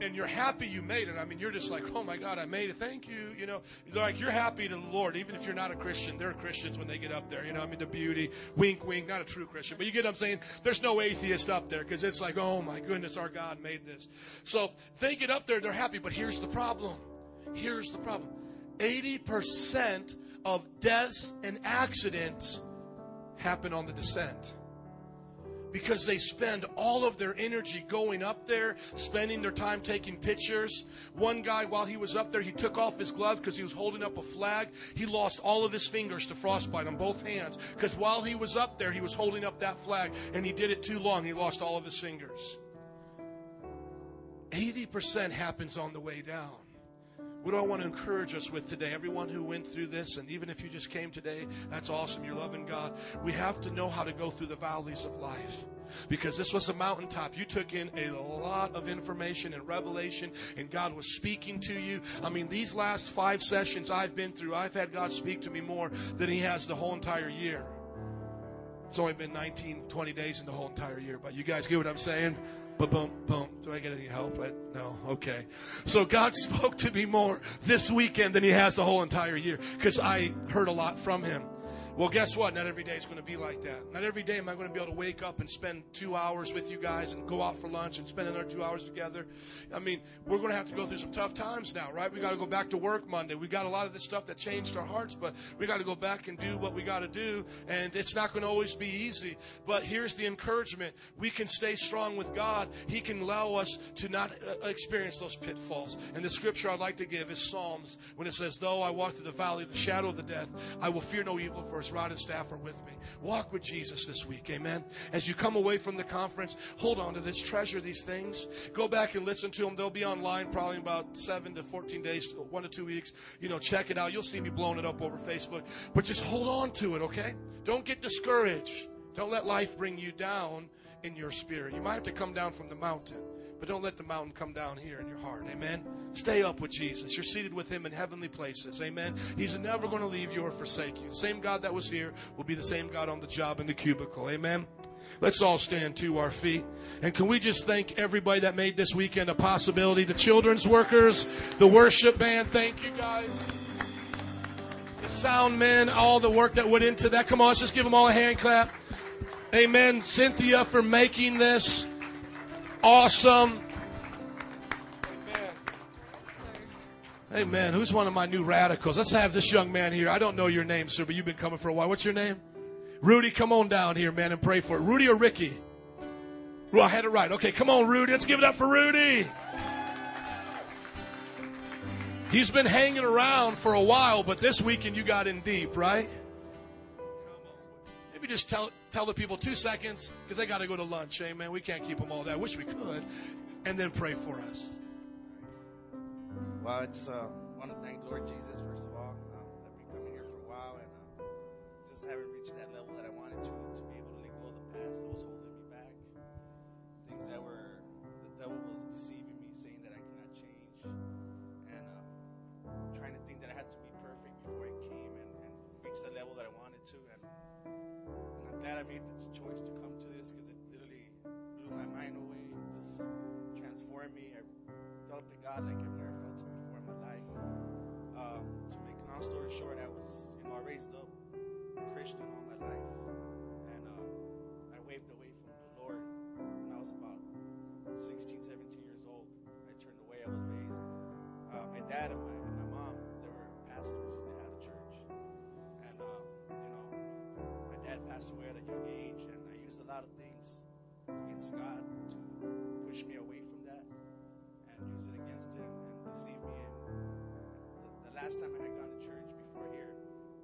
and you're happy you made it. I mean, you're just like, oh my God, I made it. Thank you. You know, like you're happy to the Lord, even if you're not a Christian. They're Christians when they get up there. You know, I mean, the beauty, wink, wink, not a true Christian, but you get what I'm saying? There's no atheist up there because it's like, oh my goodness, our God made this. So they get up there, they're happy, but here's the problem. Here's the problem 80% of deaths and accidents happen on the descent because they spend all of their energy going up there, spending their time taking pictures. One guy, while he was up there, he took off his glove because he was holding up a flag. He lost all of his fingers to frostbite on both hands because while he was up there, he was holding up that flag and he did it too long. He lost all of his fingers. 80% happens on the way down. What do I want to encourage us with today? Everyone who went through this, and even if you just came today, that's awesome. You're loving God. We have to know how to go through the valleys of life because this was a mountaintop. You took in a lot of information and revelation, and God was speaking to you. I mean, these last five sessions I've been through, I've had God speak to me more than He has the whole entire year. It's only been 19, 20 days in the whole entire year, but you guys get what I'm saying? Boom, boom, boom. Do I get any help? I, no. Okay. So God spoke to me more this weekend than He has the whole entire year because I heard a lot from Him. Well, guess what? Not every day is going to be like that. Not every day am I going to be able to wake up and spend two hours with you guys and go out for lunch and spend another two hours together. I mean, we're going to have to go through some tough times now, right? We got to go back to work Monday. We got a lot of this stuff that changed our hearts, but we got to go back and do what we got to do. And it's not going to always be easy. But here's the encouragement: we can stay strong with God. He can allow us to not uh, experience those pitfalls. And the scripture I'd like to give is Psalms when it says, "Though I walk through the valley of the shadow of the death, I will fear no evil, for Rod, and staff are with me. Walk with Jesus this week, amen. As you come away from the conference, hold on to this, treasure these things. Go back and listen to them. They'll be online probably in about seven to 14 days, one to two weeks. You know, check it out. You'll see me blowing it up over Facebook. But just hold on to it, okay? Don't get discouraged. Don't let life bring you down in your spirit. You might have to come down from the mountain. But don't let the mountain come down here in your heart. Amen. Stay up with Jesus. You're seated with him in heavenly places. Amen. He's never going to leave you or forsake you. The same God that was here will be the same God on the job in the cubicle. Amen. Let's all stand to our feet. And can we just thank everybody that made this weekend a possibility? The children's workers, the worship band, thank you guys. The sound men, all the work that went into that. Come on, let's just give them all a hand clap. Amen. Cynthia for making this awesome. Amen. Who's one of my new radicals? Let's have this young man here. I don't know your name, sir, but you've been coming for a while. What's your name? Rudy, come on down here, man, and pray for it. Rudy or Ricky? Oh, I had it right. Okay, come on, Rudy. Let's give it up for Rudy. He's been hanging around for a while, but this weekend you got in deep, right? Maybe just tell tell the people two seconds because they got to go to lunch. Amen. We can't keep them all day. I wish we could. And then pray for us. Well, it's uh, want to thank Lord Jesus first of all. Um, I've been coming here for a while and uh, just haven't reached that level that I wanted to to be able to let go of the past that was holding me back. Things that were the devil was deceiving me, saying that I cannot change, and uh, trying to think that I had to be perfect before I came and, and reach the level that I wanted glad I made the choice to come to this because it literally blew my mind away. It just transformed me. I felt the God like I've never felt it before in my life. Um, to make a long story short, I was, you know, I raised up Christian all my life, and uh, I waved away from the Lord when I was about 16, 17 years old. I turned away. I was raised. Uh, my dad and my, God to push me away from that and use it against him and deceive me. And the, the last time I had gone to church before here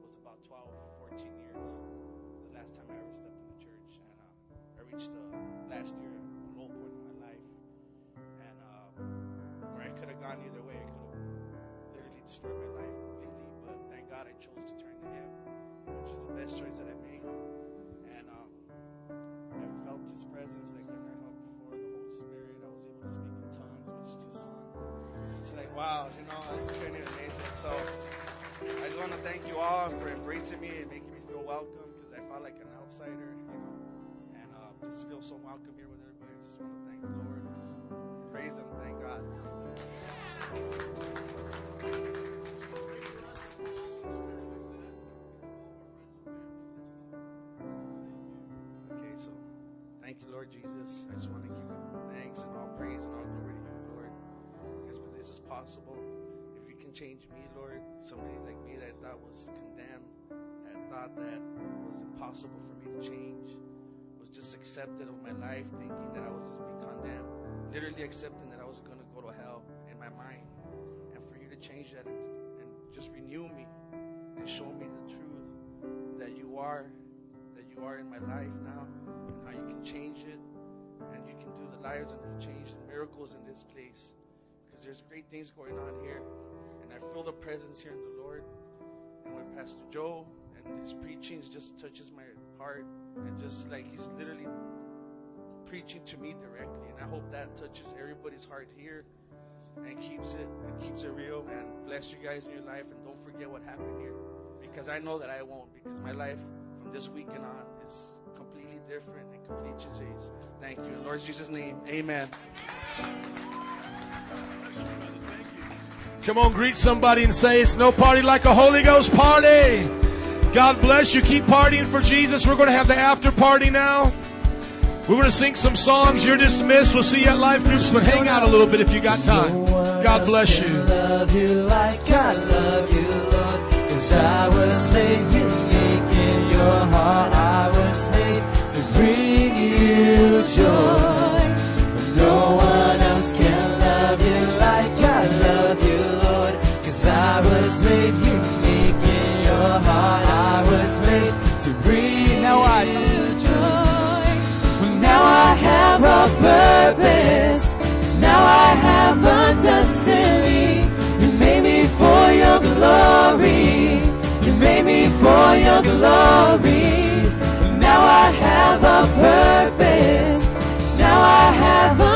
was about 12, 14 years. The last time I ever stepped in the church, and uh, I reached uh, last year a low point in my life, and uh, where I could have gone either way. I could have literally destroyed my life completely, but thank God I chose to turn to Him, which is the best choice that I made. And uh, I felt His presence wow, you know, it's pretty amazing. So I just want to thank you all for embracing me and making me feel welcome because I felt like an outsider, you know, and uh, just feel so welcome here with everybody. I just want to thank the Lord, just praise Him, thank God. Okay, so thank you, Lord Jesus. I just want to Is possible. If you can change me, Lord, somebody like me that thought was condemned, that thought that was impossible for me to change, was just accepted of my life, thinking that I was just being condemned, literally accepting that I was going to go to hell in my mind. And for you to change that and, and just renew me and show me the truth that you are that you are in my life now and how you can change it and you can do the lives and you change the miracles in this place because there's great things going on here and I feel the presence here in the Lord and with Pastor Joe and his preachings just touches my heart and just like he's literally preaching to me directly and I hope that touches everybody's heart here and keeps it and keeps it real and bless you guys in your life and don't forget what happened here because I know that I won't because my life from this weekend on is completely different and completely changed. Thank you. In Lord Jesus' name, amen. Come on, greet somebody and say it's no party like a Holy Ghost party. God bless you. Keep partying for Jesus. We're going to have the after party now. We're going to sing some songs. You're dismissed. We'll see you at life groups, but hang out a little bit if you got time. God bless you. I was made to bring you joy. No one purpose. Now I have a destiny. You made me for your glory. You made me for your glory. Now I have a purpose. Now I have a